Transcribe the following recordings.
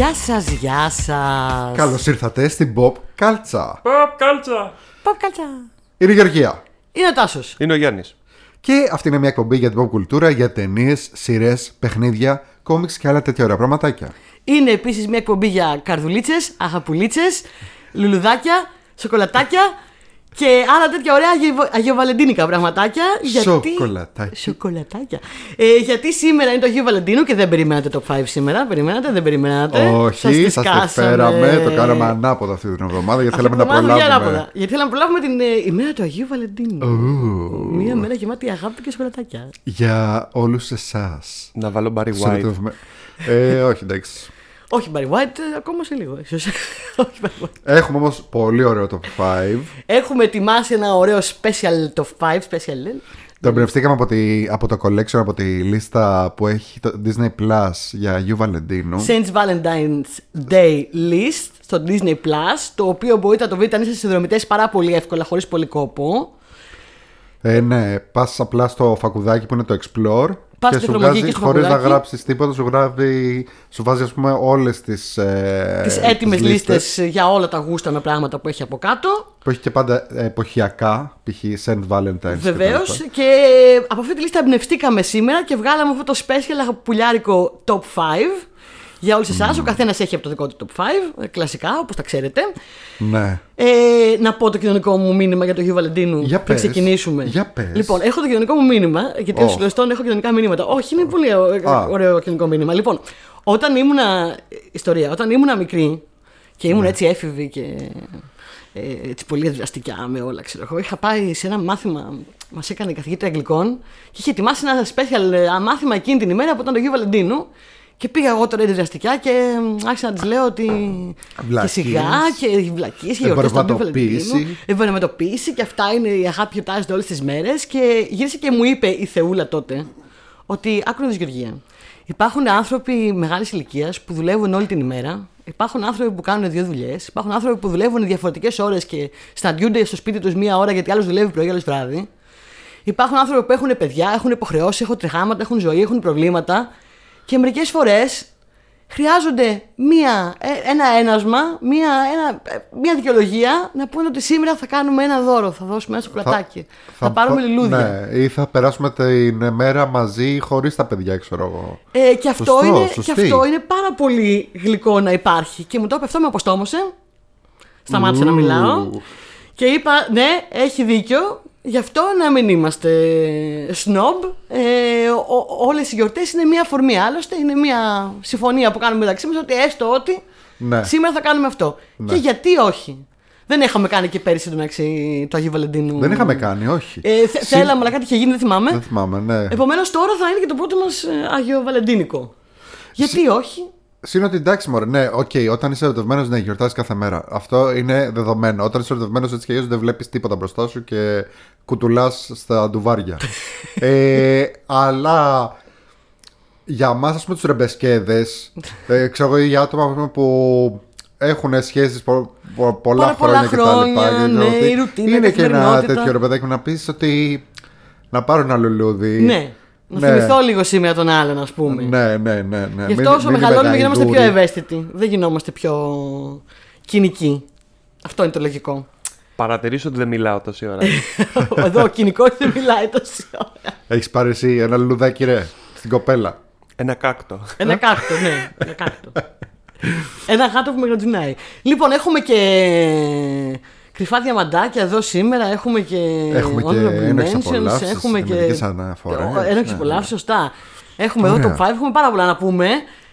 Γεια σας, γεια σας. Καλώς ήρθατε στην Pop Κάλτσα. Παπ, κάλτσα. Παπ κάλτσα. Είναι η Γεωργία. Είναι ο Τάσος. Είναι ο Γιάννης. Και αυτή είναι μια εκπομπή για την pop κουλτούρα, για ταινίες, σειρές, παιχνίδια, κόμιξ και άλλα τέτοια ωραία πραγματάκια. Είναι επίσης μια εκπομπή για καρδουλίτσες, αγαπουλίτσες, λουλουδάκια, σοκολατάκια και άλλα τέτοια ωραία αγιο- αγιοβαλεντίνικα πραγματάκια. Σοκολατάκια. Σοκολατάκια. Ε, γιατί σήμερα είναι το Αγίου Βαλεντίνου και δεν περιμένατε το 5 σήμερα. Περιμένατε, δεν περιμένατε. Όχι, τις σας τη κάσαμε. φέραμε. Το κάναμε ανάποδα αυτή την εβδομάδα γιατί Αυτή θέλαμε την να εβδομάδα βγαίνει προλάβουμε. ανάποδα. Γιατί θέλαμε να προλάβουμε την ε, ημέρα του Αγίου Βαλεντίνου. Ου, Μία μέρα γεμάτη αγάπη και σοκολατάκια. Για όλους εσάς. Να βάλω Barry White. Ε, όχι, εντάξει. Όχι Barry White, ε, ακόμα σε λίγο ίσως. Όχι Barry White. Έχουμε όμως πολύ ωραίο top 5. Έχουμε ετοιμάσει ένα ωραίο special top 5. Special, ε. Το εμπνευστήκαμε από, τη, από το collection, από τη λίστα που έχει το Disney Plus για Αγίου Βαλεντίνου. Saints Valentine's Day List στο Disney Plus. Το οποίο μπορείτε να το βρείτε αν είστε συνδρομητές πάρα πολύ εύκολα, χωρίς πολύ κόπο. Ε, ναι, πας απλά στο φακουδάκι που είναι το Explore Πας και στην σου εφαρμογή βγάζει και στο χωρίς να φακουδάκι. γράψεις τίποτα, σου, γράφει, σου βάζει ας πούμε όλες τις. Ε, Τις έτοιμες τις λίστες για όλα τα γούστα με πράγματα που έχει από κάτω. Που έχει και πάντα εποχιακά, π.χ. Saint Valentine's. Βεβαίως. κτλ. Και από αυτή τη λίστα εμπνευστήκαμε σήμερα και βγάλαμε αυτό το special πουλιάρικο top 5 για όλους εσάς. Ο καθένας έχει από το δικό του top 5, ε, κλασικά όπως τα ξέρετε. Ναι. Ε, να πω το κοινωνικό μου μήνυμα για το Αγίου Βαλεντίνου Για πριν πες. ξεκινήσουμε. Για πες. Λοιπόν, έχω το κοινωνικό μου μήνυμα, γιατί Ω. ως συλλογιστών έχω κοινωνικά μηνύματα. Όχι, είναι πολύ ωραίο, Α. ωραίο κοινωνικό μήνυμα. Λοιπόν, όταν ήμουνα. Ιστορία, όταν ήμουνα μικρή και ήμουν Ναι. έτσι έφηβη και. Ε, έτσι πολύ ενθουσιαστικά με όλα, ξέρω εγώ. Είχα πάει σε ένα μάθημα, μας έκανε η καθηγήτρια Αγγλικών και είχε ετοιμάσει ένα special ε, μάθημα εκείνη την ημέρα που ήταν το Αγίου Βαλεντίνου. Και πήγα εγώ τώρα ενθουσιαστικά και μ, άρχισα να της λέω ότι. Και Βλακίες. σιγά και βλακίε και γιορτές του Αγίου Εμπορευματοποίηση. Βαλεντίνου. Εμπορευματοποίηση και αυτά είναι η αγάπη που γιορτάζεται όλες τις μέρες. Και γύρισε και μου είπε η Θεούλα τότε ότι άκου να δεις, Γεωργία. Υπάρχουν άνθρωποι μεγάλης ηλικίας που δουλεύουν όλη την ημέρα. Υπάρχουν άνθρωποι που κάνουν δύο δουλειές. Υπάρχουν άνθρωποι που δουλεύουν διαφορετικές ώρες και συναντιούνται στο σπίτι τους μία ώρα γιατί άλλος δουλεύει πρωί, άλλος βράδυ. Υπάρχουν άνθρωποι που έχουν παιδιά, έχουν υποχρεώσεις, έχουν τρεχάματα, έχουν ζωή, έχουν προβλήματα. Και μερικές φορές χρειάζονται μία, ε, ένα ένασμα, μία, ένα, ε, μία δικαιολογία να πούνε ότι σήμερα θα κάνουμε ένα δώρο, θα δώσουμε ένα σοκολατάκι, θα, πάρουμε πα- λουλούδια. Ναι, ή θα περάσουμε την μέρα μαζί χωρίς τα παιδιά, ξέρω εγώ. Ε, και, αυτό Σωστό, είναι, σωστή. και αυτό είναι πάρα πολύ γλυκό να υπάρχει. Και μου το είπε αυτό, με αποστόμωσε. Σταμάτησα να Ου. μιλάω. Και είπα, ναι, έχει δίκιο. Γι' αυτό να μην είμαστε σνόμπ. Ε, Όλες οι γιορτές είναι μία αφορμή. Άλλωστε, είναι μία συμφωνία που κάνουμε μεταξύ μας ότι έστω ότι Ναι. σήμερα θα κάνουμε αυτό. Ναι. Και γιατί όχι; Δεν είχαμε κάνει και πέρυσι το, μεταξύ, το Αγίου Βαλεντίνου. Δεν είχαμε κάνει, όχι. Ε, θε- Συ- Θέλαμε, αλλά κάτι είχε γίνει, δεν θυμάμαι. Δεν θυμάμαι, ναι. Επομένως τώρα θα είναι και το πρώτο μας Άγιο Βαλεντίνικο. Γιατί όχι; Συν ότι εντάξει, μωρέ, ναι, οκ, όταν είσαι ερωτευμένος, ναι, γιορτάζεις κάθε μέρα. Αυτό είναι δεδομένο. Όταν είσαι ερωτευμένος, έτσι και αλλιώς δεν βλέπεις τίποτα μπροστά σου και κουτουλάς στα ντουβάρια. ε, αλλά για εμά, ας πούμε, τους ρεμπεσκέδες, ε, ξέρω εγώ, για άτομα ας πούμε, που έχουν σχέσεις πο, πο- πολλά Πάρα πολλά χρόνια κτλ. χρόνια, ναι, η ρουτίνα, είναι και ένα καθημερινότητα. τέτοιο ρε παιδάκι να πεις ότι. Να πάρω ένα λουλούδι. Ναι. Να θυμηθώ λίγο σήμερα τον άλλον, ας πούμε. Ναι, ναι, ναι. ναι. Γι' Μην- αυτό όσο μην είμαι μεγαλώνουμε γινόμαστε πιο γαϊδούρη. ευαίσθητοι. Δεν γινόμαστε πιο κοινικοί. Αυτό είναι το λογικό. Παρατηρήσω ότι δεν μιλάω τόση ώρα. Εδώ ο κοινικός δεν μιλάει τόση ώρα. Έχεις πάρει εσύ ένα λουλουδάκι, ρε, στην κοπέλα; Ένα κάκτο. Ένα κάκτο, ναι. Ένα κάκτο. Ένα γάτο που με γρατζουνάει. Λοιπόν, έχουμε και κρυφά διαμαντάκια εδώ σήμερα. Έχουμε και Έχουμε και honorable ένοχες mentions, απολαύσεις, Έχουμε και. εμετικές αναφορές. Ένοχες Ναι, απολαύσεις, σωστά. Έχουμε εδώ Ωραία. το 5, έχουμε πάρα πολλά να πούμε.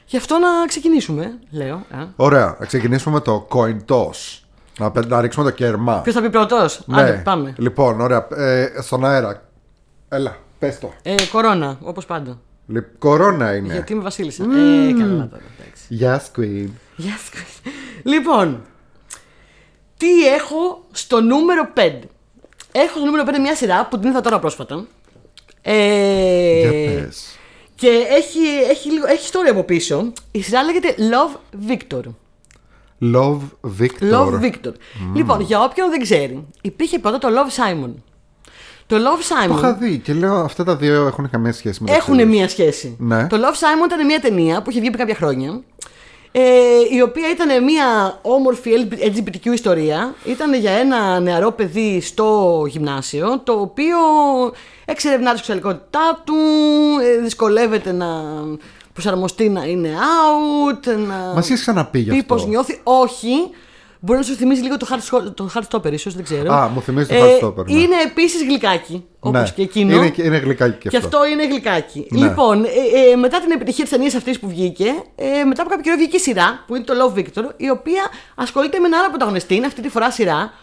Γι' αυτό να ξεκινήσουμε, λέω. Α. Ωραία, να ξεκινήσουμε με το coin toss. Να, πε- να ρίξουμε το κέρμα. Ποιος θα πει πρώτο. Άντε, πάμε. Λοιπόν, ωραία. Ε, στον αέρα. Έλα, πες το. Ε, κορώνα, όπως πάντα. Λοιπόν, κορώνα είναι. Γιατί είμαι Βασίλισσα. Ε, καλά τώρα, εντάξει. Yes, queen. Γεια σου. Λοιπόν, τι έχω στο νούμερο 5. Έχω στο νούμερο 5 μια σειρά που την είδα τώρα πρόσφατα. Ε, Για πες. και έχει, έχει, λίγο, έχει ιστορία από πίσω. Η σειρά λέγεται Love Victor. Love Victor. Love Victor. Λοιπόν, για όποιον δεν ξέρει, υπήρχε πρώτα το Love Simon. Το Love Το είχα Simon δει και λέω αυτά τα δύο έχουν καμία σχέση με το έχουν μία σχέση. Ναι. Το Love Simon ήταν μια ταινία που είχε βγει πριν κάποια χρόνια. Ε, η οποία ήταν μια όμορφη LGBTQ ιστορία. Ήταν για ένα νεαρό παιδί στο γυμνάσιο, το οποίο εξερευνά τη σεξουαλικότητά του, ε, δυσκολεύεται να προσαρμοστεί να είναι out, να Μα έχεις ξαναπεί γι' πει αυτό. πώς νιώθει. Όχι. Μπορεί να σου θυμίζει λίγο το Hard- το Hardstopper, ίσως δεν ξέρω. Α, μου θυμίζει το Ε, Hardstopper, ναι. Είναι επίσης γλυκάκι, όπως Ναι. και εκείνο. Είναι, είναι γλυκάκι και Και αυτό. αυτό είναι γλυκάκι. Ναι. Λοιπόν, ε, ε, μετά την επιτυχία της ταινίας αυτής που βγήκε, ε, μετά από κάποιο καιρό βγήκε η σειρά, που είναι το Love Victor, η οποία ασχολείται με ένα άλλο πρωταγωνιστή, είναι αυτή τη φορά σειρά,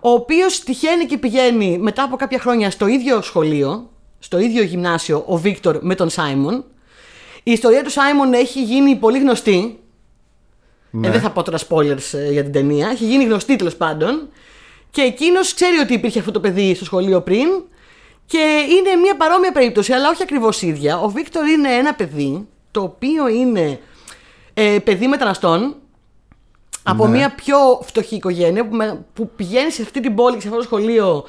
ο οποίος τυχαίνει και πηγαίνει μετά από κάποια χρόνια στο ίδιο σχολείο, στο ίδιο γυμνάσιο, ο Βίκτορ με τον Σάιμον. Η ιστορία του Σάιμον έχει γίνει πολύ γνωστή. Ναι. Ε, δεν θα πω τώρα spoilers ε, για την ταινία. Έχει γίνει γνωστή τέλος πάντων. Και εκείνος ξέρει ότι υπήρχε αυτό το παιδί στο σχολείο πριν. Και είναι μια παρόμοια περίπτωση, αλλά όχι ακριβώς ίδια. Ο Βίκτορ είναι ένα παιδί το οποίο είναι ε, παιδί μεταναστών από Ναι. μια πιο φτωχή οικογένεια που, με- που πηγαίνει σε αυτή την πόλη και σε αυτό το σχολείο.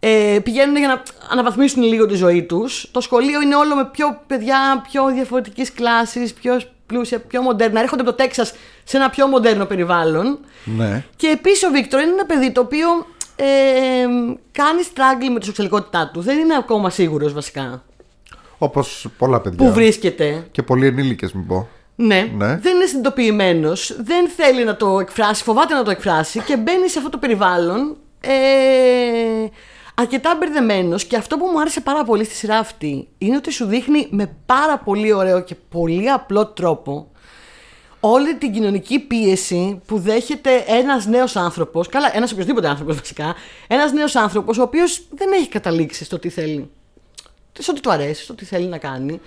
Ε, πηγαίνουν για να αναβαθμίσουν λίγο τη ζωή τους. Το σχολείο είναι όλο με πιο παιδιά, πιο διαφορετικής κλάσης, πιο πλούσια, πιο μοντέρνα. Έρχονται από το Τέξας σε ένα πιο μοντέρνο περιβάλλον. Ναι. Και επίσης ο Βίκτορ είναι ένα παιδί το οποίο ε, κάνει struggle με τη σεξουαλικότητά του. Δεν είναι ακόμα σίγουρος βασικά Όπως πολλά παιδιά. που βρίσκεται. Και πολλοί ενήλικες, μην πω. Ναι. Ναι. Δεν είναι συνειδητοποιημένος, δεν θέλει να το εκφράσει, φοβάται να το εκφράσει και μπαίνει σε αυτό το περιβάλλον ε, αρκετά μπερδεμένος. Και αυτό που μου άρεσε πάρα πολύ στη σειρά αυτή είναι ότι σου δείχνει με πάρα πολύ ωραίο και πολύ απλό τρόπο όλη την κοινωνική πίεση που δέχεται ένας νέος άνθρωπος. Καλά, ένας οποιοδήποτε άνθρωπος βασικά. Ένας νέος άνθρωπος ο οποίος δεν έχει καταλήξει στο τι θέλει. Στο τι του αρέσει, στο τι θέλει να κάνει.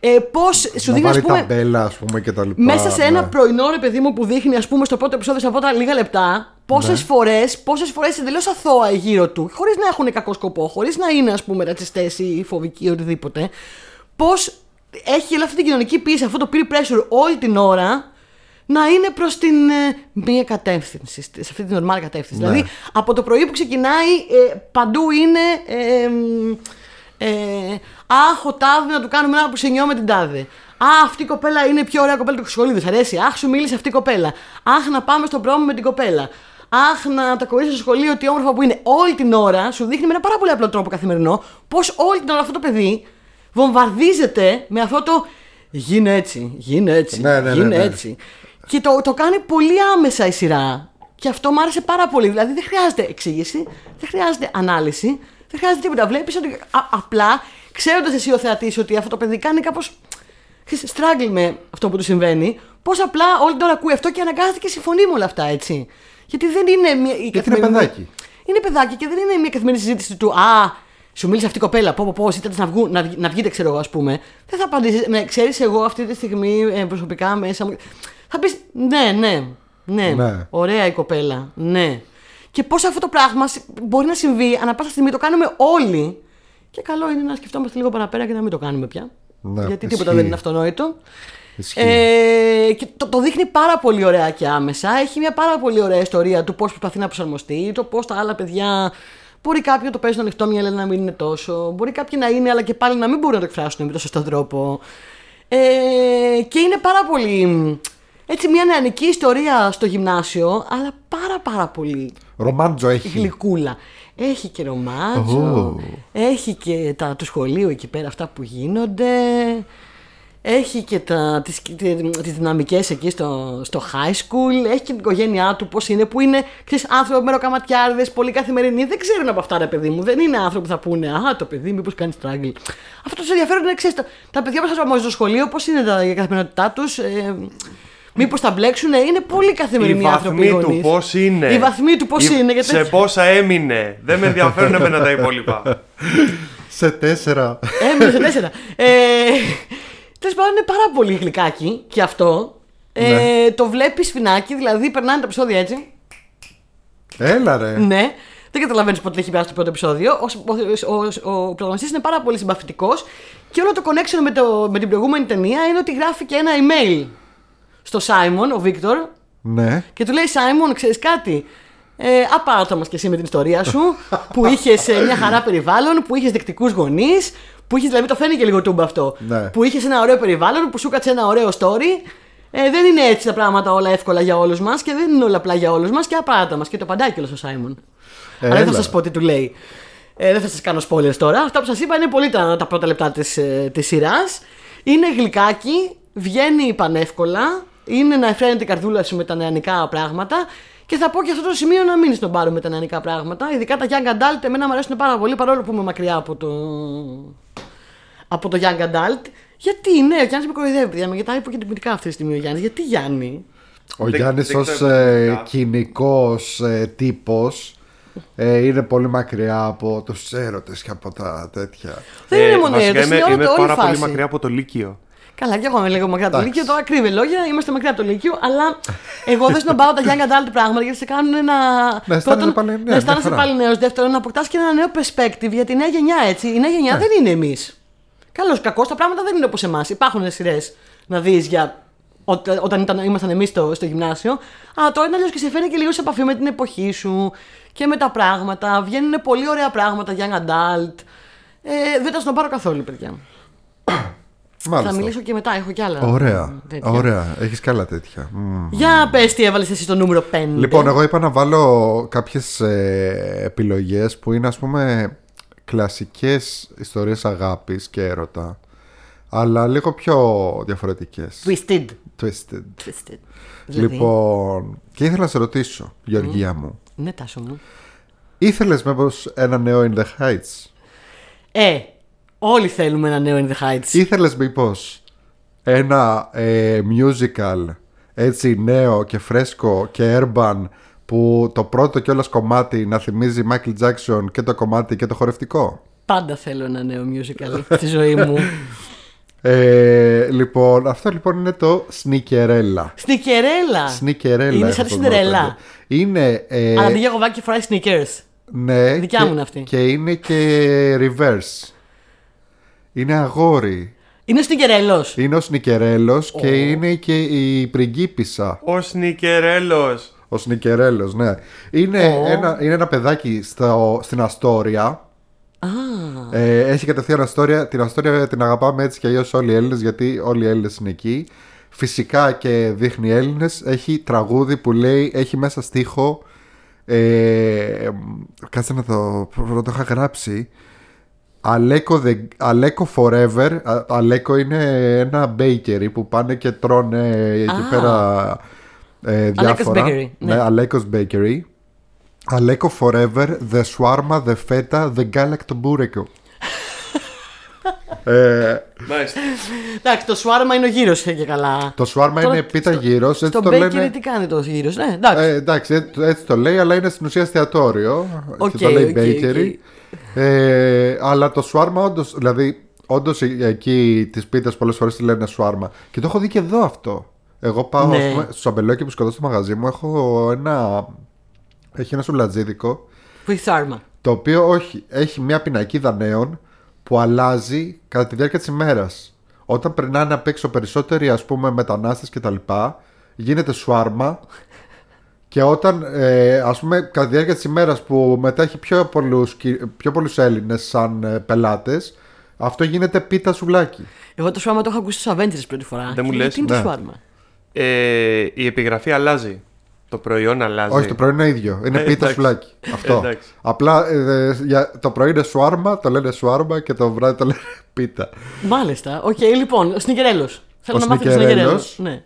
Ε, Πώς σου να δείχνει, ας βάλει πούμε. ταμπέλα, ας πούμε, και τα λοιπά. Μέσα σε ένα ναι. πρωινό ρε παιδί μου που δείχνει, ας πούμε, στο πρώτο επεισόδιο, σε αυτά τα λίγα λεπτά, πόσες Ναι. φορές, πόσες φορές εντελώς αθώα γύρω του, χωρίς να έχουν κακό σκοπό, χωρίς να είναι, ας πούμε, ρατσιστές ή φοβικοί ή οτιδήποτε, πώς έχει όλη αυτή την κοινωνική πίεση, αυτό το peer pressure όλη την ώρα να είναι προς την ε, μία κατεύθυνση, σε αυτή την ορμάλ κατεύθυνση. Ναι. Δηλαδή, από το πρωί που ξεκινάει, ε, παντού είναι. Ε, ε, αχ, ο τάδε να του κάνουμε ένα πουσενιό με την τάδε. Α, αυτή η κοπέλα είναι η πιο ωραία κοπέλα του σχολείου. Της αρέσει. Αχ, σου μίλησε αυτή η κοπέλα. Αχ, να πάμε στον πρόμο με την κοπέλα. Αχ, να τα κορίτσια στο σχολείο, τι όμορφα που είναι. Όλη την ώρα σου δείχνει με ένα πάρα πολύ απλό τρόπο καθημερινό πώ όλη την ώρα αυτό το παιδί βομβαρδίζεται με αυτό το γίνε έτσι, γίνε έτσι, Ναι, ναι, ναι, γίνε ναι. έτσι. Και το, το κάνει πολύ άμεσα η σειρά. Και αυτό μου άρεσε πάρα πολύ. Δηλαδή δεν χρειάζεται εξήγηση, δεν χρειάζεται ανάλυση, δεν χρειάζεται τίποτα. Βλέπεις ότι α- απλά ξέροντας εσύ ο θεατής ότι αυτό το παιδί κάνει κάπως struggle με αυτό που του συμβαίνει, πώς απλά όλη την ώρα ακούει αυτό και αναγκάζεται και συμφωνεί με όλα αυτά, έτσι. Γιατί δεν είναι μια. η είναι καθημερινή- παιδάκι. Είναι παιδάκι και δεν είναι μια καθημερινή συζήτηση του Α, σου μίλησε αυτή η κοπέλα. Πω, πω, πω, ζήτατε να, βγουν, να, βγ- να βγείτε, ξέρω εγώ, ας πούμε. Δεν θα απαντήσεις. Ναι, ξέρεις εγώ αυτή τη στιγμή ε, προσωπικά μέσα μου. Θα πεις ναι, ναι, ναι, Ναι. Ωραία η κοπέλα. Ναι. Και πώς αυτό το πράγμα σ- μπορεί να συμβεί ανά πάσα στιγμή, το κάνουμε όλοι. Και καλό είναι να σκεφτόμαστε λίγο παραπέρα και να μην το κάνουμε πια. Ναι, γιατί τίποτα ισχύει. δεν είναι αυτονόητο. Ισχύει. Ε, και το, το δείχνει πάρα πολύ ωραία και άμεσα. Έχει μια πάρα πολύ ωραία ιστορία του πώς προσπαθεί να προσαρμοστεί, το πώς τα άλλα παιδιά. Μπορεί κάποιοι να το παίζουν ανοιχτό μυαλό να μην είναι τόσο. Μπορεί κάποιοι να είναι, αλλά και πάλι να μην μπορούν να το εκφράσουν με τον σωστό τρόπο. Ε, και είναι πάρα πολύ. Έτσι, μια νεανική ιστορία στο γυμνάσιο, αλλά πάρα πάρα πολύ Ρομάντζο έχει. γλυκούλα. Έχει και ρομάτζο, Ω. έχει και τα του σχολείου εκεί πέρα αυτά που γίνονται, έχει και τα, τις, τις δυναμικές εκεί στο, στο high school, έχει και την οικογένειά του πώς είναι, που είναι ξέρεις, άνθρωποι μεροκαματιάρδες, πολύ καθημερινοί, δεν ξέρουν από αυτά ρε παιδί μου, δεν είναι άνθρωποι που θα πούνε «Α, το παιδί μήπως κάνει struggle». Αυτό τους ενδιαφέρον είναι, ξέρεις, τα, τα παιδιά που σας αρμόζουν στο σχολείο, πώς είναι τα, η καθημερινότητά τους, ε, μήπως τα μπλέξουν, είναι πολύ Οι καθημερινοί άνθρωποι οι βαθμοί του γονείς. πώς είναι; Οι βαθμοί του πώς Οι- είναι. Γιατί... Σε πόσα έμεινε; Δεν με ενδιαφέρουν εμένα τα υπόλοιπα. Σε τέσσερα. Έμεινε σε τέσσερα. Ε, Τέλο πάντων, είναι πάρα πολύ γλυκάκι και αυτό. Ε, Ναι. Το βλέπεις φινάκι, δηλαδή περνάνε τα επεισόδια έτσι. Έλα ρε. Ναι. Δεν καταλαβαίνεις πότε έχει περάσει το πρώτο επεισόδιο. Ο, ο, ο, ο πρωταγωνιστής είναι πάρα πολύ συμπαθητικός και όλο το connection με, το, με την προηγούμενη ταινία είναι ότι γράφει και ένα email στο Σάιμον, ο Βίκτορ, Ναι. και του λέει Σάιμον, ξέρεις κάτι; Ε, απάρατα μας και εσύ με την ιστορία σου, που είχες μια χαρά περιβάλλον, που είχες δεκτικού γονείς, που είχες, δηλαδή το φαίνεται και λίγο τούμπα αυτό. Ναι. Που είχες ένα ωραίο περιβάλλον, που σου κάτσε ένα ωραίο story. Ε, δεν είναι έτσι τα πράγματα όλα εύκολα για όλους μας και δεν είναι όλα απλά για όλους μας και απαράτα μας. Και το παντάκι όλος ο Σάιμον. Ε, Αλλά δεν έλα. θα σας πω τι του λέει. Ε, δεν θα σας κάνω spoilers τώρα. Αυτά που σας είπα είναι πολύ τα, τα πρώτα λεπτά της της σειράς. Είναι γλυκάκι, βγαίνει πανεύκολα. Είναι να εφραίνεται η καρδούλα σου με τα νεανικά πράγματα. Και θα πω και αυτό το σημείο να μείνει στον πάρο με τα νεανικά πράγματα. Ειδικά τα young adult, εμένα μου αρέσουν πάρα πολύ παρόλο που είμαι μακριά από το, από το young adult. Γιατί, ναι, ο Γιάννης με κοροϊδεύει, παιδιά, με κοιτάει υποκειμενικά αυτή τη στιγμή ο Γιάννης. Γιατί Γιάννη; Ο Δεν- Γιάννης δεν ως ξέρω επαγγελματικά. κοινικός ε, τύπος ε, είναι πολύ μακριά από τους έρωτες και από τα τέτοια. Δεν είναι μόνο Ε, βασικά έρωτας, είμαι, είναι όλο είμαι το- όλη πάρα η φάση. πολύ μακριά από το Λύκειο. Καλά, και εγώ είμαι λίγο μακριά από το Εντάξει. Λύκειο. Τώρα κρύβε λόγια, είμαστε μακριά από το Λύκειο, αλλά εγώ δεν στον πάω τα young adult πράγματα γιατί σε κάνουν να. Να αισθάνεσαι πάλι- ναι, να αισθάνεσαι μια χαρά. πάλι νέος. Δεύτερον, να αποκτά και ένα νέο perspective για τη νέα γενιά, έτσι. Η νέα γενιά Ναι. δεν είναι εμείς. Καλώς, κακό, τα πράγματα δεν είναι όπως εμάς. Υπάρχουν σειρές να δεις για. Όταν, όταν ήταν, ήμασταν εμείς στο, στο γυμνάσιο. Αλλά τώρα είναι αλλιώς και σε φέρνει και λίγο σε επαφή με την εποχή σου και με τα πράγματα. Βγαίνουν πολύ ωραία πράγματα young adult. Ε, δεν τα στον πάρω καθόλου, παιδιά. Μάλιστα. Θα μιλήσω και μετά, έχω κι άλλα. Ωραία. τέτοια. Ωραία. Έχεις και άλλα τέτοια. Μμμ. Για πες τι έβαλες εσύ στο νούμερο 5. Λοιπόν, εγώ είπα να βάλω κάποιες ε, επιλογές που είναι ας πούμε κλασικές ιστορίες αγάπης και έρωτα αλλά λίγο πιο διαφορετικές. Twisted. Twisted. Twisted. Δηλαδή, Λοιπόν, και ήθελα να σε ρωτήσω, Γεωργία μου, Ναι, τάσο μου. ήθελες μήπως ένα νέο In The Heights? Ε, όλοι θέλουμε ένα νέο In the Heights. Ήθελες μήπως ένα ε, musical έτσι νέο και φρέσκο και urban που το πρώτο κιόλας κομμάτι να θυμίζει Michael Jackson και το κομμάτι και το χορευτικό; Πάντα θέλω ένα νέο musical στη ζωή μου. Ε, λοιπόν, αυτό λοιπόν είναι το Sneakerella. Σνικερέλα. Sneakerella. Είναι έχω σαν το Σιντερέλα. νόημα. Είναι. Ε, Αλλά αντί γοβάκι φοράει sneakers. ναι, δικιά και, μου είναι αυτή. Και είναι και reverse. Είναι αγόρι. Είναι σνικερέλο. Είναι ο Σνικερέλος και είναι και η πριγκίπισσα. Ο Σνικερέλος. Ο Σνικερέλος, ναι. Είναι, Ω. ένα, είναι ένα παιδάκι στο, στην Αστόρια. Α, Ε, έχει κατευθείαν Αστόρια. Την Αστόρια την αγαπάμε έτσι και αλλιώς όλοι οι Έλληνες, γιατί όλοι οι Έλληνες είναι εκεί. Φυσικά και δείχνει Έλληνες. Έχει τραγούδι που λέει, έχει μέσα στίχο. Ε, κάτσε να το, να το είχα γράψει. Αλέκο, the, Αλέκο Forever. Α- Αλέκο είναι ένα bakery που πάνε και τρώνε εκεί Α. πέρα ε, διάφορα. Bakery, ναι. ναι, Αλέκος Bakery. Αλέκο Forever, The Shawarma, The Feta, The Galactobureko. ε, Μάλιστα. εντάξει, το σουάρμα είναι ο γύρος και καλά. το Shawarma Τώρα, είναι πίτα γύρο. Έτσι Στο το bakery λένε. τι κάνει το γύρος. Ναι, εντάξει. Ε, εντάξει, έτσι, έτσι το λέει, αλλά είναι στην ουσία εστιατόριο. Οκ, και το λέει οκ, bakery. Ε, αλλά το σουάρμα όντως, δηλαδή, όντως εκεί την πίτα πολλές φορές τη λένε σουάρμα. Και το έχω δει και εδώ αυτό. Εγώ πάω, Ναι. ας πούμε, στο αμπελόκι που σκοτώ στο μαγαζί μου, έχω ένα. Έχει ένα σουλατζίδικο. Που έχει σάρμα. Το οποίο όχι, έχει μια πινακίδα νέων που αλλάζει κατά τη διάρκεια της ημέρας. Όταν περνάνε απ' έξω περισσότεροι ας πούμε μετανάστες και τα λοιπά, γίνεται σουάρμα και όταν ε, ας πούμε κατά τη διάρκεια της ημέρας που μετά έχει πιο πολλούς, κυ- πιο πολλούς Έλληνες σαν ε, πελάτες, αυτό γίνεται πίτα σουβλάκι. Εγώ το σουάρμα το έχω ακούσει στους Avengers πρώτη φορά. Δεν μου Και λες, Τι είναι το ναι. σουάρμα. Ε, η επιγραφή αλλάζει. Το προϊόν αλλάζει. Όχι, το πρωί είναι ίδιο. Είναι Ε, πίτα εντάξει. σουβλάκι. Αυτό. Εντάξει. Απλά ε, για, το πρωί είναι σουάρμα, το λένε σουάρμα και το βράδυ το λένε πίτα. Μάλιστα. Οκ, λοιπόν, ο Σνικερέλος. Θέλω Ο να μάθω το Σνικερέλος. Σνικερέλος. Ναι.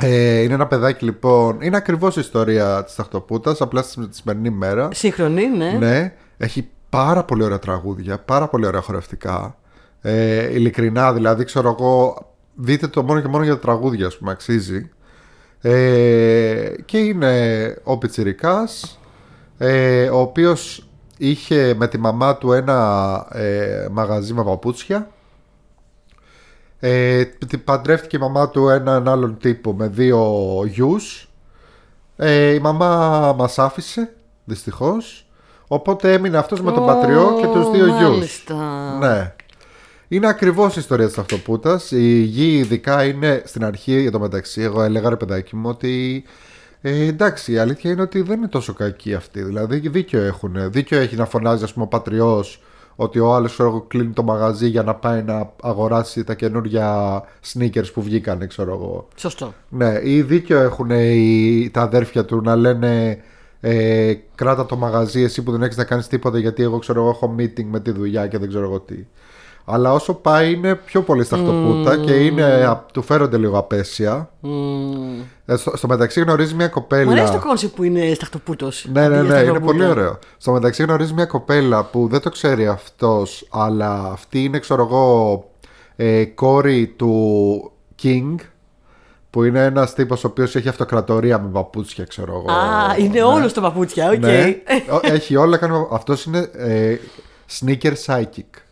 Ε, είναι ένα παιδάκι λοιπόν. Είναι ακριβώς η ιστορία της Σταχτοπούτα, απλά στη στη σημερινή μέρα. Σύγχρονη, ναι. Ναι, έχει πάρα πολύ ωραία τραγούδια, πάρα πολύ ωραία χορευτικά. Ε, ειλικρινά, δηλαδή, ξέρω εγώ, δείτε το μόνο και μόνο για τα τραγούδια, ας πούμε, αξίζει. Ε, και είναι ο Πιτσιρικάς, ε, ο οποίος είχε με τη μαμά του ένα ε, μαγαζί με παπούτσια. Ε, την παντρεύτηκε η μαμά του έναν άλλον τύπο με δύο γιους. Ε, η μαμά μας άφησε, δυστυχώς. Οπότε έμεινε αυτός με τον πατριό και τους δύο γιους. Μάλιστα. Ναι. Είναι ακριβώς η ιστορία της ταυτοπούτα. Η γη, ειδικά, είναι στην αρχή για το μεταξύ. Εγώ έλεγα ρε παιδάκι μου ότι. Ε, εντάξει, η αλήθεια είναι ότι δεν είναι τόσο κακή αυτή. Δηλαδή, δίκιο έχουν. Δίκιο έχει να φωνάζει, ας πούμε, ο πατριός Ότι ο άλλος κλείνει το μαγαζί για να πάει να αγοράσει τα καινούργια sneakers που βγήκαν, ξέρω εγώ. Σωστό. Ναι, ή δίκιο έχουν οι, τα αδέρφια του να λένε ε, κράτα το μαγαζί εσύ που δεν έχεις να κάνεις τίποτα γιατί εγώ ξέρω εγώ έχω meeting με τη δουλειά και δεν ξέρω εγώ τι. Αλλά όσο πάει είναι πιο πολύ Σταχτοπούτα και είναι, του φέρονται λίγο απαίσια. Ε, στο, στο μεταξύ γνωρίζει μια κοπέλα. Μου αρέσει το concept που είναι σταχτοπούτο. Ναι, ναι, ναι, είναι πολύ ωραίο. Στο μεταξύ γνωρίζει μια κοπέλα που δεν το ξέρει αυτός, αλλά αυτή είναι, ξέρω εγώ, ε, κόρη του King. Που είναι ένας τύπος ο οποίος έχει αυτοκρατορία με παπούτσια, ξέρω εγώ. Α, είναι ναι. όλος στο παπούτσια, οκ. Ναι. Ο- έχει όλα. Αυτός είναι ε, sneaker psychic.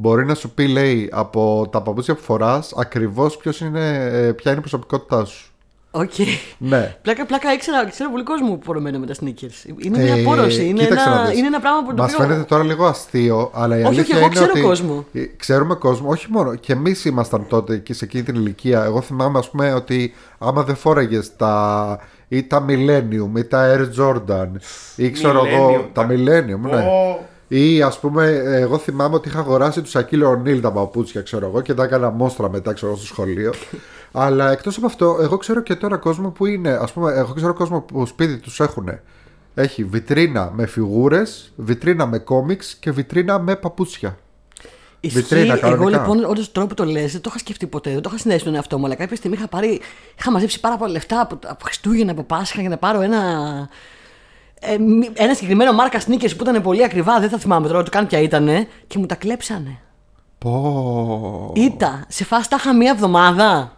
Μπορεί να σου πει, λέει, από τα παπούτσια που φοράς ακριβώς είναι, ε, ποια είναι η προσωπικότητά σου. Οκ. Ναι. Πλάκα, πλάκα, ήξερα, ξέρω πολύ κόσμο που πορωμένο με τα sneakers. Είναι μια Ε, πόρωση. Είναι κοίταξε να ένα, δεις. είναι ένα πράγμα που το Μας οποίο- φαίνεται τώρα λίγο αστείο, αλλά η Όχι, αλήθεια όχι, εγώ είναι ξέρω ότι κόσμο. Ε, ξέρουμε κόσμο, όχι μόνο. Και εμείς ήμασταν τότε και σε εκείνη την ηλικία. Εγώ θυμάμαι, ας πούμε, ότι άμα δεν φόραγες τα. ή τα Millennium ή τα Air Jordan ή ξέρω εγώ. Millennium, Τα τα- Millennium, ναι. Ω, Ή ας πούμε, εγώ θυμάμαι ότι είχα αγοράσει τους Σακίλ Ονίλ τα παπούτσια, ξέρω εγώ, και τα έκανα μόστρα μετά, ξέρω εγώ, στο σχολείο. Αλλά εκτός από αυτό, εγώ ξέρω και τώρα κόσμο που είναι, ας πούμε, εγώ ξέρω κόσμο που σπίτι τους έχουν. Έχει βιτρίνα με φιγούρες, βιτρίνα με κόμιξ και βιτρίνα με παπούτσια. Ισχύει. Βιτρίνα, Εγώ κανονικά. λοιπόν, όντως τώρα που το λες, δεν το είχα σκεφτεί ποτέ, δεν το είχα συνδέσει τον εαυτό μου. Αλλά κάποια στιγμή είχα, πάρει, είχα μαζέψει πάρα πολλά λεφτά από, από Χριστούγεννα, από Πάσχα για να πάρω ένα. Ε, μη- ένα συγκεκριμένο μάρκα sneakers που ήταν πολύ ακριβά, δεν θα θυμάμαι τώρα το καν ποια ήταν και μου τα κλέψανε. Πω. Ήτα, σε φάση τα είχα μία εβδομάδα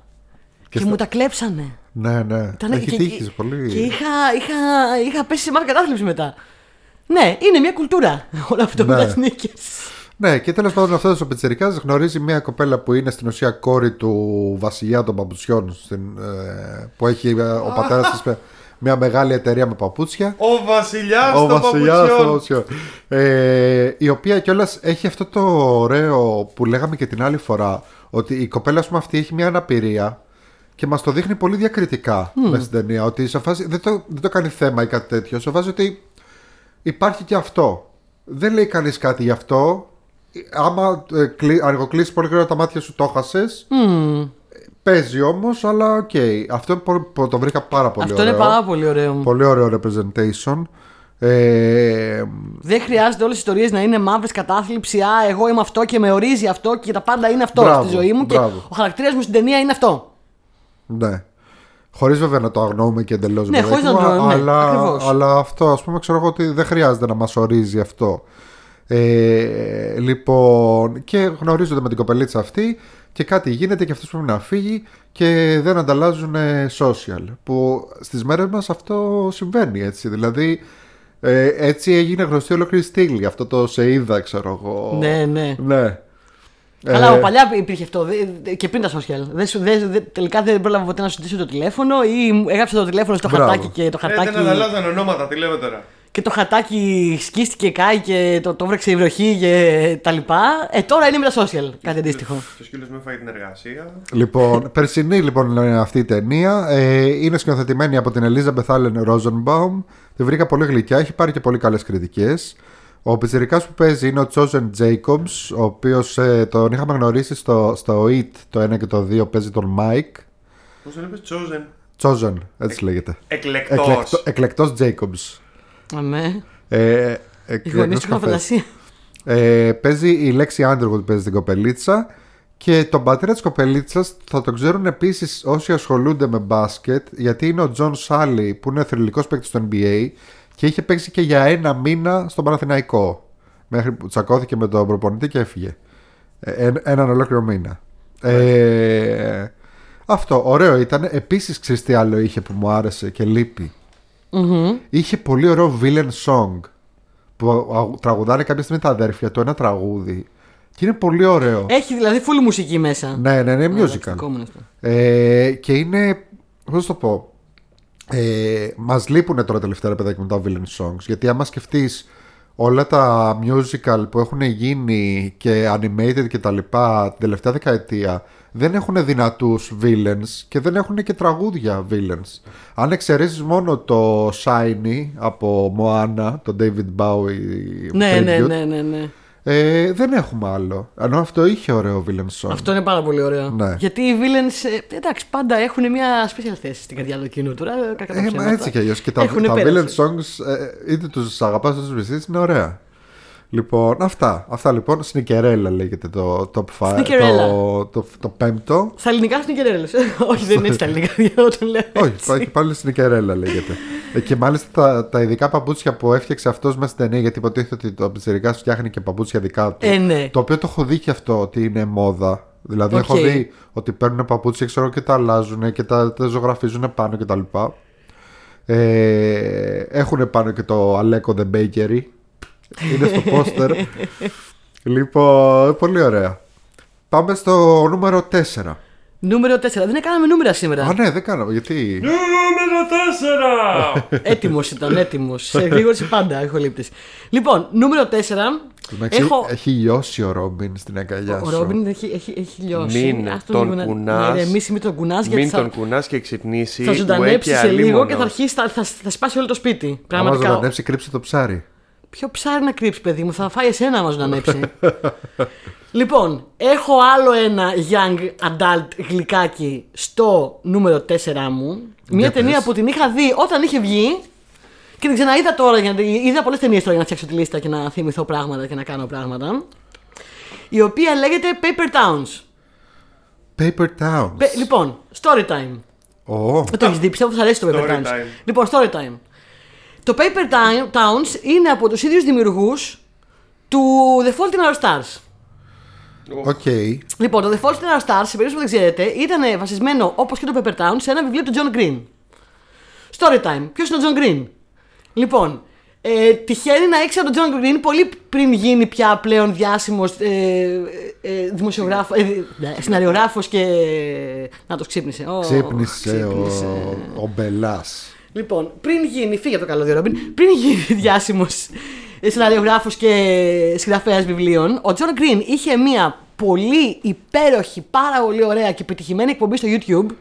και, στα- μου τα κλέψανε. Ναι, ναι. Ήταν- Έχει και- τύχει και- πολύ. Και είχα, είχα, είχα πέσει σε μάρκα κατάθλιψη μετά. Ναι, είναι μια κουλτούρα όλο αυτό με Ναι. τα sneakers. Ναι, και τέλος πάντων αυτός ο Πιτσερικά γνωρίζει μια κοπέλα που είναι στην ουσία κόρη του βασιλιά των παπουτσιών. Στην, ε, που έχει ε, ο πατέρας της μια μεγάλη εταιρεία με παπούτσια. Ο βασιλιάς Ο των βασιλιάς των παπουτσιών. παπουτσιών. Ε, η οποία κιόλας έχει αυτό το ωραίο που λέγαμε και την άλλη φορά. Ότι η κοπέλα ας πούμε, αυτή έχει μια αναπηρία και μας το δείχνει πολύ διακριτικά μέσα στην ταινία. Ότι σε φάση, δεν, το, δεν το κάνει θέμα ή κάτι τέτοιο. Σε βάζει ότι υπάρχει και αυτό. Δεν λέει κανείς κάτι γι' αυτό. Άμα ε, κλει- αργοκλείσει πολύ γρήγορα τα μάτια σου, το 'χασε. Παίζει όμως, αλλά οκ. Αυτό που- που το βρήκα πάρα πολύ Αυτό ωραίο. είναι πάρα πολύ ωραίο. Πολύ ωραίο representation. Ε, Δεν χρειάζεται όλες οι ιστορίες να είναι μαύρες κατάθλιψη. Α, εγώ είμαι αυτό και με ορίζει αυτό και τα πάντα είναι αυτό Μπράβο, στη ζωή μου. μπράβο. Και ο χαρακτήρας μου στην ταινία είναι αυτό. ναι. Χωρίς βέβαια να το αγνοούμε και εντελώς. Ναι, χωρίς να το αγνοούμε, αλλά, ακριβώς. αλλά αυτό ας πούμε ξέρω εγώ ότι δεν χρειάζεται να μας ορίζει αυτό. Ε, λοιπόν, και γνωρίζονται με την κοπελίτσα αυτή και κάτι γίνεται και αυτό πρέπει να φύγει και δεν ανταλλάζουν ε, social. Που στις μέρες μας αυτό συμβαίνει έτσι. Δηλαδή, ε, έτσι έγινε γνωστή ολόκληρη στήλη. Αυτό το σε είδα, ξέρω εγώ. Ναι, ναι. ναι. Αλλά Ε, από παλιά υπήρχε αυτό. δε- Και πριν τα social. Δεν σου, δεν- δεν- τελικά δεν πρόλαβα ποτέ να σου ζητήσω το τηλέφωνο ή μου έγραψε το τηλέφωνο στο Μπράβο. χαρτάκι και το Ε, χαρτάκι. δεν ανταλλάζαν ονόματα, τι λέμε τώρα. Και το χαρτάκι σκίστηκε, κάει και το, το βρέξε η βροχή και τα λοιπά. Ε, τώρα είναι με τα social. Κάτι αντίστοιχο. Και ο σκύλος με έφαγε την εργασία. Λοιπόν, περσινή λοιπόν είναι αυτή η ταινία. Ε, είναι σκηνοθετημένη από την Ελίζα Μπεθάλεν Ρόζενμπαουμ. Τη βρήκα πολύ γλυκιά, έχει πάρει και πολύ καλές κριτικές. Ο πιτσιρικάς που παίζει είναι ο Chosen Jacobs, ο οποίος τον είχαμε γνωρίσει στο, στο It το 1 και το 2, παίζει τον Mike. Πώς τον είπε, Chosen. Chosen, έτσι λέγεται. Εκλεκτός. Εκλεκτό, εκλεκτός Jacobs. Αμέ. Ε, Οι εκλεκτός γονείς του έχουν καφές. φαντασία. Ε, παίζει η Lexi Underwood που παίζει την κοπελίτσα και τον πατέρα της κοπελίτσας θα τον ξέρουν επίσης όσοι ασχολούνται με μπάσκετ γιατί είναι ο Τζον Σάλι που είναι θρυλικός παίκτης στο NBA και είχε παίξει και για ένα μήνα στον Παναθηναϊκό μέχρι που τσακώθηκε με τον προπονητή και έφυγε ε, εν- έναν ολόκληρο μήνα ε, αυτό ωραίο ήταν επίσης ξέρεις τι άλλο είχε που μου άρεσε και λείπει; Είχε πολύ ωραίο villain song που α- τραγουδάνε κάποια στιγμή τα αδέρφια του ένα τραγούδι και είναι πολύ ωραίο. Έχει δηλαδή full μουσική μέσα. Ναι, ναι, είναι Εντάξει, musical. δικό αυτό. Ε, και είναι. Πώς το πω. Ε, Μας λείπουν τώρα τελευταία ρε παιδάκι με τα villain songs. Γιατί άμα σκεφτείς όλα τα musical που έχουν γίνει και animated και τα λοιπά την τελευταία δεκαετία δεν έχουν δυνατούς villains και δεν έχουν και τραγούδια villains. Αν εξαιρέσεις μόνο το Shiny από Moana, το David Bowie Ναι, ναι, tribute, ναι, ναι, ναι. Ε, δεν έχουμε άλλο. Ενώ αυτό είχε ωραίο villain song. Αυτό είναι πάρα πολύ ωραίο. Ναι. Γιατί οι villains, ε, εντάξει, πάντα έχουν μια special θέση στην καρδιά του κοινού. Τώρα, κακά τα Ε, μα ψέματα. έτσι κι αλλιώς. Και τα, Έχουνε τα πέρασει. villain songs, ε, είτε τους αγαπάς είτε τους μισεί, είναι ωραία. Λοιπόν, αυτά. Αυτά λοιπόν. Σνικερέλα λέγεται το top 5. Σνικερέλα. Το, το, το πέμπτο. Στα ελληνικά Σνικερέλα. Όχι, δεν είναι στα ελληνικά. Όταν λέω. Όχι, έτσι. πάει και πάλι Σνικερέλα λέγεται. Ε, και μάλιστα τα, τα ειδικά παπούτσια που έφτιαξε αυτός μέσα στην ταινία, γιατί υποτίθεται ότι το πιτσιρικά φτιάχνει και παπούτσια δικά του. Ε, ναι. Το οποίο το έχω δει και αυτό ότι είναι μόδα. Δηλαδή Οκ. έχω δει ότι παίρνουν παπούτσια ξέρω, και τα αλλάζουν και τα, τα ζωγραφίζουν πάνω κτλ. Ε, έχουν πάνω και το Αλέκο The Bakery. Είναι στο πόστερ. λοιπόν, πολύ ωραία. Πάμε στο νούμερο 4. Νούμερο 4. Δεν έκαναμε νούμερα σήμερα. Α, ναι, δεν κάναμε. Γιατί; Νούμερο 4! Έτοιμος ήταν, έτοιμος. Σε γρήγορση πάντα, έχω λήπτες. Λοιπόν, νούμερο 4. Εντάξει, Έχω... Έχει λιώσει ο Ρόμπιν στην αγκαλιά Ο σου. Ρόμπιν έχει, έχει, έχει λιώσει. Μην Ας τον λίγο να- κουνάς. να ηρεμήσει, μην τον κουνάς γιατί Μην θα, τον κουνάς και ξυπνήσει. θα ζωντανέψει ουέ σε λίγο αλίμονος. και θα αρχίσει, θα, θα, θα σπάσει όλο το σπίτι. Άμα Πραγματικά. ζωντανέψει, κρύψε το ψάρι. Ποιο ψάρι να κρύψει, παιδί μου, θα φάει εσένα άμα ζωντανέψει. λοιπόν, έχω άλλο ένα young adult γλυκάκι στο νούμερο 4 μου. Μια Για ταινία πες. που την είχα δει όταν είχε βγει και την ξαναείδα τώρα. Γιατί είδα πολλές ταινίες τώρα για να φτιάξω τη λίστα και να θυμηθώ πράγματα και να κάνω πράγματα. Η οποία λέγεται Paper Towns. Paper Towns. Πε- λοιπόν, story time. Ω, Δεν το έχεις δει, πιστεύω ότι θα αρέσει το Paper Story Towns. time. Λοιπόν, story time. Το Paper Time- Towns είναι από τους ίδιους δημιουργούς του The Fault in Our Stars. οκ. Λοιπόν, το The Fault in Our Stars, σε περίπτωση που δεν ξέρετε, ήταν βασισμένο όπως και το Paper Towns σε ένα βιβλίο του John Green. Story time. Ποιος είναι ο John Green? Λοιπόν, ε, τυχαίνει να ήξερα τον John Green πολύ πριν γίνει πια πλέον διάσημος ε, ε, δημοσιογράφος, ε, δι- ναι, σεναριογράφος και... Να το ξύπνησε. Ω, Ξύπνησε ο, ο Μπελάς. Λοιπόν, πριν γίνει. Φύγε από το καλώδιο, Ρόμπιν. Πριν γίνει διάσημος σεναριογράφο και συγγραφέας βιβλίων, ο Τζον Γκριν είχε μια πολύ υπέροχη, πάρα πολύ ωραία και πετυχημένη εκπομπή στο YouTube.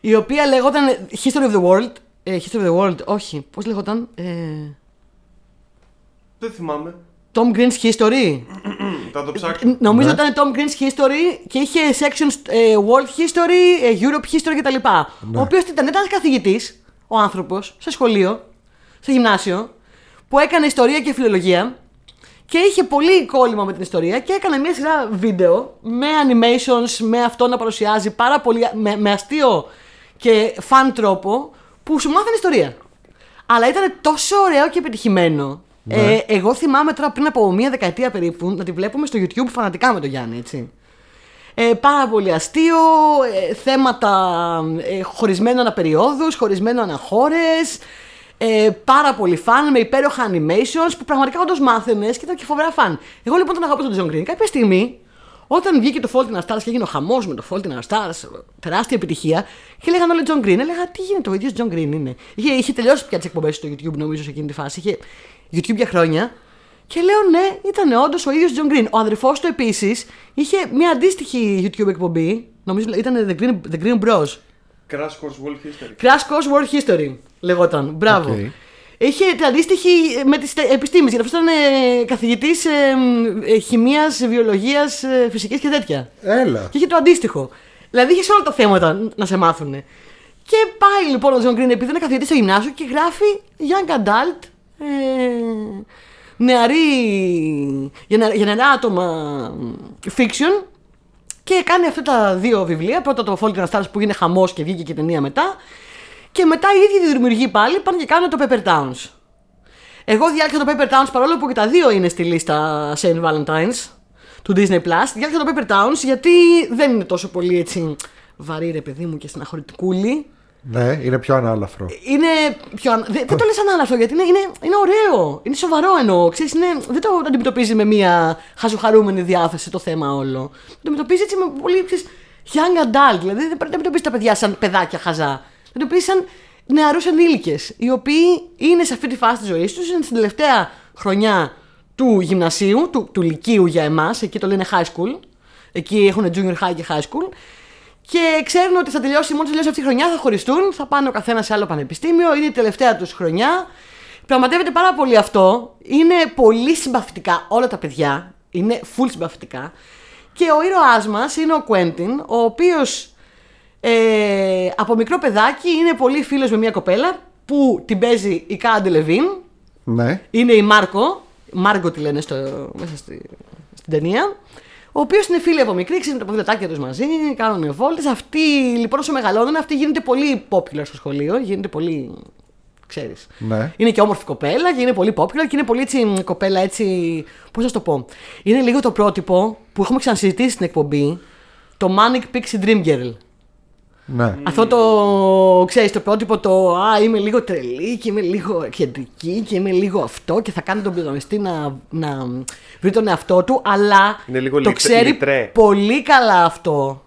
Η οποία λεγόταν History of the World. Ε, History of the World, όχι. Πώς λεγόταν; Ε, Δεν θυμάμαι. John Green's History. Θα το ψάξω. Νομίζω Ναι. ήταν John Green's History και είχε sections ε, World History, ε, Europe History κτλ. Ο οποίος ήταν, ήταν καθηγητής, ο άνθρωπος, σε σχολείο, σε γυμνάσιο, που έκανε ιστορία και φιλολογία και είχε πολύ κόλλημα με την ιστορία και έκανε μια σειρά βίντεο με animations, με αυτό να παρουσιάζει πάρα πολύ, με, με αστείο και φαν τρόπο που σου μάθανε ιστορία. Αλλά ήταν τόσο ωραίο και πετυχημένο. Ε, εγώ θυμάμαι τώρα πριν από μία δεκαετία περίπου να τη βλέπουμε στο YouTube φανατικά με τον Γιάννη, έτσι. Ε, πάρα πολύ αστείο, ε, θέματα ε, χωρισμένο ανά περιόδους, χωρισμένο ανά χώρες, ε, πάρα πολύ φαν με υπέροχα animations που πραγματικά όντως μάθαινες και ήταν και φοβερά φαν. Εγώ λοιπόν τον αγαπούσα τον John Green. Κάποια στιγμή, όταν βγήκε το Fault in Our Stars και έγινε ο χαμός με το Fault in Our Stars, τεράστια επιτυχία, και λέγανε όλοι John Green. Έλεγα τι γίνεται, ο ίδιος John Green είναι. Είχε, είχε τελειώσει πια τις εκπομπές στο YouTube νομίζω σε εκείνη τη φάση. Είχε YouTube για χρόνια. Και λέω ναι, ήταν όντως ο ίδιος John Green. Ο αδερφός του επίσης είχε μια αντίστοιχη YouTube εκπομπή. Νομίζω ήταν The Green, The Green Bros. Crash Course World History. Crash Course World History λεγόταν. Μπράβο. Οκ. Είχε την αντίστοιχη με τις επιστήμες. Γιατί αυτός ήταν ε, καθηγητής ε, ε, χημείας, βιολογίας, ε, φυσικής και τέτοια. Έλα. Και είχε το αντίστοιχο. Δηλαδή είχε όλα τα θέματα να σε μάθουν. Και πάει λοιπόν ο Τζον Γκριν επειδή είναι καθηγητής στο γυμνάσιο και γράφει Young Adult. Ε, νεαρή, για, νεα- για νεαρά άτομα fiction και κάνει αυτά τα δύο βιβλία. Πρώτα το Fault in Our Stars που είναι χαμός και βγήκε και ταινία μετά. Και μετά οι ίδιοι δημιουργοί πάλι πάνε και κάνουν το Paper Towns. Εγώ διάλεξα το Paper Towns παρόλο που και τα δύο είναι στη λίστα Saint Valentine's του Disney Plus. Διάλεξα το Paper Towns γιατί δεν είναι τόσο πολύ έτσι βαρύ ρε παιδί μου και στεναχωρητικούλη. Ναι, είναι πιο ανάλαφρο. Είναι πιο. ανα- Δεν, δεν το λες ανάλαφρο γιατί είναι, είναι, είναι ωραίο. Είναι σοβαρό εννοώ. Ξέρεις, είναι, δεν το αντιμετωπίζει με μια χαζοχαρούμενη διάθεση το θέμα όλο. Το αντιμετωπίζει έτσι με πολύ ξέρεις, young adult. Δηλαδή δεν αντιμετωπίζεις τα παιδιά σαν παιδάκια χαζά. Το αντιμετωπίζεις σαν νεαρούς ενήλικες. Οι οποίοι είναι σε αυτή τη φάση της ζωής τους, είναι στην τελευταία χρονιά του γυμνασίου, του, του λυκείου για εμάς. Εκεί το λένε high school. Εκεί έχουν junior high και high school. Και ξέρουν ότι θα τελειώσει, μόλις τελειώσει αυτή η χρονιά, θα χωριστούν, θα πάνε ο καθένας σε άλλο πανεπιστήμιο, είναι η τελευταία τους χρονιά. Πραγματεύεται πάρα πολύ αυτό. Είναι πολύ συμπαθητικά όλα τα παιδιά. Είναι full συμπαθητικά. Και ο ήρωάς μας είναι ο Κουέντιν, ο οποίος ε, από μικρό παιδάκι είναι πολύ φίλος με μια κοπέλα που την παίζει η Κάντε Λεβίν. Ναι. Είναι η Μάρκο. Μάρκο τη λένε στο, μέσα στη, στην ταινία. Ο οποίος είναι φίλοι από μικρή, ξέρουν τα ποδηλατάκια τους μαζί, κάνουν βόλτε. Αυτοί λοιπόν όσο μεγαλώνουν, αυτή γίνεται πολύ popular στο σχολείο. Γίνεται πολύ. ξέρεις. Ναι. Είναι και όμορφη κοπέλα και είναι πολύ popular και είναι πολύ έτσι, μ, κοπέλα έτσι. Πώς να σου το πω. Είναι λίγο το πρότυπο που έχουμε ξανασυζητήσει στην εκπομπή. Το Manic Pixie Dream Girl. Ναι. Αυτό το, ξέρεις, το πρότυπο το «Α, είμαι λίγο τρελή και είμαι λίγο κεντρική και είμαι λίγο αυτό και θα κάνει τον πρωταγωνιστή να, να βρει τον εαυτό του», αλλά Είναι λίγο το λιτ- ξέρει λιτρέ. πολύ καλά αυτό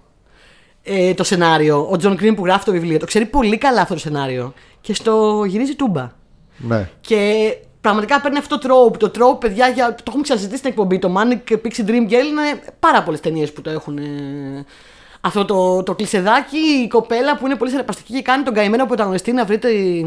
ε, το σενάριο. Ο Τζον Γκριν που γράφει το βιβλίο, το ξέρει πολύ καλά αυτό το σενάριο και στο γυρίζει τούμπα. Ναι. Και πραγματικά παίρνει αυτό το trope. Το trope, παιδιά, για, το έχουμε ξανασυζητήσει στην εκπομπή. Το Manic Pixie Dream Girl είναι πάρα πολλές ταινίες που το έχουν. Ε, αυτό το, το κλισεδάκι, η κοπέλα που είναι πολύ συναρπαστική και κάνει τον καημένο πρωταγωνιστή να βρει, τη-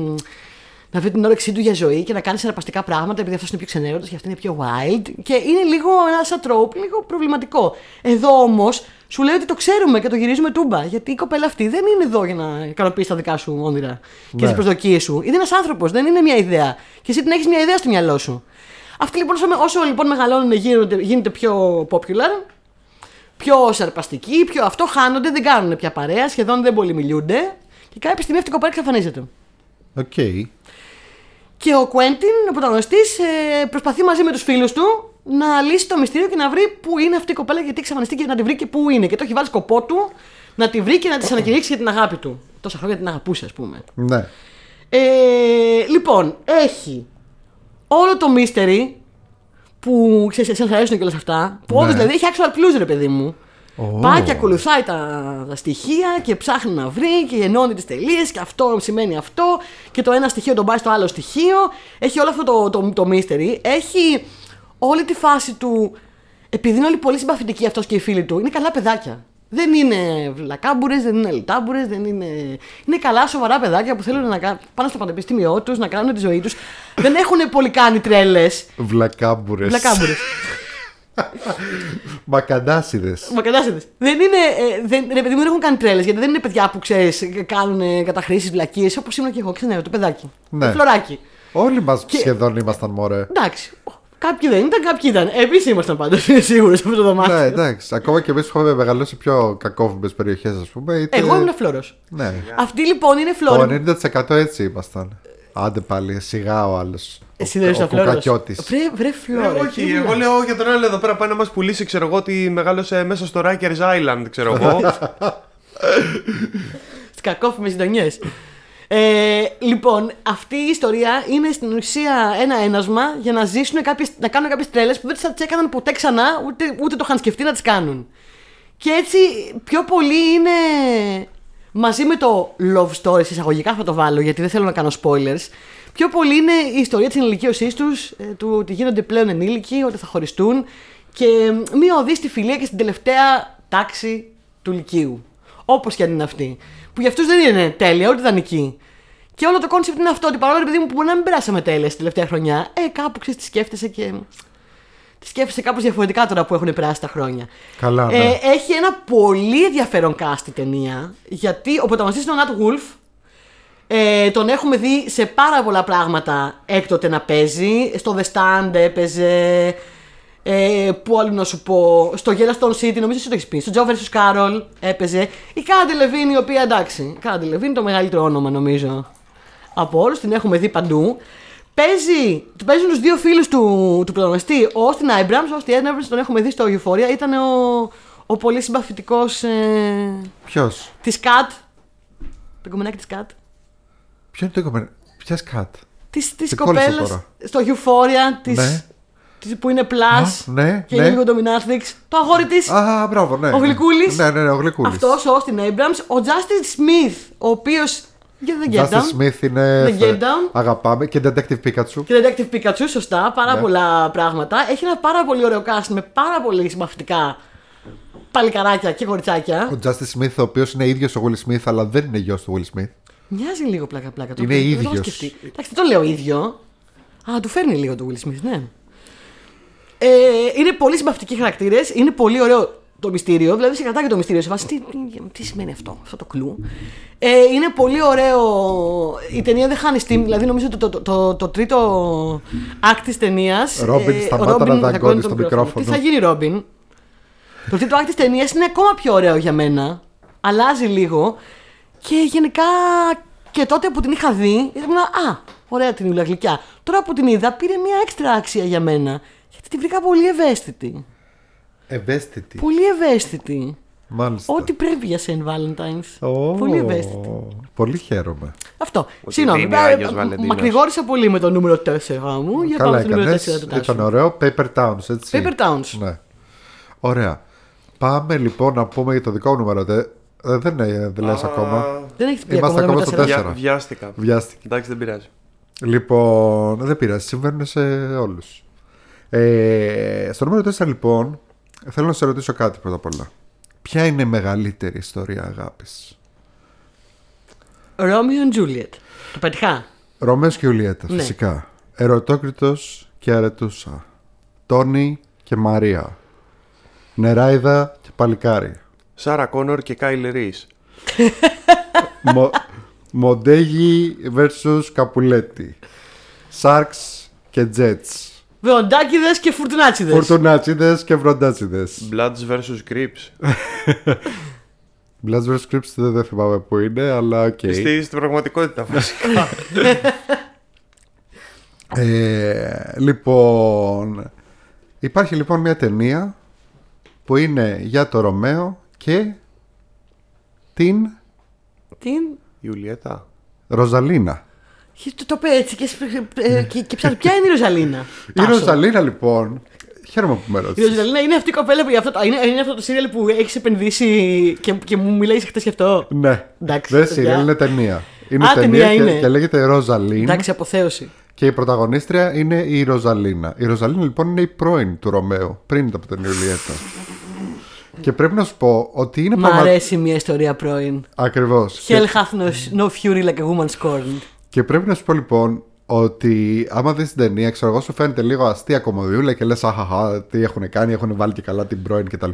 να βρει την όρεξή του για ζωή και να κάνει συναρπαστικά πράγματα επειδή αυτός είναι πιο ξενέρωτος και αυτή είναι πιο wild. Και είναι λίγο ένα σαν trope, λίγο προβληματικό. Εδώ όμως σου λέει ότι το ξέρουμε και το γυρίζουμε τούμπα. Γιατί η κοπέλα αυτή δεν είναι εδώ για να ικανοποιήσει τα δικά σου όνειρα και Ναι. τι προσδοκίες σου. Είναι ένας άνθρωπος, δεν είναι μια ιδέα. Και εσύ την έχεις μια ιδέα στο μυαλό σου. Αυτοί λοιπόν, όσο, όσο λοιπόν μεγαλώνουν, γίνονται, γίνεται πιο popular, πιο σαρπαστικοί, πιο αυτό, χάνονται, δεν κάνουν πια παρέα, σχεδόν δεν πολύ μιλούνται. Και κάποια στιγμή αυτή η κοπέλα εξαφανίζεται. Οκ. Και ο Κουέντιν, ο πρωταγωνιστής, προσπαθεί μαζί με τους φίλους του να λύσει το μυστήριο και να βρει πού είναι αυτή η κοπέλα, γιατί εξαφανιστεί και να τη βρει και πού είναι. Και το έχει βάλει σκοπό του να τη βρει και να της ανακηρύξει για την αγάπη του. Τόσα χρόνια την αγαπούσε, ας πούμε. Ναι. Ε, λοιπόν, έχει όλο το mystery που ξέρεις, εσένα σας αρέσουν και όλα αυτά. Που Ναι. όντως δηλαδή έχει actual clues, ρε παιδί μου. Ω. Πάει και ακολουθάει τα, τα στοιχεία και ψάχνει να βρει και ενώνει τις τελείες και αυτό σημαίνει αυτό και το ένα στοιχείο τον πάει στο άλλο στοιχείο. Έχει όλο αυτό το, το, το mystery. Έχει όλη τη φάση του. Επειδή είναι όλοι πολύ συμπαθητικοί αυτός και οι φίλοι του, είναι καλά παιδάκια. Δεν είναι βλακάμπουρες, δεν είναι λιτάμπουρες, δεν είναι. Είναι καλά σοβαρά παιδάκια που θέλουν να κα- πάνε στο πανεπιστήμιό τους, να κάνουν τη ζωή τους. δεν έχουν πολύ κάνει τρέλες. Βλακάμπουρες. Βλακάμπουρες. Μακαντάσιδες. Μα κατάστατε. Δεν είναι. Ε, δεν, ρε παιδί μου, δεν έχουν κάνει τρέλες γιατί δεν είναι παιδιά που ξέρεις, κάνουν καταχρήσεις, βλακίες όπως ήμουν και εγώ. Ξέρω, το παιδάκι. Ναι. Το φλωράκι. Όλοι μας Και- σχεδόν ήμασταν μωρέ. Εντάξει. Κάποιοι δεν ήταν, κάποιοι ήταν. Εμείς ήμασταν πάντως, είναι σίγουρος σε αυτό το δωμάτιο. Ναι, εντάξει. Ακόμα και εμείς που είχαμε μεγαλώσει πιο κακόβιμπες περιοχές, ας πούμε. είτε- Εγώ ήμουν φλόρος. Ναι. Αυτή λοιπόν είναι Το φλόρη. 90% έτσι ήμασταν. Άντε πάλι, σιγά ο άλλος. Εσύ δεν είσαι ο φλόρος. κουκακιώτης. Βρε, βρε Ε, φλόρα. όχι, εγώ λέω για τον άλλο εδώ πέρα πάει να μας πουλήσει, ξέρω εγώ, ότι μεγάλωσε μέσα στο Rikers Island, ξέρω εγώ. Στι κακόφημες γειτονιές. Ε, λοιπόν, αυτή η ιστορία είναι στην ουσία ένα ένασμα για να ζήσουν κάποιες, να κάνουν κάποιες τρέλες που δεν τις έκαναν ποτέ ξανά, ούτε, ούτε το είχαν σκεφτεί να τις κάνουν. Και έτσι πιο πολύ είναι μαζί με το love story, σε εισαγωγικά θα το βάλω γιατί δεν θέλω να κάνω spoilers. Πιο πολύ είναι η ιστορία της ενηλικίωσής τους, του ότι γίνονται πλέον ενήλικοι, ότι θα χωριστούν και μία οδή στη φιλία και στην τελευταία τάξη του λυκείου. Όπως και αν είναι αυτή. Που για αυτούς δεν είναι τέλεια, ούτε ιδανική. Και όλο το κόνσεπτ είναι αυτό, ότι παρόλο ρε παιδί μου που μπορεί να μην περάσαμε τέλεια στην τελευταία χρονιά, ε, κάπου ξέρεις, τη σκέφτεσαι και. Τη σκέφτεσαι κάπως διαφορετικά τώρα που έχουν περάσει τα χρόνια. Καλά, ναι. Ε, έχει ένα πολύ ενδιαφέρον cast η ταινία, γιατί ο πρωταγωνιστής είναι ο Νατ Γουλφ. Ε, τον έχουμε δει σε πάρα πολλά πράγματα έκτοτε να παίζει. Στο The Stand έπαιζε. Ε, πού άλλο να σου πω; Στο Yellowstone City, νομίζω εσύ το έχεις πει. Στο Joe vs. Carol έπαιζε. Η Κάντε Λεβίν, η οποία εντάξει. Η Κάντε Λεβίν το μεγαλύτερο όνομα νομίζω από όλους. Την έχουμε δει παντού. Παίζει, παίζουν τους δύο φίλους του, του πρωταγωνιστή. Ο Όστιν Άιμπραμ. Ο Όστιν Άιμπραμ τον έχουμε δει στο Euphoria. Ήταν ο, ο πολύ συμπαθητικός ε, Ποιος; της Κατ. Το κομμενάκι της Κατ. Ποιο είναι το κομμάτι. Ποια κατ; Της της Τι κόλλησε κοπέλας τώρα. στο Euphoria της, Ναι. Της που είναι plus Α, ναι, και ναι. είναι λίγο dominatrix. Το αγόρι της. Α, μπράβο, ναι. Ο Γλυκούλης. Ναι, ναι, ναι, ο Γλυκούλης. Αυτός ο Austin Abrams. Ο Justin Smith, ο οποίος. Για δεν Get Justin Down. Smith είναι. The Get Down. Αγαπάμε. Και Detective Pikachu. Και Detective Pikachu, σωστά. Πάρα Ναι. πολλά πράγματα. Έχει ένα πάρα πολύ ωραίο cast με πάρα πολύ συμπαθητικά παλικαράκια και κοριτσάκια. Ο Justin Smith, ο οποίος είναι ίδιος ο Will Smith, αλλά δεν είναι γιος του Will Smith. Μοιάζει λίγο πλάκα-πλάκα. Το Είναι οποίο δεν το έχω ίδιος. σκεφτεί. Εντάξει, δεν το λέω ίδιο. Α, του φέρνει λίγο το Will Smith, ναι. Ε, είναι πολύ συμπαυτικοί χαρακτήρες. Είναι πολύ ωραίο το μυστήριο. Δηλαδή σε κρατάει και το μυστήριο. Σε βάση τι, τι, τι σημαίνει αυτό, αυτό το κλου. Ε, είναι πολύ ωραίο. Η ταινία δεν χάνει steam. Δηλαδή νομίζω ότι το, το, το, το τρίτο act της ταινίας. Ρόμπιν, σταμάτα να δαγκώνεις στο μικρόφωνο. Τι θα γίνει, Ρόμπιν. Το τρίτο act της ταινίας είναι ακόμα πιο ωραίο για μένα. Αλλάζει λίγο. Και γενικά και τότε που την είχα δει, ήμουν Α, ωραία την ούλα γλυκιά. Τώρα που την είδα, πήρε μια έξτρα άξια για μένα. Γιατί την βρήκα πολύ ευαίσθητη. Ευαίσθητη. Πολύ ευαίσθητη. Μάλιστα. Ό,τι πρέπει για Σεν Valentine's. Ω, Πολύ ευαίσθητη. Πολύ χαίρομαι. Αυτό. Ότι Συγγνώμη. είναι ε, Άγιος ε, Βαλεντίνος. Μακρηγόρησα πολύ με το νούμερο 4 μου. Για Καλά πάμε στο νούμερο 4 έκανες. του Ήταν Τάσου. ωραίο. Paper Towns, έτσι. Paper Towns. Ναι. Ωραία. Πάμε λοιπόν να πούμε για το δικό μου νούμερο. τε- ε, δεν, ε, δεν λες Α, ακόμα. Δεν έχεις πει Είμαστε ακόμα ακόμα νούμερο στο 4. τέσσερα. Βιά, βιάστηκα. Βιάστηκε. Εντάξει, δεν πειράζει. Λοιπόν, δεν πειράζει, συμβαίνουν σε όλους. Ε, στο νούμερο 4 λοιπόν, θέλω να σε ρωτήσω κάτι πρώτα απ' όλα. Ποια είναι η μεγαλύτερη ιστορία αγάπης; Ρόμιο and Juliet. Το πετυχά. Ρωμαίος και Ιουλιέτα, Ναι. φυσικά. Ερωτόκριτος και Αρετούσα. Τόνι και Μαρία. Νεράιδα και Παλικάρι. Σάρα Κόνορ και Κάιλ Ρίς. Μο, Μοντέγι versus Καπουλέτη. Σάρξ και Τζέτς. Βροντάκιδε και φουρτουνάτσιδες. Φορτουνάτσιδες και βροντάτσιδες. Bloods vs Crips. Bloods vs. Crips δεν, δεν θυμάμαι που είναι, αλλά οκ. Στη, στην πραγματικότητα βασικά. Ε, λοιπόν, υπάρχει λοιπόν μια ταινία που είναι για το Ρωμαίο και την Την. Ιουλιέτα. Ροζαλίνα. Και Το, το είπε έτσι και, ε, και, και ψάχνει. Ποια είναι η Ροζαλίνα. Η Τάσο; Ροζαλίνα λοιπόν, χαίρομαι που με Η ρώτησες. Ροζαλίνα είναι αυτή η κοπέλα που. Αυτό, το- είναι, είναι αυτό το σύριαλ που έχεις επενδύσει και, και μου μιλάει χθες γι' αυτό. Ναι, Εντάξει, δεν παιδιά. σύριαλ, είναι ταινία. Είναι Α, ταινία, ταινία και, είναι. και λέγεται Ροζαλίνα Εντάξει, αποθέωση. και η πρωταγωνίστρια είναι η Ροζαλίνα. Η Ροζαλίνα λοιπόν είναι η πρώην του Ρωμαίου, πριν από την Ιουλιέτα. και πρέπει να σου πω ότι είναι Μ' πραγματικά. αρέσει μια ιστορία πρώην. Ακριβώς. Hell hath no, no fury like a woman scorned. Και πρέπει να σου πω λοιπόν ότι άμα δεις την ταινία, ξέρω εγώ, σου φαίνεται λίγο αστεία κομμωδιούλα και λες αχαχα, τι έχουν κάνει, έχουν βάλει και καλά την πρώην κτλ.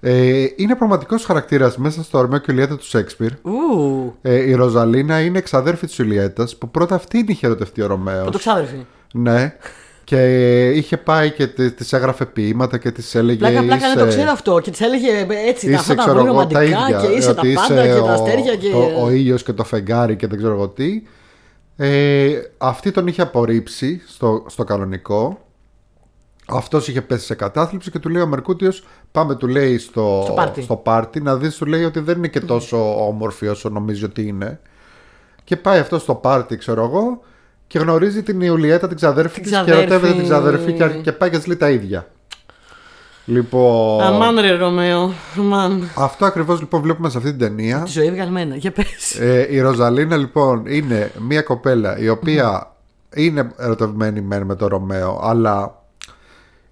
Ε, είναι πραγματικός χαρακτήρας μέσα στο Ρωμαίο και Ιουλιέτα του Σέξπιρ. Ου, Ε, η Ροζαλίνα είναι εξαδέρφη της Ιουλιέτας που πρώτα αυτή την είχε ερωτευτεί ο Ρωμαίος. πρωτοξάδερφη. Ναι. Και είχε πάει και τη της έγραφε ποιήματα και της έλεγε Πλάκα, πλάκα, ναι, το «Είσαι- ξέρω αυτό. Και της έλεγε έτσι, τα αυτά Είσαι, τα ξέρω πολύ εγώ, τα ρομαντικά ίδια. και είσαι τα ότι πάντα είσαι και τα ο- αστέρια και. Το, ο ήλιος και το φεγγάρι και δεν ξέρω εγώ τι. Ε, αυτή τον είχε απορρίψει στο, στο κανονικό. Αυτός είχε πέσει σε κατάθλιψη και του λέει ο Μερκούτιος πάμε του λέει στο, Στο πάρτι. στο πάρτι να δεις του λέει ότι δεν είναι και τόσο όμορφη όσο νομίζει ότι είναι. Και πάει αυτός στο πάρτι ξέρω εγώ και γνωρίζει την Ιουλιέτα την ξαδέρφη Την της και ξαδέρφη. ερωτεύεται την ξαδέρφη και, και πάει και της λέει τα ίδια. Λοιπόν, Αμάν ρε Ρωμαίο. Αμάν. αυτό ακριβώς λοιπόν βλέπουμε σε αυτή την ταινία. Τη ζωή βγαλμένα. Για πες. Ε, η Ροζαλίνα λοιπόν είναι μια κοπέλα η οποία είναι ερωτευμένη μεν με τον Ρωμαίο αλλά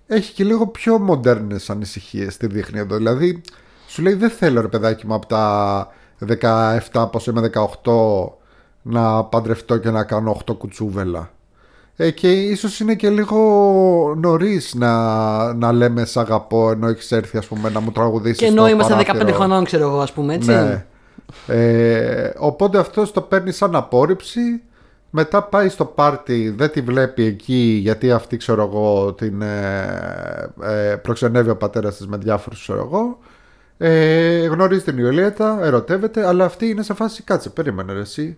έχει και λίγο πιο μοντέρνες ανησυχίες στη δείχνει εδώ δηλαδή σου λέει δεν θέλω ρε παιδάκι μου από τα 17 πως είμαι 18 να παντρευτώ και να κάνω 8 κουτσούβελα ε, και ίσως είναι και λίγο νωρίς να, να λέμε σ' αγαπώ ενώ έχεις έρθει ας πούμε να μου τραγουδήσεις Και ενώ στο είμαστε 15 παράθυρο. χρονών, ξέρω εγώ, ας πούμε, έτσι. Ναι. Ε, οπότε αυτός το παίρνει σαν απόρριψη. Μετά πάει στο πάρτι, δεν τη βλέπει εκεί γιατί αυτή ξέρω εγώ την ε, ε, προξενεύει ο πατέρας της με διάφορους ξέρω εγώ. Ε, γνωρίζει την Ιωλίατα, ερωτεύεται, αλλά αυτή είναι σε φάση κάτσε, περίμενε ρε, εσύ.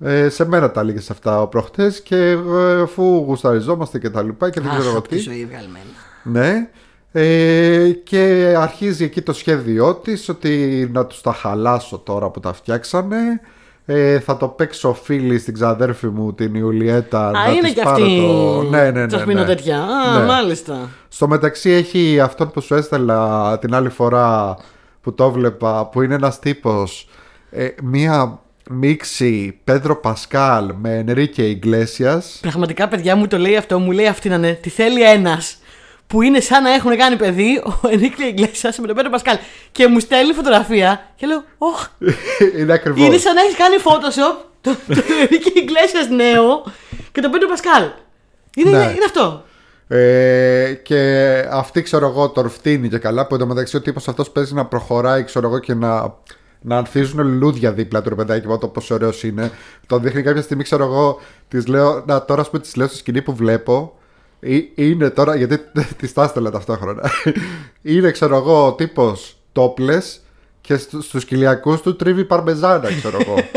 Ε, σε μένα τα έλεγες αυτά ο προχτές και ε, αφού γουσταριζόμαστε και τα λοιπά και δεν ξέρω εγώ Αχ, τη τι. ζωή βγαλμένα. Ναι. Ε, και αρχίζει εκεί το σχέδιό της ότι να τους τα χαλάσω τώρα που τα φτιάξανε. Ε, θα το παίξω φίλη στην ξαδέρφη μου την Ιουλιέτα Α, να είναι της και πάρω αυτή. το... Ναι, ναι, ναι, Τσαχμίνο ναι. τέτοια. Α, Ναι. μάλιστα. Στο μεταξύ έχει αυτόν που σου έστελα την άλλη φορά που το βλέπα που είναι ένας τύπος ε, μία μίξη Πέντρο Πασκάλ με Ενρίκε Ιγκλέσιας Πραγματικά, παιδιά μου το λέει αυτό, μου λέει αυτή να είναι. Τι θέλει ένας που είναι σαν να έχουν κάνει παιδί, ο Ενίκλη Ιγκλέσιας με τον Πέτρο Πασκάλ. Και μου στέλνει φωτογραφία και λέω, Ωχ, είναι ακριβώς είναι σαν να έχεις κάνει Photoshop το, το Ενίκλη Ιγκλέσιας νέο και τον Πέτρο Πασκάλ. Είναι, Ναι. είναι αυτό. Ε, και αυτή ξέρω εγώ τον φτύνει και καλά που εντωμεταξύ ο τύπος αυτός παίζει να προχωράει ξέρω εγώ και να, να ανθίζουν λουλούδια δίπλα του ρε παιδάκι μου το πόσο ωραίος είναι. Τον δείχνει κάποια στιγμή ξέρω εγώ της λέω, να τώρα ας πούμε της λέω στη σκηνή που βλέπω «Ε- είναι τώρα γιατί τη τα έστελνα ταυτόχρονα. Είναι ξέρω εγώ ο τύπος τόπλες και στου, στους κοιλιακούς του τρίβει παρμεζάνα ξέρω εγώ.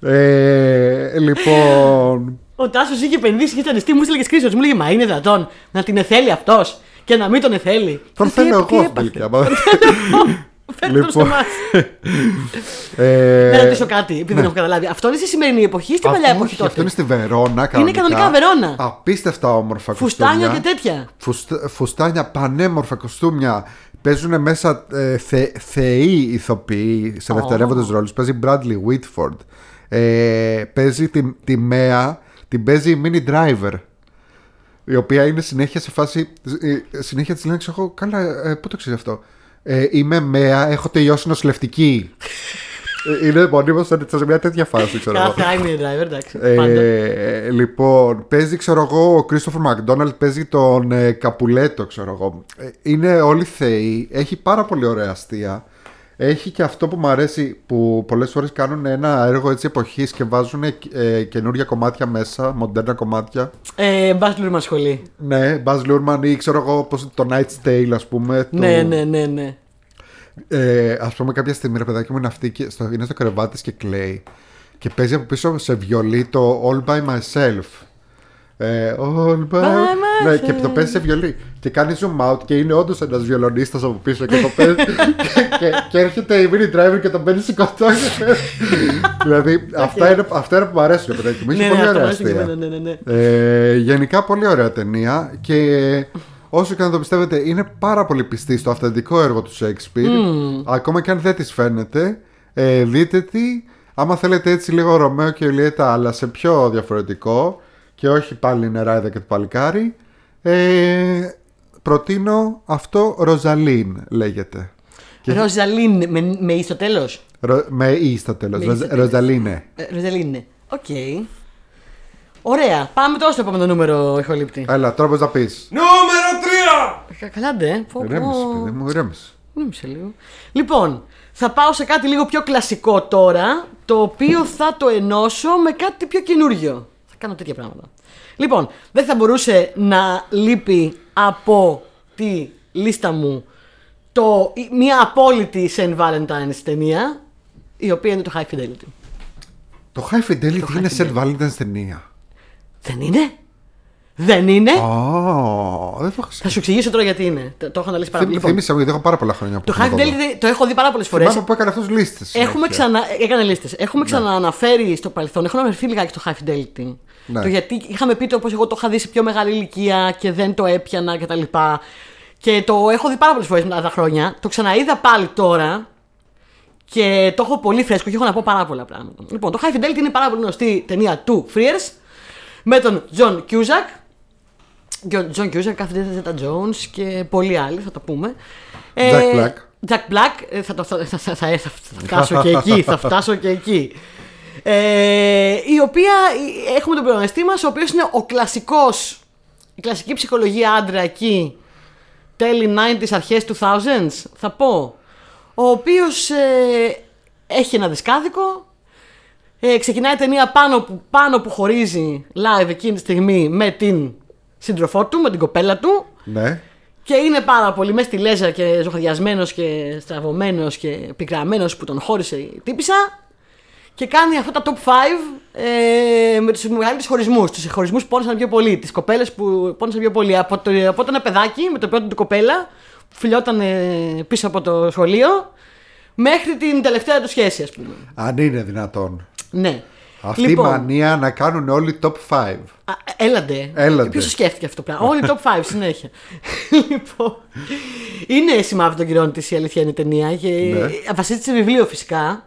Ε, λοιπόν. Ο Τάσος είχε επενδύσει και ήταν στη μου έστειλε και σκρίσο. Μου λέγε Μα είναι δυνατόν να την εθέλει αυτός και να μην τον εθέλει. τον Τι θέλω έπα- τι εγώ στην έπαθε; τελική άμα- Φέρτε τον σε Λοιπόν. εμάς. Ε, Να ρωτήσω κάτι, επειδή δεν έχω καταλάβει. Αυτό είναι στη σημερινή εποχή ή στην παλιά Αυτό εποχή όχι, Αυτό είναι τότε. στη Βερόνα. Κανονικά. κανονικά Βερόνα. Απίστευτα όμορφα Φουστάνια κοστούμια. και τέτοια. Φουστα- φουστάνια, πανέμορφα κοστούμια. Παίζουν μέσα ε, θε, θεοί ηθοποιοί σε Ω. δευτερεύοντες ρόλους. Παίζει Bradley Whitford. Ε, παίζει τη, τη Μέα, την παίζει η Mini Driver. Η οποία είναι συνέχεια σε φάση. ε, Συνέχεια της λένε, ξέρω εγώ, καλά, ε, πού το ξέρει αυτό. Ε, είμαι Μέα, έχω τελειώσει νοσηλευτική. Ε, είναι μονίμως σε σε μια τέτοια φάση, ξέρω εγώ. Κάθε είναι driver, εντάξει. πάντα. Ε, λοιπόν, παίζει, ξέρω εγώ, ο Christopher McDonald παίζει τον ε, Καπουλέτο, ξέρω εγώ. Ε, είναι όλοι θεοί. Έχει πάρα πολύ ωραία αστεία. Έχει και αυτό που μου αρέσει που πολλές φορές κάνουν ένα έργο έτσι εποχής και βάζουν ε, καινούργια κομμάτια μέσα, μοντέρνα κομμάτια. Ε, Μπάσλουρ μα σχολεί. Ναι, Baz Luhrmann ή ξέρω εγώ πώς, το Night's Tale ας πούμε. του- Ναι, ναι, ναι, ναι. ε, ας πούμε κάποια στιγμή ρε παιδάκι μου είναι, αυτή και στο, είναι στο κρεβάτι της και κλαίει και παίζει από πίσω σε βιολί το All By Myself ε, all by... By Ναι, myself. και το παίζεις σε βιολί. Και κάνει zoom out και είναι όντως ένας βιολονίστας από πίσω και το παίζει. και, και, και έρχεται η mini driver και τον παίρνει σηκωτός. δηλαδή αυτά, είναι, αυτά είναι που μου αρέσουν. ρε παιδάκι μου. Είχε Ναι, πολύ ναι, αυτό ωραία μου αρέσει και αστεία. εμένα, ναι, ναι, ναι. Ε, γενικά πολύ ωραία ταινία και όσο και να το πιστεύετε είναι πάρα πολύ πιστή στο αυθεντικό έργο του Shakespeare ακόμα και αν δεν της φαίνεται ε, δείτε τη άμα θέλετε έτσι λίγο Ρωμαίο και Ιουλιέτα αλλά σε πιο διαφορετικό και όχι πάλι νεράιδα και το παλικάρι ε, προτείνω αυτό Ροζαλίν λέγεται Και- Ροζαλίν με, με ει στο τέλος; Ρο- με ή στο τέλος Με «η» στο Ροζ- τέλος. Ροζαλίνε Ροζαλίν, ναι. Οκ. Ωραία. Πάμε τώρα στο επόμενο νούμερο, ηχολήπτη. Έλα τρόπος να πεις Νούμερο 3! Κα- Καλά, ντε. Πω, πω. Ηρέμησε παιδί μου ηρέμησε Ηρέμησε λίγο. Λοιπόν, θα πάω σε κάτι λίγο πιο κλασικό τώρα, το οποίο θα το ενώσω με κάτι πιο καινούριο. Θα κάνω τέτοια πράγματα. Λοιπόν, δεν θα μπορούσε να λείπει από τη λίστα μου το, η- μια απόλυτη Saint Valentine's ταινία, η οποία είναι το High Fidelity. Το High Fidelity Το είναι High σε Valentine's ταινία Δεν είναι; Δεν είναι; Ω, δεν το έχω Θα σου εξηγήσω τώρα γιατί είναι. Το, το έχω αναλύσει πάρα πολύ. Θυμ- Θύμισε μου γιατί έχω πάρα πολλά χρόνια το που High το δω. Fidelity το έχω δει πάρα πολλές φορές. Θυμάμαι που έκανε αυτού λίστες. Έχουμε ξανα... Έκανε λίστες. Έχουμε ξανααναφέρει στο παρελθόν. Έχω αναφερθεί λιγάκι στο High Fidelity. Ναι. Το γιατί είχαμε πει το πώ εγώ το είχα δει σε πιο μεγάλη ηλικία και δεν το έπιανα κτλ. Και, και το έχω δει πάρα πολλές φορές μετά τα χρόνια. Το ξαναείδα πάλι τώρα και το έχω πολύ φρέσκο και έχω να πω πάρα πολλά πράγματα. Λοιπόν, το High Fidelity είναι πάρα πολύ γνωστή ταινία του Frears με τον John Cusack. Και ο John Cusack, κάθεται Zeta Jones και πολλοί άλλοι, θα το πούμε. Jack Black. Jack Black, ε, θα, το, θα, θα, θα, θα, θα φτάσω και εκεί, θα φτάσω και εκεί. Ε, η οποία ε, έχουμε τον πρωταγωνιστή μας, ο οποίος είναι ο κλασικός, η κλασική ψυχολογία άντρα εκεί, τέλη 90s, αρχές 2000s, θα πω. Ο οποίος ε, έχει ένα δισκάδικο, ε, ξεκινάει η ταινία πάνω που, πάνω που χωρίζει live εκείνη τη στιγμή με την σύντροφό του, με την κοπέλα του. Ναι. Και είναι πάρα πολύ μέσα στη λέζα και ζωχαδιασμένο και στραβωμένος και πικραμένος που τον χώρισε η τύπησα. Και κάνει αυτά τα top 5 ε, με τους μεγαλύτερους χωρισμούς. Τους χωρισμούς που πόνεσαν πιο πολύ. Τις κοπέλες που πόνεσαν πιο πολύ. Από, το, από το ένα παιδάκι με το πρώτο του κοπέλα που φιλιόταν ε, πίσω από το σχολείο μέχρι την τελευταία του σχέση, ας πούμε. Αν είναι δυνατόν. Ναι. Αυτή η μανία να κάνουν όλοι top 5. Α, έλαντε. Έλαντε. Ποιος σκέφτηκε αυτό το πράγμα; Όλοι top 5 συνέχεια. λοιπόν. Είναι σημάδι των κυρών της η αλήθεια είναι η ταινία. Και Ναι. Βασίζεται σε βιβλίο φυσικά.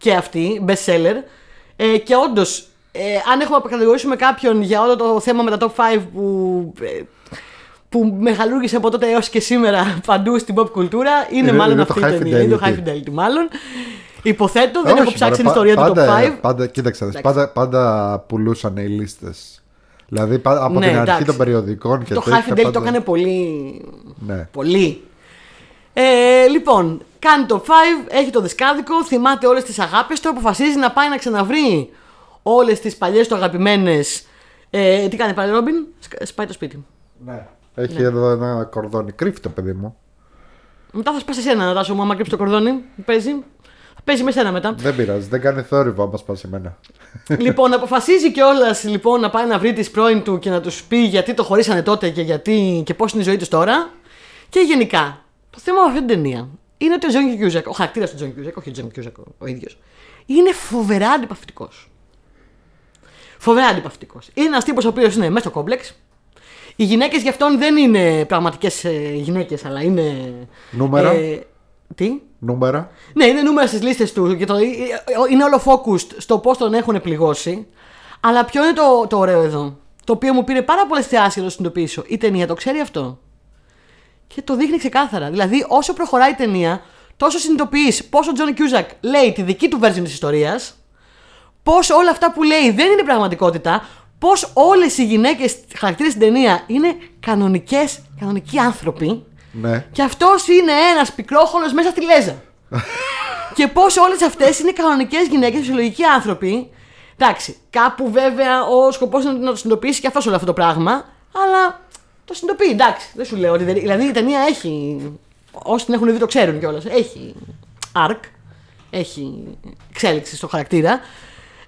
Και αυτή, best seller. Ε, και όντως, ε, αν έχουμε να κατηγορήσουμε κάποιον για όλο το θέμα με τα top 5 που. ε, που μεγαλούργησε από τότε έως και σήμερα παντού στην pop κουλτούρα είναι, Είναι- μάλλον είναι το αυτή η High ταινία. Είναι το Fidelity. High Fidelity μάλλον. Υποθέτω, δεν Όχι, έχω ψάξει την μωρέ, ιστορία πα- του top πάντα, 5. Πάντα, κοίταξε, Εντάξει. πάντα, πάντα πουλούσαν οι λίστες. Δηλαδή πα- από Ναι, την αρχή εντάξει. των περιοδικών και το τέτοια High Fidelity πάντα- το έκανε πολύ. Ναι. Πολύ. Ε, λοιπόν, κάνει το 5, έχει το δισκάδικο, θυμάται όλες τις αγάπες του, αποφασίζει να πάει να ξαναβρει όλες τις παλιές του αγαπημένες. Ε, τι κάνει πάλι, Ρόμπιν, Σκα- σπάει το σπίτι. Ναι. Έχει εδώ ένα κορδόνι. Κρύφτο, παιδί μου. Μετά θα σπάσει εσένα, Νατάσο μου, άμα κρύψει το κορδόνι που παίζει. Θα παίζει με σένα μετά. Δεν πειράζει, δεν κάνει θόρυβο άμα σπάσει εμένα. λοιπόν, αποφασίζει κιόλας λοιπόν, να πάει να βρει τις πρώην του και να τους πει γιατί το χωρίσανε τότε και, γιατί, και πώς είναι η ζωή τους τώρα. Και γενικά, το θέμα με αυτή την ταινία είναι ότι ο Τζον Κιούζακ, ο χαρακτήρας του Τζον Κιούζακ, όχι ο Τζον Κιούζακ ο, ο ίδιος, είναι φοβερά αντιπαυτικό. Φοβερά αντιπαυτικό. Είναι ένας τύπος ο οποίος είναι μέσα στο κόμπλεξ. Οι γυναίκες γι' αυτόν δεν είναι πραγματικές γυναίκες, αλλά είναι. Νούμερα. ε, τι; Νούμερα. Ναι, είναι νούμερα στις λίστες του και το, είναι όλο focused στο πώς τον έχουν πληγώσει. Αλλά ποιο είναι το, το ωραίο εδώ, το οποίο μου πήρε πάρα πολλές θεάσεις να το συνειδητοποιήσω. Η ταινία το ξέρει αυτό; Και το δείχνει ξεκάθαρα. Δηλαδή, όσο προχωράει η ταινία, τόσο συνειδητοποιείς πόσο ο Τζον Κιούζακ λέει τη δική του version της ιστορίας, πώς όλα αυτά που λέει δεν είναι πραγματικότητα, πώς όλες οι γυναίκες χαρακτήρες στην ταινία είναι κανονικές, κανονικοί άνθρωποι. Ναι. Και αυτός είναι ένας πικρόχολο μέσα στη λέζα. και πώς όλες αυτές είναι κανονικές γυναίκες, φυσιολογικοί άνθρωποι. Εντάξει, κάπου βέβαια ο σκοπός είναι να το συνειδητοποιήσει και αυτός όλο αυτό το πράγμα, αλλά το συνειδητοποιεί, εντάξει. Δεν σου λέω ότι δεν. Δηλαδή η ταινία έχει. Όσοι την έχουν δει το ξέρουν κιόλας. Έχει arc, έχει εξέλιξη στο χαρακτήρα.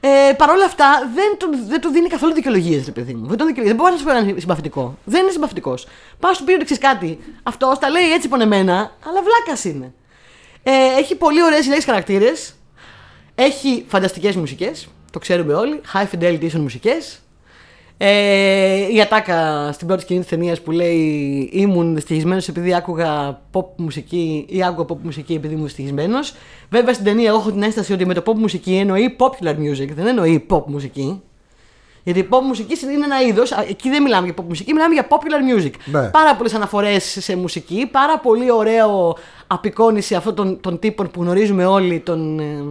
Ε, Παρ' όλα αυτά δεν του, δεν του δίνει καθόλου δικαιολογίες, ρε παιδί μου. Δεν, τον δικαιολογεί. δεν μπορεί να σου πει να είναι συμπαθητικό. Δεν είναι συμπαθητικός. Πας του πει ότι ξέρεις κάτι. Αυτός τα λέει έτσι πονεμένα, αλλά βλάκας είναι. Ε, έχει πολύ ωραίες λέξει χαρακτήρες. Έχει φανταστικές μουσικές. Το ξέρουμε όλοι. High fidelity ίσον μουσικές. Ε, η ατάκα στην πρώτη σκηνή της ταινίας που λέει ήμουν δυστυχισμένος επειδή άκουγα pop μουσική ή άκουγα pop μουσική επειδή ήμουν δυστυχισμένος. Βέβαια στην ταινία εγώ έχω την αίσθηση ότι με το pop μουσική εννοεί popular music, δεν εννοεί pop μουσική. Γιατί η pop μουσική είναι ένα είδος, εκεί δεν μιλάμε για pop μουσική, μιλάμε για popular music. Ναι. Πάρα πολλές αναφορές σε μουσική, πάρα πολύ ωραίο απεικόνηση αυτών των, των τύπων που γνωρίζουμε όλοι, των. Ε,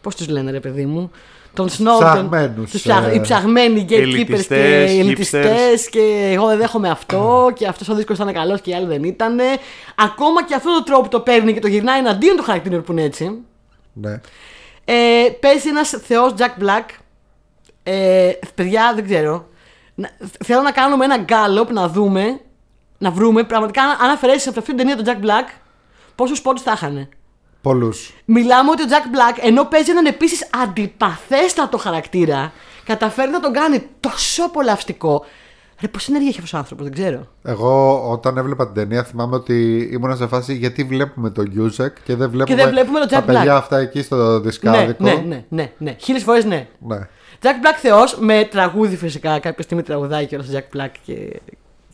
Πώς τους λένε, ρε παιδί μου, των snob, Ψαγμένους, τους ψαγ- ε, οι ψαγμένοι gatekeepers ελιτιστές, και οι ελιτιστές hipsters. και εγώ δεν δέχομαι αυτό και αυτός ο δίσκος ήταν καλός και οι άλλοι δεν ήταν. Ακόμα και αυτό το τρόπο το παίρνει και το γυρνάει εναντίον του χαρακτήρων που είναι έτσι. Ναι. Ε, παίζει ένας θεός Jack Black. Ε, παιδιά, δεν ξέρω. Να- θέλω να κάνουμε ένα γκάλωπ να δούμε, να βρούμε πραγματικά αν- αν αφαιρέσεις από αυτή την ταινία τον Jack Black, πόσους πόντους θα είχανε. Πολλούς. Μιλάμε ότι ο Jack Black, ενώ παίζει έναν επίσης αντιπαθέστατο χαρακτήρα, καταφέρει να τον κάνει τόσο απολαυστικό. Ρε, πώ ενέργεια έχει αυτός ο άνθρωπος, δεν ξέρω. Εγώ όταν έβλεπα την ταινία θυμάμαι ότι ήμουν σε φάση γιατί βλέπουμε τον Κιούζακ και δεν βλέπουμε, δεν βλέπουμε τον τα Jack παιδιά Black. αυτά εκεί στο Ναι, δισκάδικο. ναι, ναι, ναι, ναι. Χίλιες φορές ναι. Ναι. Jack Black Θεός με τραγούδι φυσικά. Κάποια στιγμή τραγουδάει και ο Jack Black και,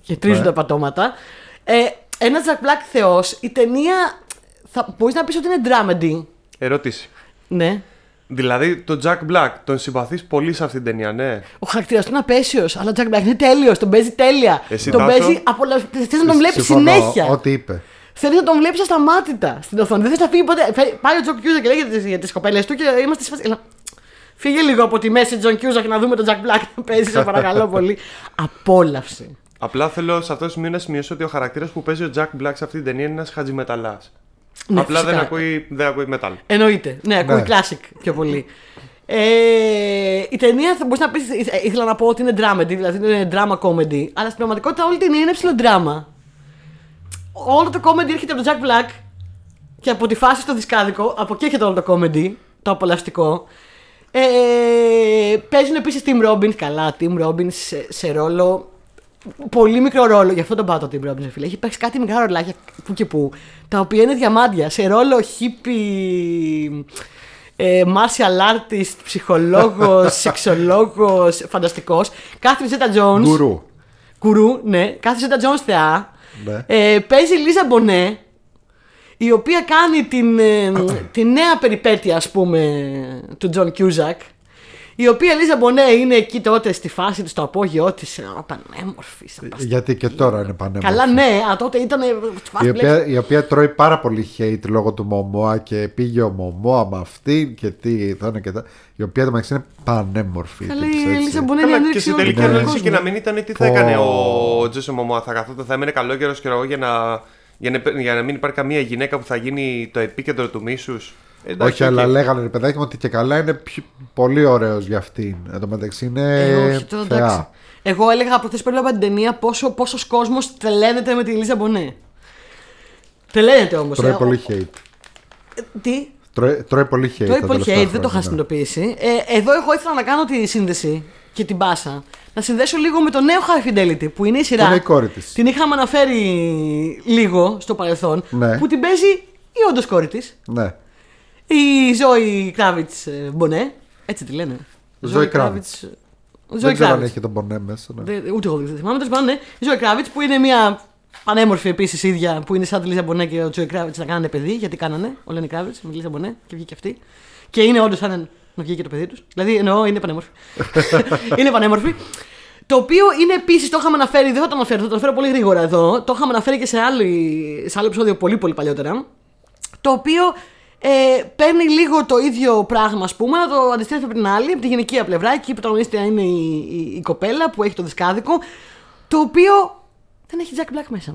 και τρίζουν Ναι. τα πατώματα. Ε, ένας Jack Black Θεός, η ταινία θα μπορείς να πεις ότι είναι dramedy. Ερώτηση. Ναι. Δηλαδή, τον Jack Black τον συμπαθείς πολύ σε αυτήν την ταινία, ναι. Ο χαρακτήρας του είναι απαίσιος, αλλά ο Jack Black είναι τέλειος, τον παίζει τέλεια. Εσύ, τον Τάσο; παίζει απολαυστικά. Θε να τον βλέπεις Συμφωνώ, συνέχεια. Ό,τι είπε. Θέλει να τον βλέπεις ασταμάτητα στην οθόνη. Δεν θες να φύγει ποτέ. Φε- Πάει ο Τζον Κιούζακ και λέγεται για τις κοπέλες του και είμαστε σε φάση. Έλα, Φύγε λίγο από τη μέση Τζον Κιούζακ να δούμε τον Τζακ Μπλακ να παίζει, σε παρακαλώ πολύ. Απόλαυση. Απλά θέλω σε αυτός το σημείο να σημειώσω ότι ο χαρακτήρας που παίζει ο Jack Black σε αυτή την ταινία είναι ένας χατζιμεταλλά. Ναι, Απλά δεν φυσικά. ακούει, δεν ακούει metal. Εννοείται. Ναι, ακούει Ναι. classic πιο πολύ. Ε, η ταινία θα μπορούσε να πει. ήθελα να πω ότι είναι dramedy, δηλαδή είναι drama comedy. Αλλά στην πραγματικότητα όλη η ταινία είναι ψηλό drama. Όλο το comedy έρχεται από τον Jack Black και από τη φάση στο δισκάδικο. Από εκεί έρχεται όλο το comedy, το απολαυστικό. Ε, παίζουν επίσης Tim Robbins. Καλά, Tim Robbins σε, σε ρόλο. Πολύ μικρό ρόλο, γι' αυτό τον πάω το Tim Robbins, φίλε. Έχει παίξει κάτι μικρά ρολάκια που και που, τα οποία είναι διαμάντια. Σε ρόλο hippie, ε, martial artist, ψυχολόγος, σεξολόγος, φανταστικός. Κάθριν Ζέτα Jones. Γκουρού. Κουρού, ναι. Κάθριν Ζέτα Jones θεά. Ναι. Ε, παίζει η Λίζα Μπονέ, η οποία κάνει την, ε, τη νέα περιπέτεια, ας πούμε, του Τζον Κιούζακ, Η οποία Ελίζα Μπονέ είναι εκεί τότε στη φάση της, στο απόγειό της. Πανέμορφη. Γιατί και τώρα είναι πανέμορφη. Καλά, ναι, α, τότε ήταν. Η οποία, η οποία τρώει πάρα πολύ hate λόγω του Μωμόα και πήγε ο Μωμόα με αυτή και τι ήταν και τα. Η οποία το μεταξύ είναι πανέμορφη. Καλά, τύπης, η έτσι. Ελίζα Μπονέ Καλά, είναι και στην ανοιξιόλογη τελική για τον ανάλυση κόσμο. και να μην ήταν τι θα Πω. έκανε ο Τζέσο Μωμόα. Θα καθόταν, θα έμενε καλό καιρό και εγώ για να, για, να, για να μην υπάρχει καμία γυναίκα που θα γίνει το επίκεντρο του μίσους. Όχι, αλλά λέγανε ρε παιδάκι μου ότι και καλά είναι πιο- πολύ ωραίος για αυτήν. Εν τω μεταξύ είναι Ε, όχι, τώρα εντάξει. θεά. Εγώ έλεγα από χθες που έβλεπα την ταινία πόσο πόσος κόσμος τρελαίνεται με τη Ελίζα Μπονέ. Τρελαίνεται όμως. Τρώει πολύ hate. Τι, Τρώει, τρώει πολύ hate. Τρώει τα πολύ τελευταία hate, δεν το χρόνια, είχα ναι. συνειδητοποιήσει. Ε, εδώ εγώ ήθελα να κάνω τη σύνδεση και την πάσα. Να συνδέσω λίγο με το νέο High Fidelity που είναι η σειρά. Που είναι η κόρη της. Την είχαμε αναφέρει λίγο στο παρελθόν. Ναι. Που την παίζει η όντως κόρη της. Ναι. Η Ζωή Κράβιτς Μπονέ. Έτσι τη λένε. Ζωή Kravitz. Ζωή Δεν ξέρω αν Kravitz. έχει τον πονέ μέσα. ναι. Δεν- Ούτε εγώ δεν θυμάμαι. Τέλος πάντων, ναι. Η Ζωή Κράβιτς που είναι μια πανέμορφη επίσης ίδια που είναι σαν τη Λίζα Μπονέ και ο Τζόι Κράβιτς να κάνανε παιδί. Γιατί κάνανε ο Λένι Κράβιτς με τη Λίζα Μπονέ και βγήκε αυτή. Και είναι όντως σαν να βγήκε το παιδί τους. Δηλαδή εννοώ είναι πανέμορφη. είναι πανέμορφη. Το οποίο είναι επίσης, το είχαμε αναφέρει, δεν θα το αναφέρω, θα το αναφέρω πολύ γρήγορα εδώ. Το είχαμε αναφέρει και σε, άλλη, σε άλλο επεισόδιο πολύ πολύ παλιότερα. Το οποίο ε, παίρνει λίγο το ίδιο πράγμα, ας πούμε, να το αντιστρέφει από την άλλη, από τη γυναικεία πλευρά. Εκεί η πρωταγωνίστρια είναι η, η, η κοπέλα που έχει το δισκάδικο. Το οποίο δεν έχει Jack Black μέσα.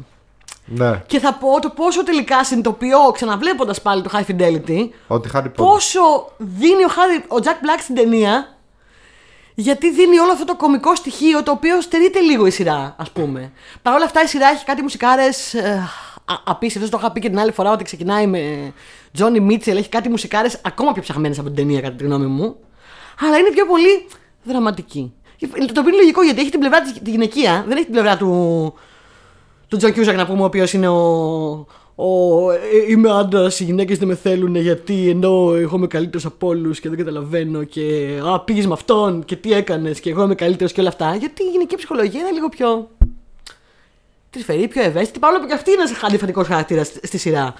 Ναι. Και θα πω το πόσο τελικά συνειδητοποιώ, ξαναβλέποντας πάλι το High Fidelity, Ότι χάνει πόνο. πόσο δίνει ο, Harry, ο Jack Black στην ταινία. Γιατί δίνει όλο αυτό το κωμικό στοιχείο το οποίο στερείται λίγο η σειρά, ας πούμε. Παρ' όλα αυτά η σειρά έχει κάτι μουσικάρες ε, απίστευτες. Το είχα πει και την άλλη φορά ότι ξεκινάει με Joni Mitchell. Έχει κάτι μουσικάρες ακόμα πιο ψαχμένε από την ταινία, κατά τη γνώμη μου. Αλλά είναι πιο πολύ δραματική. Το οποίο είναι λογικό γιατί έχει την πλευρά της τη γυναικεία, δεν έχει την πλευρά του, του Τζον Κιούζακ να πούμε, ο οποίος είναι ο. ο ε, είμαι άντρας, οι γυναίκες δεν με θέλουν γιατί ενώ εγώ είμαι καλύτερος από όλους και δεν καταλαβαίνω και. Α, πήγες με αυτόν και τι έκανες και εγώ είμαι καλύτερος και όλα αυτά. Γιατί η γυναικεία ψυχολογία είναι λίγο πιο. τρυφερή, πιο ευαίσθητη, παρόλο που και αυτή είναι ένας αντιφατικός χαρακτήρας στη, στη σειρά.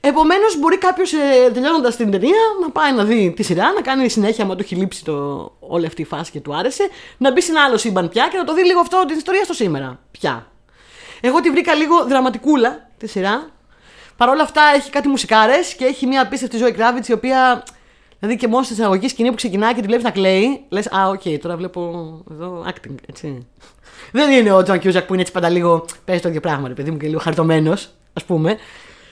Επομένως, μπορεί κάποιος ε, τελειώνοντας την ταινία να πάει να δει τη σειρά, να κάνει συνέχεια, άμα του έχει λείψει το, όλη αυτή η φάση και του άρεσε, να μπει σε ένα άλλο σύμπαν πια και να το δει λίγο αυτό την ιστορία στο σήμερα. Πια. Εγώ τη βρήκα λίγο δραματικούλα τη σειρά. Παρ' όλα αυτά έχει κάτι μουσικάρες και έχει μια απίστευτη Zoë Kravitz η οποία. Δηλαδή και μόνο στην εισαγωγική σκηνή που ξεκινάει και τη βλέπεις να κλαίει, λες: Α, οκ, τώρα βλέπω εδώ acting, έτσι. Δεν είναι ο John Cusack που είναι έτσι πάντα λίγο. Παίζει το ίδιο πράγμα, ρε παιδί μου και λίγο χαριτωμένο, ας πούμε.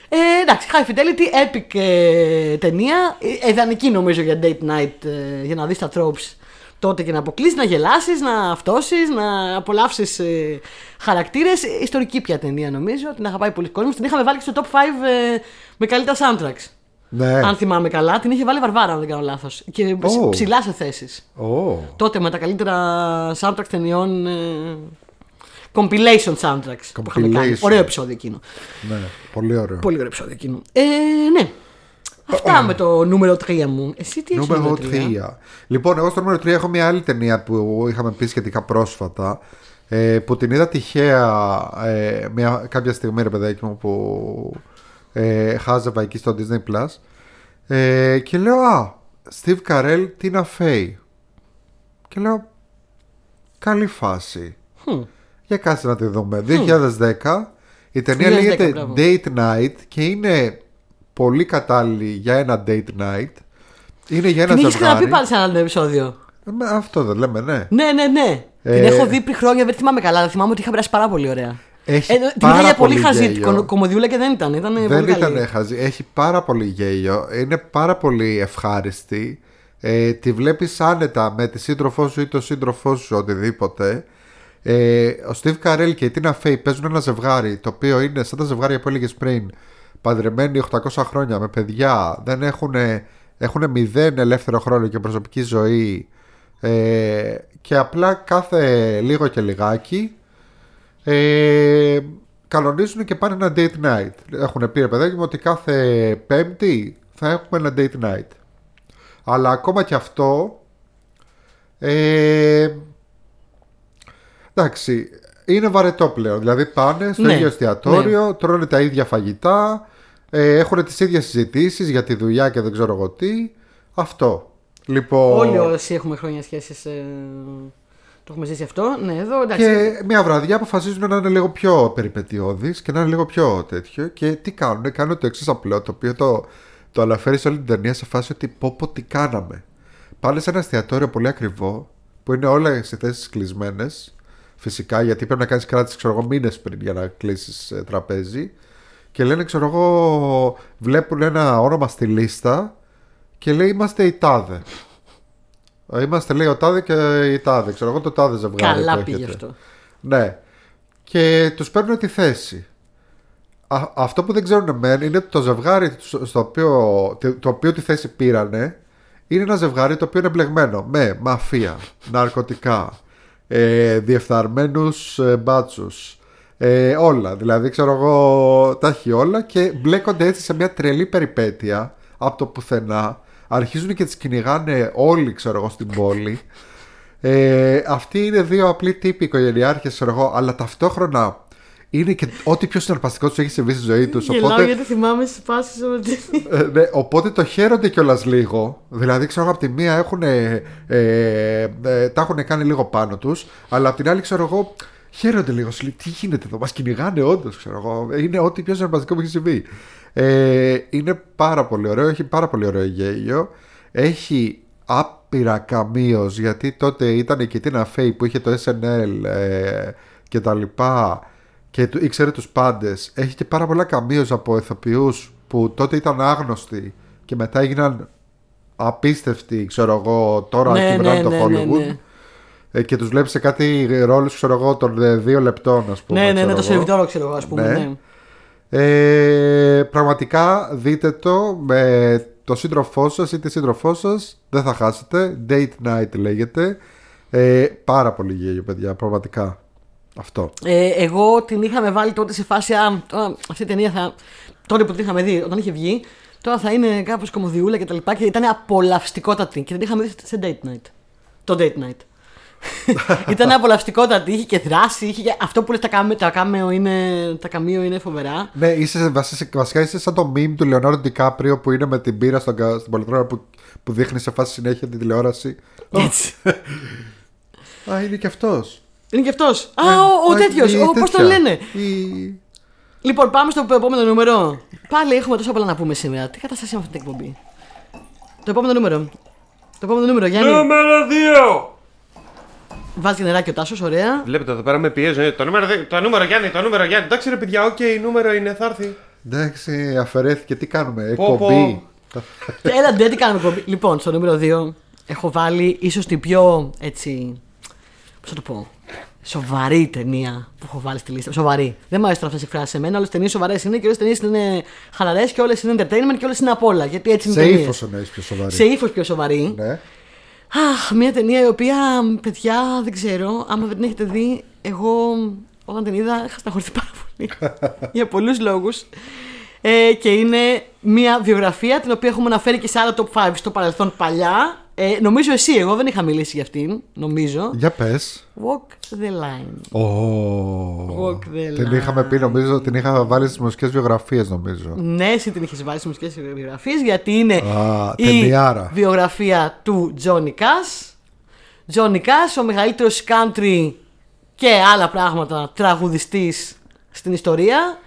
Ε, εντάξει, High Fidelity, epic ε, ταινία. Ε, ιδανική νομίζω για date night, ε, για να δεις τα tropes τότε και να αποκλείσεις, να γελάσεις, να αυτόσει, να απολαύσεις ε, χαρακτήρες. Ιστορική πια ταινία νομίζω, την αγαπάει πολύς κόσμος. Την είχαμε βάλει και στο top 5 ε, με καλύτερα soundtracks. Ναι. Αν θυμάμαι καλά, την είχε βάλει Βαρβάρα, αν δεν κάνω λάθος. Και Ω. ψηλά σε θέσεις. Ω. Τότε με τα καλύτερα soundtracks ταινιών. Ε, compilation soundtracks που είχαμε κάνει. Compilation. Ωραίο επεισόδιο εκείνο. Ναι. Πολύ ωραίο. Πολύ ωραίο επεισόδιο εκείνο. Ε, ναι. Αυτά με το νούμερο 3 μου. Εσύ τι έχεις Νούμερο νούμερο 3. 3. Λοιπόν, εγώ στο νούμερο 3 έχω μια άλλη ταινία που είχαμε πει σχετικά πρόσφατα. Ε, που την είδα τυχαία ε, μια, κάποια στιγμή, ρε παιδάκι μου, που ε, χάζευα εκεί στο Disney Plus. Ε, και λέω, Α, Steve Carell, Tina Fey. Και λέω, Καλή φάση. Hm. Για κάτσε να τη δούμε. 2010. Η ταινία 2010, λέγεται μπράβο. Date Night και είναι πολύ κατάλληλη για ένα date night. Είναι για ένα Την έχεις ζευγάρι. ξαναπεί πάλι σε ένα άλλο επεισόδιο. Ε, με Αυτό δεν λέμε, ναι. Ναι, ναι, ναι. Ε, Την έχω δει πριν χρόνια, δεν θυμάμαι καλά, αλλά θυμάμαι ότι είχα περάσει πάρα πολύ ωραία. Έχει Ε, την πάρα είχα για πολύ πολύ χαζή γέλιο. κο- κομμωδιούλα και δεν ήταν. Ήταν δεν πολύ ήταν καλή. χαζή. Έχει πάρα πολύ γέλιο. Είναι πάρα πολύ ευχάριστη. Ε, τη βλέπεις άνετα με τη σύντροφό σου ή τον σύντροφό σου οτιδήποτε. Ε, ο Steve Carell και η Tina Fey παίζουν ένα ζευγάρι το οποίο είναι σαν τα ζευγάρια που έλεγες πριν. Παντρεμένοι 800 χρόνια με παιδιά. Δεν έχουν, έχουν μηδέν ελεύθερο χρόνο και προσωπική ζωή. Ε, και απλά κάθε λίγο και λιγάκι ε, κανονίζουν και πάνε ένα date night. Έχουν πει ρε παιδάκι μου ότι κάθε Πέμπτη θα έχουμε ένα date night. Αλλά ακόμα και αυτό. Ε, εντάξει, είναι βαρετό πλέον. Δηλαδή πάνε στο Ναι, ίδιο εστιατόριο, τρώνε τα ίδια φαγητά, ε, έχουν τις ίδιες συζητήσεις για τη δουλειά και δεν ξέρω εγώ τι. Αυτό. Λοιπόν, Όλοι όσοι έχουμε χρόνια σχέσει. Ε, το έχουμε ζήσει αυτό. Ναι, εδώ εντάξει. Και μια βραδιά αποφασίζουν να είναι λίγο πιο περιπετειώδεις και να είναι λίγο πιο τέτοιο. Και τι κάνουν, κάνουν το εξής απλό, το οποίο το, το αναφέρει σε όλη την ταινία σε φάση ότι πω πω τι κάναμε. Πάνε σε ένα εστιατόριο πολύ ακριβό, που είναι όλα οι θέσεις κλεισμένες. Φυσικά, γιατί πρέπει να κάνεις κράτηση, ξέρω εγώ, μήνες πριν για να κλείσεις τραπέζι. Και λένε, ξέρω εγώ, βλέπουν ένα όνομα στη λίστα και λέει είμαστε η τάδε. Ε, Είμαστε λέει ο τάδε και η τάδε. Ξέρω εγώ το τάδε ζευγάρι. Καλά που πήγε έχετε. αυτό. Ναι. Και τους παίρνουν τη θέση. Α- αυτό που δεν ξέρουν μεν είναι ότι το ζευγάρι στο στο οποίο, το οποίο τη θέση πήρανε είναι ένα ζευγάρι το οποίο είναι μπλεγμένο με μαφία, ναρκωτικά, ε, διεφθαρμένους ε, μπάτσους, ε, όλα. Δηλαδή ξέρω εγώ τα έχει όλα και μπλέκονται έτσι σε μια τρελή περιπέτεια από το πουθενά. Αρχίζουν και τις κυνηγάνε όλοι ξέρω εγώ στην πόλη. Ε, αυτοί είναι δύο απλοί τύποι οικογενειάρχες, ξέρω εγώ, αλλά ταυτόχρονα είναι και ό,τι πιο συναρπαστικό τους έχει συμβεί στη ζωή τους. Γελάω Οπότε, γιατί θυμάμαι στις φάσεις ότι. ε, ναι, οπότε το χαίρονται κιόλας λίγο. Δηλαδή, ξέρω εγώ, από τη μία έχουν, ε, ε, ε, τα έχουν κάνει λίγο πάνω τους, αλλά από την άλλη, ξέρω εγώ, χαίρονται λίγο. Σου λέει, τι γίνεται εδώ, μας κυνηγάνε όντως, ξέρω εγώ. Είναι ό,τι πιο συναρπαστικό που έχει συμβεί. Ε, είναι πάρα πολύ ωραίο, έχει πάρα πολύ ωραίο γέλιο. Έχει άπειρα καμίος γιατί τότε ήταν και η Τίνα Φέη που είχε το SNL ε, και τα λοιπά και του- ήξερε τους πάντες έχει και πάρα πολλά καμίος από ηθοποιούς που τότε ήταν άγνωστοι και μετά έγιναν απίστευτοι ξέρω εγώ τώρα Ναι, κυβερνάνε ναι, το ναι, ναι, Hollywood ναι. Ε, και τους βλέπεις σε κάτι ρόλους ξέρω εγώ των ε, δύο λεπτών ας πούμε ναι, ναι, ξέρω ναι, το εγώ. σερβιτόρο ξέρω εγώ, ας πούμε. Ναι. Ναι. Ε, πραγματικά δείτε το με το σύντροφό σας ή τη σύντροφό σας. Δεν θα χάσετε. Date night λέγεται. Ε, πάρα πολύ γέλιο, παιδιά. Πραγματικά. Αυτό. Ε, εγώ την είχαμε βάλει τότε σε φάση. Α, τώρα αυτή η ταινία θα. Τότε που την είχαμε δει, όταν είχε βγει, τώρα θα είναι κάπως κομμωδιούλα και τα λοιπά. Και ήταν απολαυστικότατη. Και την είχαμε δει σε date night. Το date night. ήταν απολαυστικότατη. Είχε και δράση. Είχε και... Αυτό που λες τα κάμε- τα κάμεο είναι, τα καμίο είναι φοβερά. Ναι, είσαι, βασι- βασικά είσαι σαν το meme του Λεωνάρντο Ντικάπριο που είναι με την πύρα στον, κα- στην πολυθρόνα που, που δείχνει σε φάση συνέχεια την τηλεόραση. Έτσι. Α, είναι και αυτός. Είναι και αυτός. Α, ο, ο τέτοιος. Πώς τον λένε; Η... Λοιπόν, πάμε στο επόμενο νούμερο. Πάλι έχουμε τόσα πολλά να πούμε σήμερα. Τι κατάσταση είναι αυτή την εκπομπή; Το επόμενο νούμερο. Το επόμενο νούμερο, Γιάννη. Νούμερο 2! Βάζει νεράκι ο Τάσος, ωραία. Βλέπετε εδώ πέρα με πιέζουν. Ε, Το νούμερο, δι- το νούμερο Γιάννη, το νούμερο Γιάννη. Εντάξει ρε παιδιά, οκ, νούμερο είναι, θα έρθει. Εντάξει, αφαιρέθηκε. Τι κάνουμε, Πω, πω. εκπομπή. Και Έλα, ντε, τι κάνουμε εκπομπή. Λοιπόν, στο νούμερο 2 έχω βάλει ίσως την πιο έτσι. Πώς θα το πω. Σοβαρή ταινία που έχω βάλει στη λίστα. Σοβαρή. Δεν μου αρέσουν αυτές οι φράσει σε μένα. Όλες τι ταινίες σοβαρές είναι και όλες τι ταινίες είναι χαλαρές και όλες είναι entertainment και όλες είναι απ' όλα. Γιατί έτσι είναι Σε ταινίες. ύφος εννοείς πιο σοβαρή. Σε ύφος πιο σοβαρή. Ναι. Αχ, μια ταινία η οποία, παιδιά, δεν ξέρω, άμα δεν την έχετε δει, εγώ όταν την είδα είχα σταχωρηθεί πάρα πολύ. για πολλούς λόγους. Ε, και είναι μια βιογραφία την οποία έχουμε αναφέρει και σε άλλα top 5 στο παρελθόν παλιά. Ε, νομίζω εσύ, εγώ δεν είχα μιλήσει για αυτήν, νομίζω. Για πες. Walk the line. Ω, Walk the Την line. είχαμε πει, νομίζω, την είχα βάλει στις μουσικές βιογραφίες, νομίζω. Ναι, εσύ την είχες βάλει στις μουσικές βιογραφίες γιατί είναι Α, η ταινιάρα. βιογραφία του Johnny Cash. Johnny Cash, ο μεγαλύτερος country και άλλα πράγματα τραγουδιστής στην ιστορία.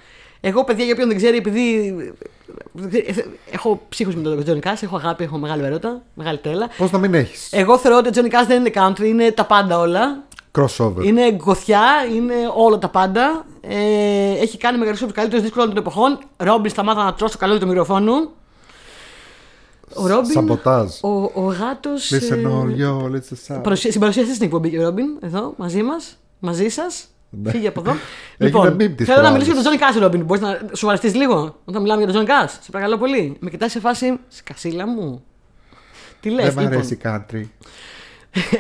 Εγώ, παιδιά, για όποιον δεν ξέρει, επειδή έχω ψύχους με τον Johnny Cash, έχω αγάπη, έχω μεγάλο έρωτα, μεγάλη τέλα. Πώς να μην έχεις; Εγώ θεωρώ ότι ο Johnny Cash δεν είναι country, είναι τα πάντα όλα. Crossover. Είναι γκοθιά, είναι όλα τα πάντα. Ε, έχει κάνει μεγαλύτερους από του καλύτερους δίσκους όλων των εποχών. Ρόμπιν, σταμάτα να τρώσει το καλό του μικροφόνου. Ο Ρόμπιν. Sabotage. Ο, ο γάτος. Listen all y'all, it's a Στην παρουσίαση στην εκπομπή, ο Ρόμπιν, εδώ, μαζί μας. Μαζί σας. Ναι. Φύγε από εδώ. Έγινε λοιπόν, meme της θέλω να προάλλες. μιλήσω για τον Johnny Cash, Ρόμπιν. Μπορείς να σοβαρευτείς λίγο; Όταν μιλάμε για τον Johnny Cash. Σε παρακαλώ πολύ. Με κοιτάει σε φάση. Σκασίλα μου. Τι λες. Δεν μ' αρέσει η country.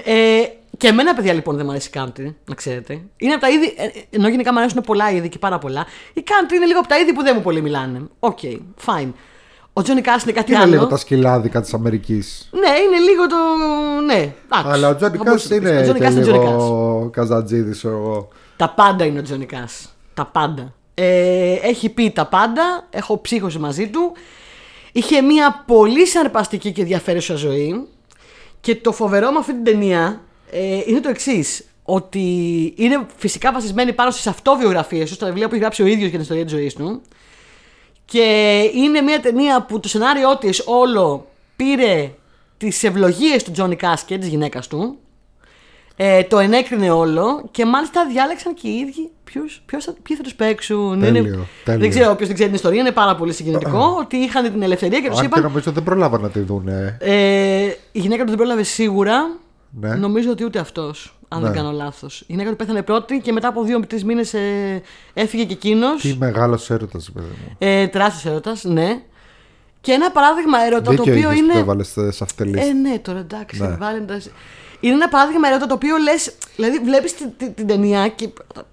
Ε, και εμένα, παιδιά, λοιπόν, δεν μου αρέσει η country, να ξέρετε. Είναι από τα είδη. ε, Ενώ γενικά μου αρέσουν πολλά είδη και πάρα πολλά. Η country είναι λίγο από τα είδη που δεν μου πολύ μιλάνε. Οκ, fine. Ο Johnny Cash είναι κάτι Είναι άλλο. λίγο τα σκυλάδικα της Αμερικής. Ναι, είναι λίγο το. Ναι, εντάξει. Αλλά ο Johnny Θα Cash μπορούσε να πεις. είναι Ο Johnny και Cash είναι Johnny Cash. λίγο Καζαντζίδης, εγώ. Τα πάντα είναι ο Johnny Cash. Τα πάντα. Ε, έχει πει τα πάντα. Έχω ψύχωση μαζί του. Είχε μια πολύ συναρπαστική και ενδιαφέρουσα ζωή. Και το φοβερό με αυτή την ταινία ε, είναι το εξής. Ότι είναι φυσικά βασισμένη πάνω στις αυτοβιογραφίες του, στα βιβλία που έχει γράψει ο ίδιος για την ιστορία της ζωής του. Και είναι μια ταινία που το σενάριό της όλο πήρε τις ευλογίες του Τζόνι Κάσκετ, της γυναίκας του. Ε, το ενέκρινε όλο και μάλιστα διάλεξαν και οι ίδιοι ποιους, ποιος, θα- ποιοι θα τους παίξουν. Τέλειο, Είναι- τέλειο. Δεν ξέρω όποιος δεν ξέρει την ιστορία, είναι πάρα πολύ συγκινητικό ότι είχαν την ελευθερία και τους Αν και είπαν. νομίζω δεν προλάβαν να τη δουν. Ε. Ε, η γυναίκα του δεν πρόλαβε σίγουρα. Ναι. Νομίζω ότι ούτε αυτός, αν Ναι. δεν κάνω λάθος. Η γυναίκα του πέθανε πρώτη και μετά από δύο-τρει μήνες ε, έφυγε και εκείνος. Τι μεγάλος έρωτας, παιδί μου. Ε, Τεράστιος έρωτας, ναι. Και ένα παράδειγμα έρωτα Δίκιο το οποίο είχες που είναι. το έβαλες σε αυτή τη λίστα. Ε, ναι, τώρα εντάξει, Ναι. Valentine's. Είναι ένα παράδειγμα έρωτα το οποίο λες. Δηλαδή, βλέπεις την, την, την ταινία και,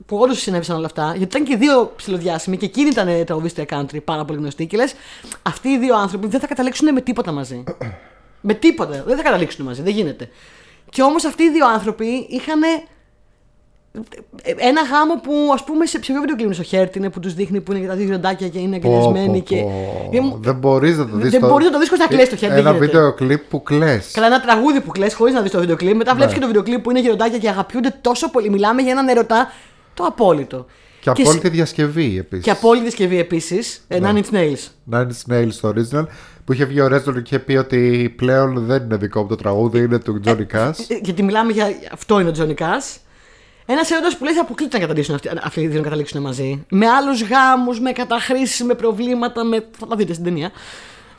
που όντω συνέβησαν όλα αυτά. Γιατί ήταν και οι δύο ψηλοδιάσημοι και εκείνη ήταν ε, τραγουδίστρια country, πάρα πολύ γνωστή. Και λες, αυτοί οι δύο άνθρωποι δεν θα καταλήξουν με τίποτα μαζί. με τίποτα. Δεν θα καταλήξουν μαζί. Δεν γίνεται. Και όμως αυτοί οι δύο άνθρωποι είχαν ένα γάμο που ας πούμε σε ψηφίο βίντεο κλείνει στο χέρι είναι που τους δείχνει που είναι και τα δύο γυροντάκια και είναι Πω, αγκαλιασμένοι. πω, Και... πω. Και μου- Δεν μπορείς να το δεις. Δεν μπορείς να το δεις χωρίς να κλαις το χέρι, δεν Ένα γίνεται. βίντεο κλιπ που κλε. Καλά, ένα τραγούδι που κλαις χωρίς να δεις το βίντεο κλειπ. Μετά βλέπεις Ναι. και το βίντεο κλειπ που είναι γεροντάκια και αγαπιούνται τόσο πολύ. Μιλάμε για έναν ερωτά το απόλυτο. Και σ- απόλυτη διασκευή επίσης. Και απόλυτη συσκευή επίσης. Ναι. Nine Inch Nails. Nine Inch Nails στο original που είχε βγει ο Ρέτζον και είχε πει ότι πλέον δεν είναι δικό μου το τραγούδι, είναι του Johnny Cash. Ε, Γιατί μιλάμε για. Αυτό είναι ο Τζόνι Κά. Ένας έρωτα που λέει αποκλείται να καταλήξουν αυτοί, αυτοί οι δύο να καταλήξουν μαζί. Με άλλους γάμους, με καταχρήσεις, με προβλήματα. Με... Θα τα δείτε στην ταινία.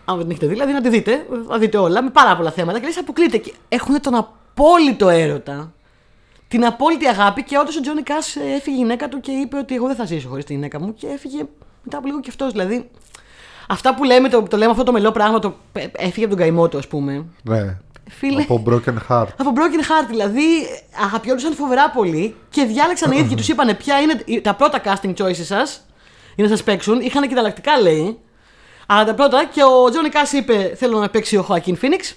Αν δεν την έχετε δει, δηλαδή να τη δείτε. Θα δείτε όλα. Με πάρα πολλά θέματα. Και λες αποκλείται. Και έχουν τον απόλυτο έρωτα. Την απόλυτη αγάπη. Και όντως ο Τζόνι Κά έφυγε η γυναίκα του και είπε ότι εγώ δεν θα ζήσω χωρίς τη γυναίκα μου. Και έφυγε μετά από λίγο και αυτός. Δηλαδή. Αυτά που λέμε, το, το λέμε αυτό το μελό πράγμα, το ε, έφυγε από τον καημό του, ας πούμε. ναι. Φίλε. Από Broken Heart. Από Broken Heart, δηλαδή αγαπιόντουσαν φοβερά πολύ και διάλεξαν οι ίδιοι. τους είπαν ποια είναι τα πρώτα casting choices σας για να σας παίξουν. Είχαν και ανταλλακτικά, λέει. Αλλά τα πρώτα και ο Johnny Cash είπε: Θέλω να παίξει ο Joaquin Phoenix.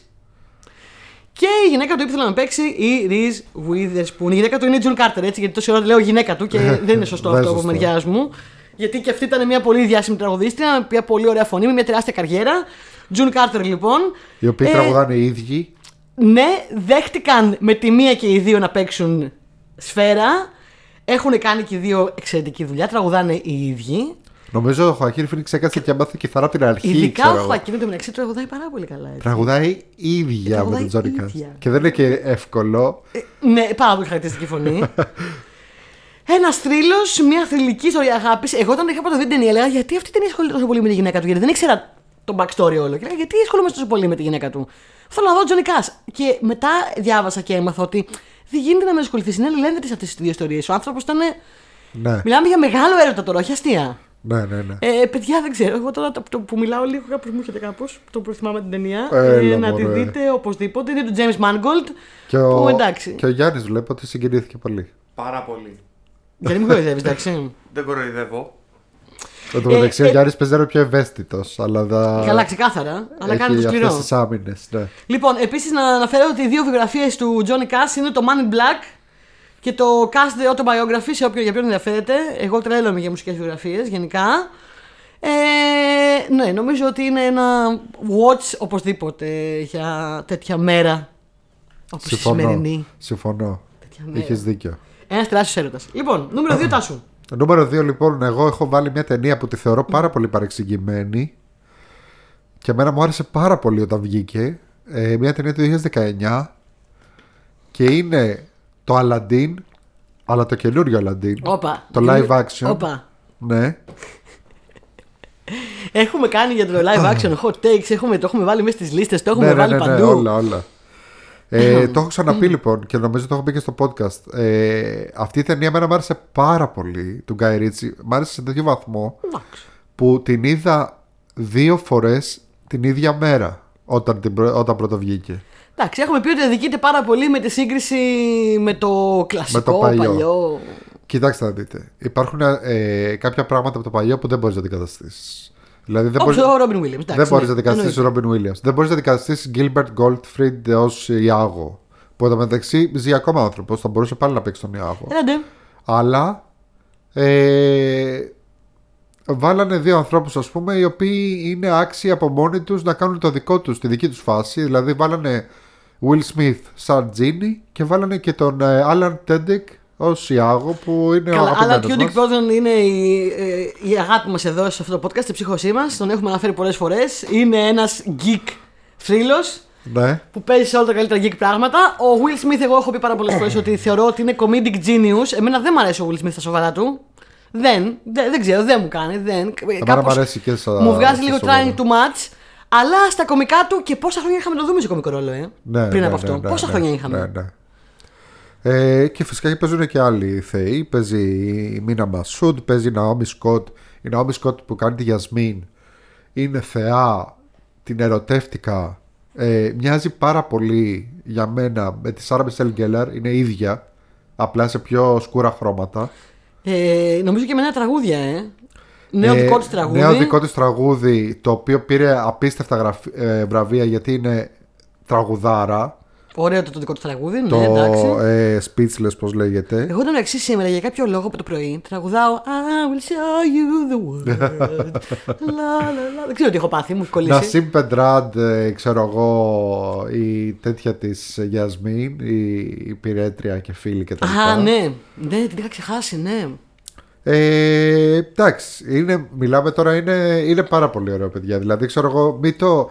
Και η γυναίκα του είπε: Θέλω να παίξει η Reese Witherspoon. Η γυναίκα του είναι η June Carter, έτσι, γιατί τόση ώρα λέω γυναίκα του και δεν είναι σωστό Δεν αυτό από σωστό. μεριάς μου. Γιατί και αυτή ήταν μια πολύ διάσημη τραγουδίστρια, με μια πολύ ωραία φωνή, με μια τεράστια καριέρα. Τζουν Κάρτερ, λοιπόν. Οι οποίοι Ε, τραγουδάνε οι ίδιοι. Ναι, δέχτηκαν με τη μία και οι δύο να παίξουν σφαίρα. Έχουν κάνει και οι δύο εξαιρετική δουλειά. Τραγουδάνε οι ίδιοι. Νομίζω ο Χωακίν Φίνιξ έκατσε και μάθε κιθαρά από την αρχή. Ειδικά ξέρω ο εγώ. Χωακίνο το μεταξύ τραγουδάει πάρα πολύ καλά. Έτσι. Τραγουδάει ίδια με Τραγουδάει τον Τζόνι Cash. ίδια. Και δεν είναι και εύκολο. Ε, ναι, πάρα πολύ χαρακτηριστική φωνή. Ένας θρύλος, μια θρηλυκή ιστορία αγάπης. Εγώ όταν είχα πρώτα δει την ταινία, έλεγα γιατί αυτή την ασχολείται τόσο πολύ με τη γυναίκα του, Γιατί δεν ήξερα τον backstory όλο. Και έλεγα γιατί ασχολούμαι τόσο πολύ με τη γυναίκα του. Θέλω να δω Τζόνι Κά. Και μετά διάβασα και έμαθα ότι δεν γίνεται να με ασχοληθείς. Είναι αλληλένδετε αυτές τις δύο ιστορίες. Ο άνθρωπος ήταν. Ναι, Μιλάμε για μεγάλο έρωτα τώρα, όχι αστεία. ναι, ναι. ναι. Ε, παιδιά, δεν ξέρω. Εγώ τώρα το, το που μιλάω λίγο κάπω μου έρχεται κάπως. Το που θυμάμαι την ταινία. Έλα, ε, να τη μωρέ. δείτε οπωσδήποτε. Είναι του James Mangold. Και ο, Που εντάξει. και ο Γιάννης βλέπω ότι συγκινήθηκε πολύ. Πάρα πολύ. Γιατί μην κοροϊδεύεις, εντάξει. Δεν κοροϊδεύω. Εν τω Ε, μεταξύ, ε, ο Γιάννης παίζει να είναι πιο ευαίσθητος. Αλλά θα. Καλά, ξεκάθαρα. Αλλά κάνει το σκληρό. αυτέ τις άμυνες. Ναι. Λοιπόν, επίσης να αναφέρω ότι οι δύο βιογραφίες του Johnny Cash είναι το Man in Black και το Cash the Autobiography, σε όποιον, για ποιον ενδιαφέρεται. Εγώ τρέλομαι για μουσικές βιογραφίες γενικά. Ε, ναι, νομίζω ότι είναι ένα watch οπωσδήποτε για τέτοια μέρα όπως η Συμφωνώ. σημερινή. Συμφωνώ. Τέτοια μέρα. Είχε δίκιο. Ένας τεράστιος έρωτας. Λοιπόν, νούμερο 2 τάσου. Νούμερο 2 λοιπόν, εγώ έχω βάλει μια ταινία που τη θεωρώ πάρα πολύ παρεξηγημένη και εμένα μου άρεσε πάρα πολύ όταν βγήκε. Ε, μια ταινία του 2019 και είναι το Aladdin, αλλά το καινούριο Aladdin. Όπα. Το live action. Όπα. Ναι. Έχουμε κάνει για το live action hot takes, έχουμε, το έχουμε βάλει μέσα στις λίστες, το έχουμε ναι, ναι, βάλει ναι, ναι, παντού. όλα, όλα. Ε, το έχω ξαναπεί λοιπόν και νομίζω το έχω πει και στο podcast. Ε, αυτή η ταινία εμένα μου άρεσε πάρα πολύ του Guy Ritchie. Μ' άρεσε σε τέτοιο βαθμό Εντάξει. που την είδα δύο φορές την ίδια μέρα όταν, την, πρω- όταν πρώτο βγήκε. Εντάξει, έχουμε πει ότι αδικείται πάρα πολύ με τη σύγκριση με το κλασικό Με το παλιό. παλιό. Κοιτάξτε να δείτε. Υπάρχουν ε, κάποια πράγματα από το παλιό που δεν μπορείς να αντικαταστήσει. Δηλαδή δεν Όπως μπορεί ο Ρόμπιν Williams. εντάξει, δεν μπορείς ναι, να αντικαταστήσει εννοείται. Ρόμπιν Williams. Δεν μπορείς να αντικαταστήσει Gilbert Goldfried ως Ιάγο. Που εδώ μεταξύ ζει ακόμα άνθρωπος. Θα μπορούσε πάλι να παίξει τον Ιάγο. Έλατε. Αλλά ε, βάλανε δύο ανθρώπους ας πούμε οι οποίοι είναι άξιοι από μόνοι τους να κάνουν το δικό τους, τη δική τους φάση. Δηλαδή βάλανε Will Smith σαν Τζίνι και βάλανε και τον ε, Alan Tudyk ως Ιάγο που είναι ο Καλά, αλλά αγαπημένος Tudyk μας. πρώτον είναι η, ε, η αγάπη μας εδώ σε αυτό το podcast, η ψύχωσή μας. Τον έχουμε αναφέρει πολλές φορές. Είναι ένας geek θρύλος Ναι. που παίζει σε όλα τα καλύτερα geek πράγματα. Ο Will Smith, εγώ έχω πει πάρα πολλές φορές ότι θεωρώ ότι είναι comedic genius. Εμένα δεν μου αρέσει ο Will Smith στα σοβαρά του. Δεν, δεν, δεν ξέρω, δεν μου κάνει. Δεν, Εμένα κάπως μου αρέσει και στα Μου βγάζει στα λίγο σοβαρά. trying too much. Αλλά στα κομικά του και πόσα χρόνια είχαμε να το δούμε σε κομικό ρόλο, ε. Ναι, πριν ναι, από ναι, αυτό. ναι, πόσα ναι, χρόνια είχαμε. Ναι, ναι. Ε, και φυσικά παίζουν και άλλοι θεοί. Παίζει η Μίνα Μασούντ, παίζει η Ναόμι Σκοτ. Η Ναόμι Σκοτ που κάνει τη Γιασμίν είναι θεά. Την ερωτεύτηκα. Ε, μοιάζει πάρα πολύ για μένα με τη Σάρα Μισελ Γκέλλαρ. Είναι ίδια. Απλά σε πιο σκούρα χρώματα. Ε, νομίζω και με ένα τραγούδια, ε. Νέο Ε, δικό της τραγούδι. Νέο δικό της τραγούδι το οποίο πήρε απίστευτα γραφ- ε, βραβεία γιατί είναι τραγουδάρα. Ωραίο το, το δικό του τραγούδι, ναι, το εντάξει. ε, speechless πως λέγεται. Εγώ ήταν εξής σήμερα για κάποιο λόγο από το πρωί. Τραγουδάω I will show you the world. Λα, λα, λα. Δεν ξέρω τι έχω πάθει, μου έχει κολλήσει. Νασίμ Πεντράντ, ε, ξέρω εγώ, η τέτοια της Γιασμίν, η, η πυρέτρια και φίλη και τα λοιπά. Α, ναι. Ναι, την είχα ξεχάσει, ναι. Ε, εντάξει, είναι, μιλάμε τώρα, είναι, είναι πάρα πολύ ωραίο παιδιά. Δηλαδή, ξέρω εγώ, μην το,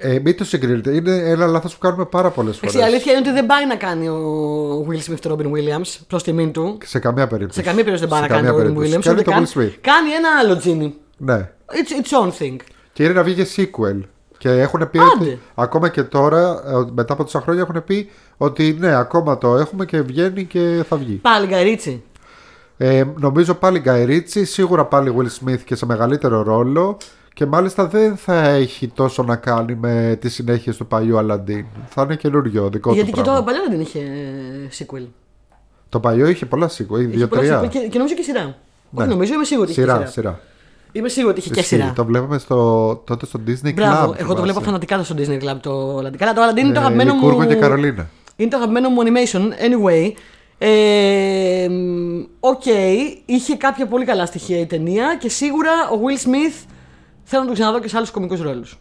ε, μην το συγκρίνετε. Είναι ένα λάθος που κάνουμε πάρα πολλές Εντάξει, η φορές. αλήθεια είναι ότι δεν πάει να κάνει ο Will Smith τον Robin Williams προς τιμήν του. Σε καμία περίπτωση. Σε καμία περίπτωση δεν πάει Σε να κάνει καμία ο Robin περίπτωση. Williams. Κάνει ούτε το καν. Will Smith. Κάνει ένα άλλο Genie. Ναι. It's its own thing. Και είναι να βγει και sequel. Και έχουν πει Άντε. ότι ακόμα και τώρα, ε, μετά από τόσα χρόνια, έχουν πει ότι ναι, ακόμα το έχουμε και βγαίνει και θα βγει. Πάλι Γκαϊρίτσι. Ε, νομίζω πάλι Guy Ritchie, σίγουρα πάλι Will Smith και σε μεγαλύτερο ρόλο. Και μάλιστα δεν θα έχει τόσο να κάνει με τις συνέχειες του παλιού Aladdin. Θα είναι καινούριο δικό Γιατί του και πράγμα. το παλιό δεν είχε ε, sequel. Το παλιό είχε πολλά sequel, Είχε δύο-τρία. πολλά sequel και, και νομίζω και σειρά. Ναι. Όχι, νομίζω, είμαι σίγουρη ότι είχε Σειρά, σειρά. σειρά. Είμαι σίγουρη ότι είχε και Ισχύει, σειρά. Το βλέπαμε στο, τότε στο Disney Μπράβο, Club. εγώ το θυμάσαι. βλέπω φανατικά στο Disney Club το Aladdin. Καλά, το Aladdin είναι το Ε, αγαπημένο μου. Λυκούργο και Καρολίνα. Είναι το αγαπημένο μου animation. Anyway. Ε, μ, Οκ, είχε κάποια πολύ καλά στοιχεία η ταινία και σίγουρα ο Will Smith θέλω να τον ξαναδώ και σε άλλους κομικούς ρόλους.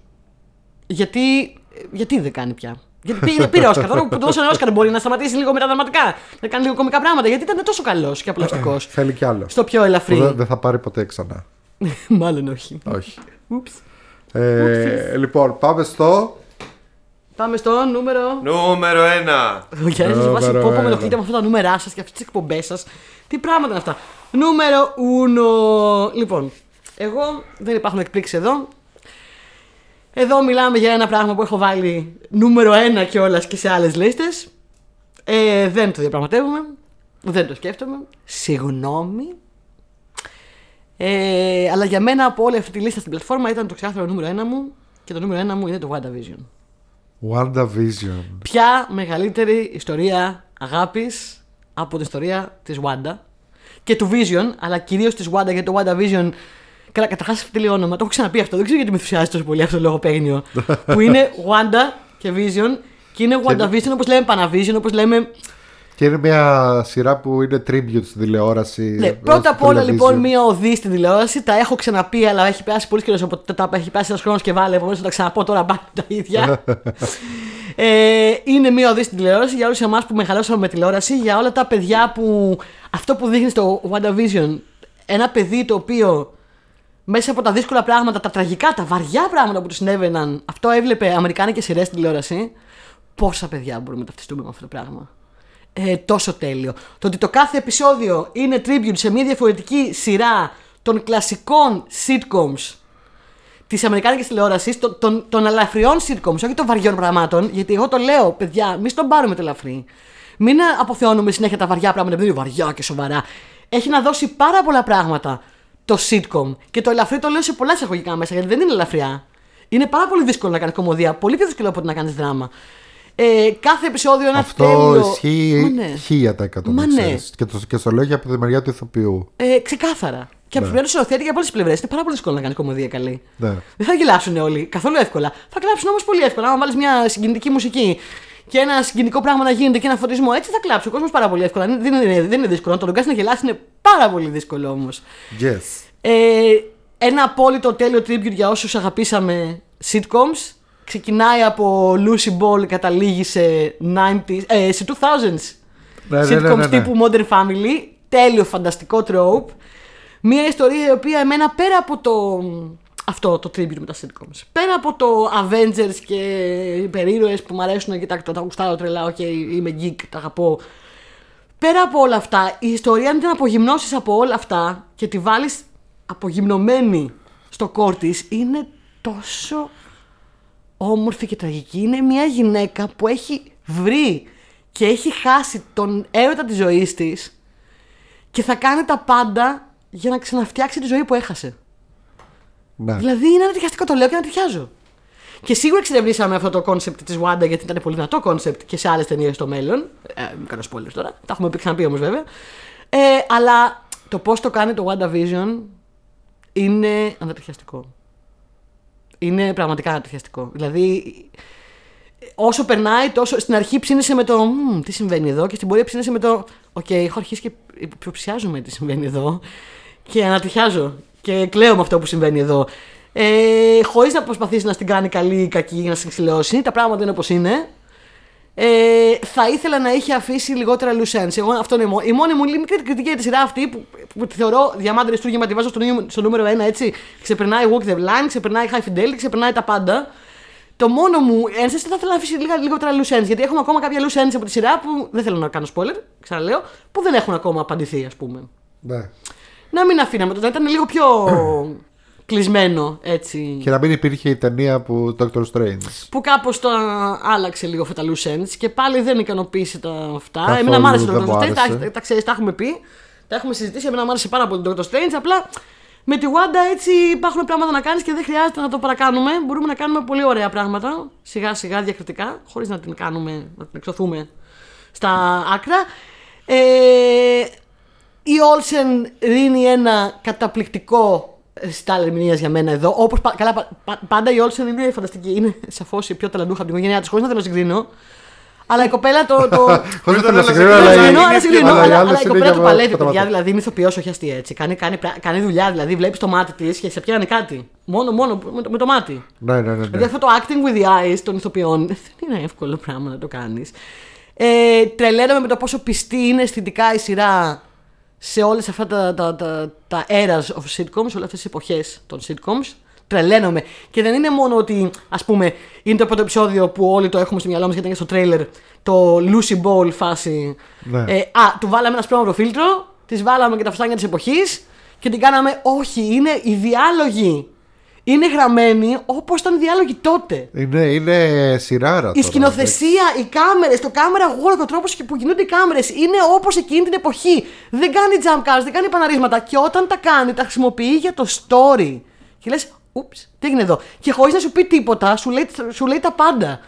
Γιατί, γιατί δεν κάνει πια; Γιατί πήρε, πήρε Όσκαρ. Τώρα που του δώσανε Όσκαρ μπορεί να σταματήσει λίγο με τα δραματικά. Να κάνει λίγο κομικά πράγματα. Γιατί ήταν τόσο καλός και απολαυστικό. Θέλει κι άλλο. Στο πιο Που ελαφρύ. Δεν, δεν θα πάρει ποτέ ξανά. Μάλλον όχι. Όχι. Ούψ. Ε, λοιπόν, πάμε στο. Πάμε στο νούμερο. Νούμερο 1. Ο Γιάννης σα βάζει Νούμερο πω πω με ένα. ενοχλείτε με αυτά τα νούμερά σας και αυτές τις εκπομπές σας. Τι πράγματα είναι αυτά. Νούμερο 1. Λοιπόν, εγώ δεν υπάρχουν εκπλήξεις εδώ. Εδώ μιλάμε για ένα πράγμα που έχω βάλει νούμερο 1 κιόλας και σε άλλες λίστες. Ε, δεν το διαπραγματεύουμε. Δεν το σκέφτομαι. Συγγνώμη. Ε, αλλά για μένα από όλη αυτή τη λίστα στην πλατφόρμα ήταν το ξεκάθαρο νούμερο 1 μου και το νούμερο 1 μου είναι το WandaVision. WandaVision. Ποια μεγαλύτερη ιστορία αγάπης από την ιστορία της Wanda και του Vision, αλλά κυρίως της Wanda γιατί το WandaVision Καλά, καταρχάς αυτό όνομα, το έχω ξαναπεί αυτό. Δεν ξέρω γιατί με ενθουσιάζει τόσο πολύ αυτό το λογοπαίγνιο. που είναι Wanda και Vision και είναι WandaVision όπως λέμε Panavision, όπως λέμε. Και είναι μια σειρά που είναι tribute στην τηλεόραση. Ναι, ε, πρώτα απ' στο όλα television. λοιπόν μία οδή στην τηλεόραση. Τα έχω ξαναπεί, αλλά έχει περάσει πολύ καιρό από τα έχει περάσει ένας χρόνος και βάλε. Επομένως θα τα ξαναπώ τώρα πάλι τα ίδια. ε, είναι μία οδή στην τηλεόραση για όλους εμάς που μεγαλώσαμε με τηλεόραση, για όλα τα παιδιά που. Αυτό που δείχνει στο WandaVision, ένα παιδί το οποίο μέσα από τα δύσκολα πράγματα, τα τραγικά, τα βαριά πράγματα που του συνέβαιναν, αυτό έβλεπε Αμερικάνικες σειρές στην τηλεόραση. Πόσα παιδιά μπορούμε να ταυτιστούμε με αυτό το πράγμα. Ε, τόσο τέλειο. Το ότι το κάθε επεισόδιο είναι tribute σε μια διαφορετική σειρά των κλασικών sitcoms της Αμερικάνικης τηλεόρασης, των, των, των ελαφριών sitcoms, όχι των βαριών πραγμάτων. Γιατί εγώ το λέω, παιδιά, μην στον πάρουμε το ελαφρύ. Μην αποθεώνουμε συνέχεια τα βαριά πράγματα, επειδή είναι βαριά και σοβαρά. Έχει να δώσει πάρα πολλά πράγματα το sitcom. Και το ελαφρύ το λέω σε πολλά εισαγωγικά μέσα, γιατί δεν είναι ελαφριά. Είναι πάρα πολύ δύσκολο να κάνεις κομμωδία. Πολύ πιο δύσκολο από ότι να κάνεις δράμα. Ε, κάθε επεισόδιο ένα Αυτό τέλειο. ισχύει Μα ναι. χίλια τα εκατό. Μα να ναι. ξέρεις. Και, το, και στο λέω και από τη μεριά του ηθοποιού. Ε, ξεκάθαρα. Και από Ναι. την πλευρά του σκηνοθέτη και από όλε τι πλευρές. Είναι πάρα πολύ δύσκολο να κάνεις κομμωδία καλή. Ναι. Δεν θα γελάσουν όλοι καθόλου εύκολα. Θα κλάψουν όμως πολύ εύκολα. Αν βάλεις μια συγκινητική μουσική και ένα συγκινητικό πράγμα να γίνεται και ένα φωτισμό, έτσι θα κλάψει ο κόσμος πάρα πολύ εύκολα. Δεν είναι, δεν είναι δύσκολο. Να τον ρογκάσει να γελάσει είναι πάρα πολύ δύσκολο όμως. Yes. Ε, ένα απόλυτο τέλειο tribute για όσους αγαπήσαμε sitcoms. ξεκινάει από Lucy Ball, καταλήγει σε, 90s, ε, σε 2000s. Ναι, ναι, sitcoms ναι, ναι, ναι. τύπου Modern Family. Τέλειο, φανταστικό trope. Μια ιστορία η οποία εμένα πέρα από το. Αυτό το tribute με τα sitcoms. Πέρα από το Avengers και υπερήρωες που μου αρέσουν και τα, τα, τα γουστάρω τρελά, οκ, είμαι geek, τα αγαπώ. Πέρα από όλα αυτά, η ιστορία αν την απογυμνώσεις από όλα αυτά και τη βάλεις απογυμνωμένη στο core της, είναι τόσο όμορφη και τραγική. Είναι μια γυναίκα που έχει βρει και έχει χάσει τον έρωτα της ζωής της και θα κάνει τα πάντα για να ξαναφτιάξει τη ζωή που έχασε. Ναι. Δηλαδή είναι ανατριχιαστικό, το λέω και ανατριχιάζω. Και σίγουρα εξερευνήσαμε αυτό το concept της Wanda γιατί ήταν πολύ δυνατό concept και σε άλλες ταινίες στο μέλλον. Ε, μην κάνω spoilers τώρα. Τα έχουμε πει ξαναπεί όμως βέβαια. Ε, αλλά το πώς το κάνει το WandaVision είναι ανατριχιαστικό. Είναι πραγματικά ανατριχιαστικό. Δηλαδή, όσο περνάει, τόσο στην αρχή ψήνεσαι με το «Μμμ, τι συμβαίνει εδώ και στην πορεία ψήνεσαι με το Οκ, έχω αρχίσει και υποψιάζομαι τι συμβαίνει εδώ και ανατριχιάζω και κλαίω με αυτό που συμβαίνει εδώ. Ε, Χωρίς να προσπαθήσει να στην κάνει καλή ή κακή ή να στην ξυλώσει, τα πράγματα είναι όπως είναι. Ε, θα ήθελα να είχε αφήσει λιγότερα loose ends. Εγώ, αυτό είναι η μόνη- η μόνη μου μικρή κριτική για τη σειρά αυτή που, που τη θεωρώ διαμάντι, αριστούργημα, τη βάζω στο, νούμερο- στο νούμερο 1 έτσι. Ξεπερνάει Walk the Line, ξεπερνάει High Fidelity, ξεπερνάει τα πάντα. Το μόνο μου ένσταση θα ήθελα να αφήσει λίγα, λιγότερα loose ends. Γιατί έχουμε ακόμα κάποια loose ends από τη σειρά που δεν θέλω να κάνω spoiler, ξαναλέω, που δεν έχουν ακόμα απαντηθεί, ας πούμε. ναι. Να μην αφήναμε το να ήταν λίγο πιο κλεισμένο έτσι. Και να μην υπήρχε η ταινία που Doctor Strange. Που κάπως το άλλαξε λίγο αυτά τα loose ends και πάλι δεν ικανοποίησε τα αυτά. Καθόλου Εμένα μου άρεσε το δεν Doctor μου Strange, τα, άρεσε. τα ξέρεις, τα έχουμε πει. Τα έχουμε συζητήσει. Εμένα μου άρεσε πάρα πολύ το Doctor Strange. Απλά με τη Wanda έτσι υπάρχουν πράγματα να κάνεις και δεν χρειάζεται να το παρακάνουμε. Μπορούμε να κάνουμε πολύ ωραία πράγματα. Σιγά σιγά διακριτικά, χωρίς να την κάνουμε, να την εξωθούμε στα άκρα. Ε, η Olsen δίνει ένα καταπληκτικό στάλ ερμηνεία για μένα εδώ. Όπως, πα- καλά, πα- πα- πάντα η Olsen είναι φανταστική. Είναι σαφώς η πιο ταλαντούχα από την οικογένειά της, χωρίς να θέλω να συγκρίνω. Αλλά η κοπέλα το. το... Χωρίς δεν να θέλω συγκρίνω, να αλλά συγκρίνω, η- Συγκρίνω, αλλά συγκρίνω. αλλά οι Αλλά, άλλες αλλά η είναι κοπέλα για του παλεύει, φωτογραφία. παιδιά. Δηλαδή είναι ηθοποιός, όχι αστεία έτσι. Κάνει, κάνει, πρά- κάνει δουλειά, δηλαδή βλέπεις το μάτι της και σε πιάνει κάτι. Μόνο, μόνο με το, με το μάτι. Ναι, ναι, ναι. Δηλαδή ναι. αυτό το acting with the eyes των ηθοποιών δεν είναι εύκολο πράγμα να το κάνεις. Ε, τρελαίνομαι με το πόσο πιστή είναι αισθητικά η σειρά σε όλες αυτά τα, τα, τα, τα eras of sitcoms, όλες αυτές τις εποχές των sitcoms. Τρελαίνομαι. Και δεν είναι μόνο ότι, ας πούμε, είναι το πρώτο επεισόδιο που όλοι το έχουμε στο μυαλό μας γιατί είναι στο τρέιλερ, το Lucy Ball φάση. Ναι. Ε, α, του βάλαμε ένα σπρώμαυρο φίλτρο, της βάλαμε και τα φουστάνια της εποχής και την κάναμε. Όχι, είναι οι διάλογοι. Είναι γραμμένοι όπως ήταν οι διάλογοι τότε. Είναι, είναι σειράρα. Η τώρα, σκηνοθεσία, οι κάμερες, το κάμερα work, ο τρόπος που κινούνται οι κάμερες είναι όπως εκείνη την εποχή. Δεν κάνει jump cuts, δεν κάνει επαναρρίσματα. Και όταν τα κάνει, τα χρησιμοποιεί για το story. Και λες, ούψ, τι έγινε εδώ. Και χωρίς να σου πει τίποτα, σου λέει, σου λέει τα πάντα.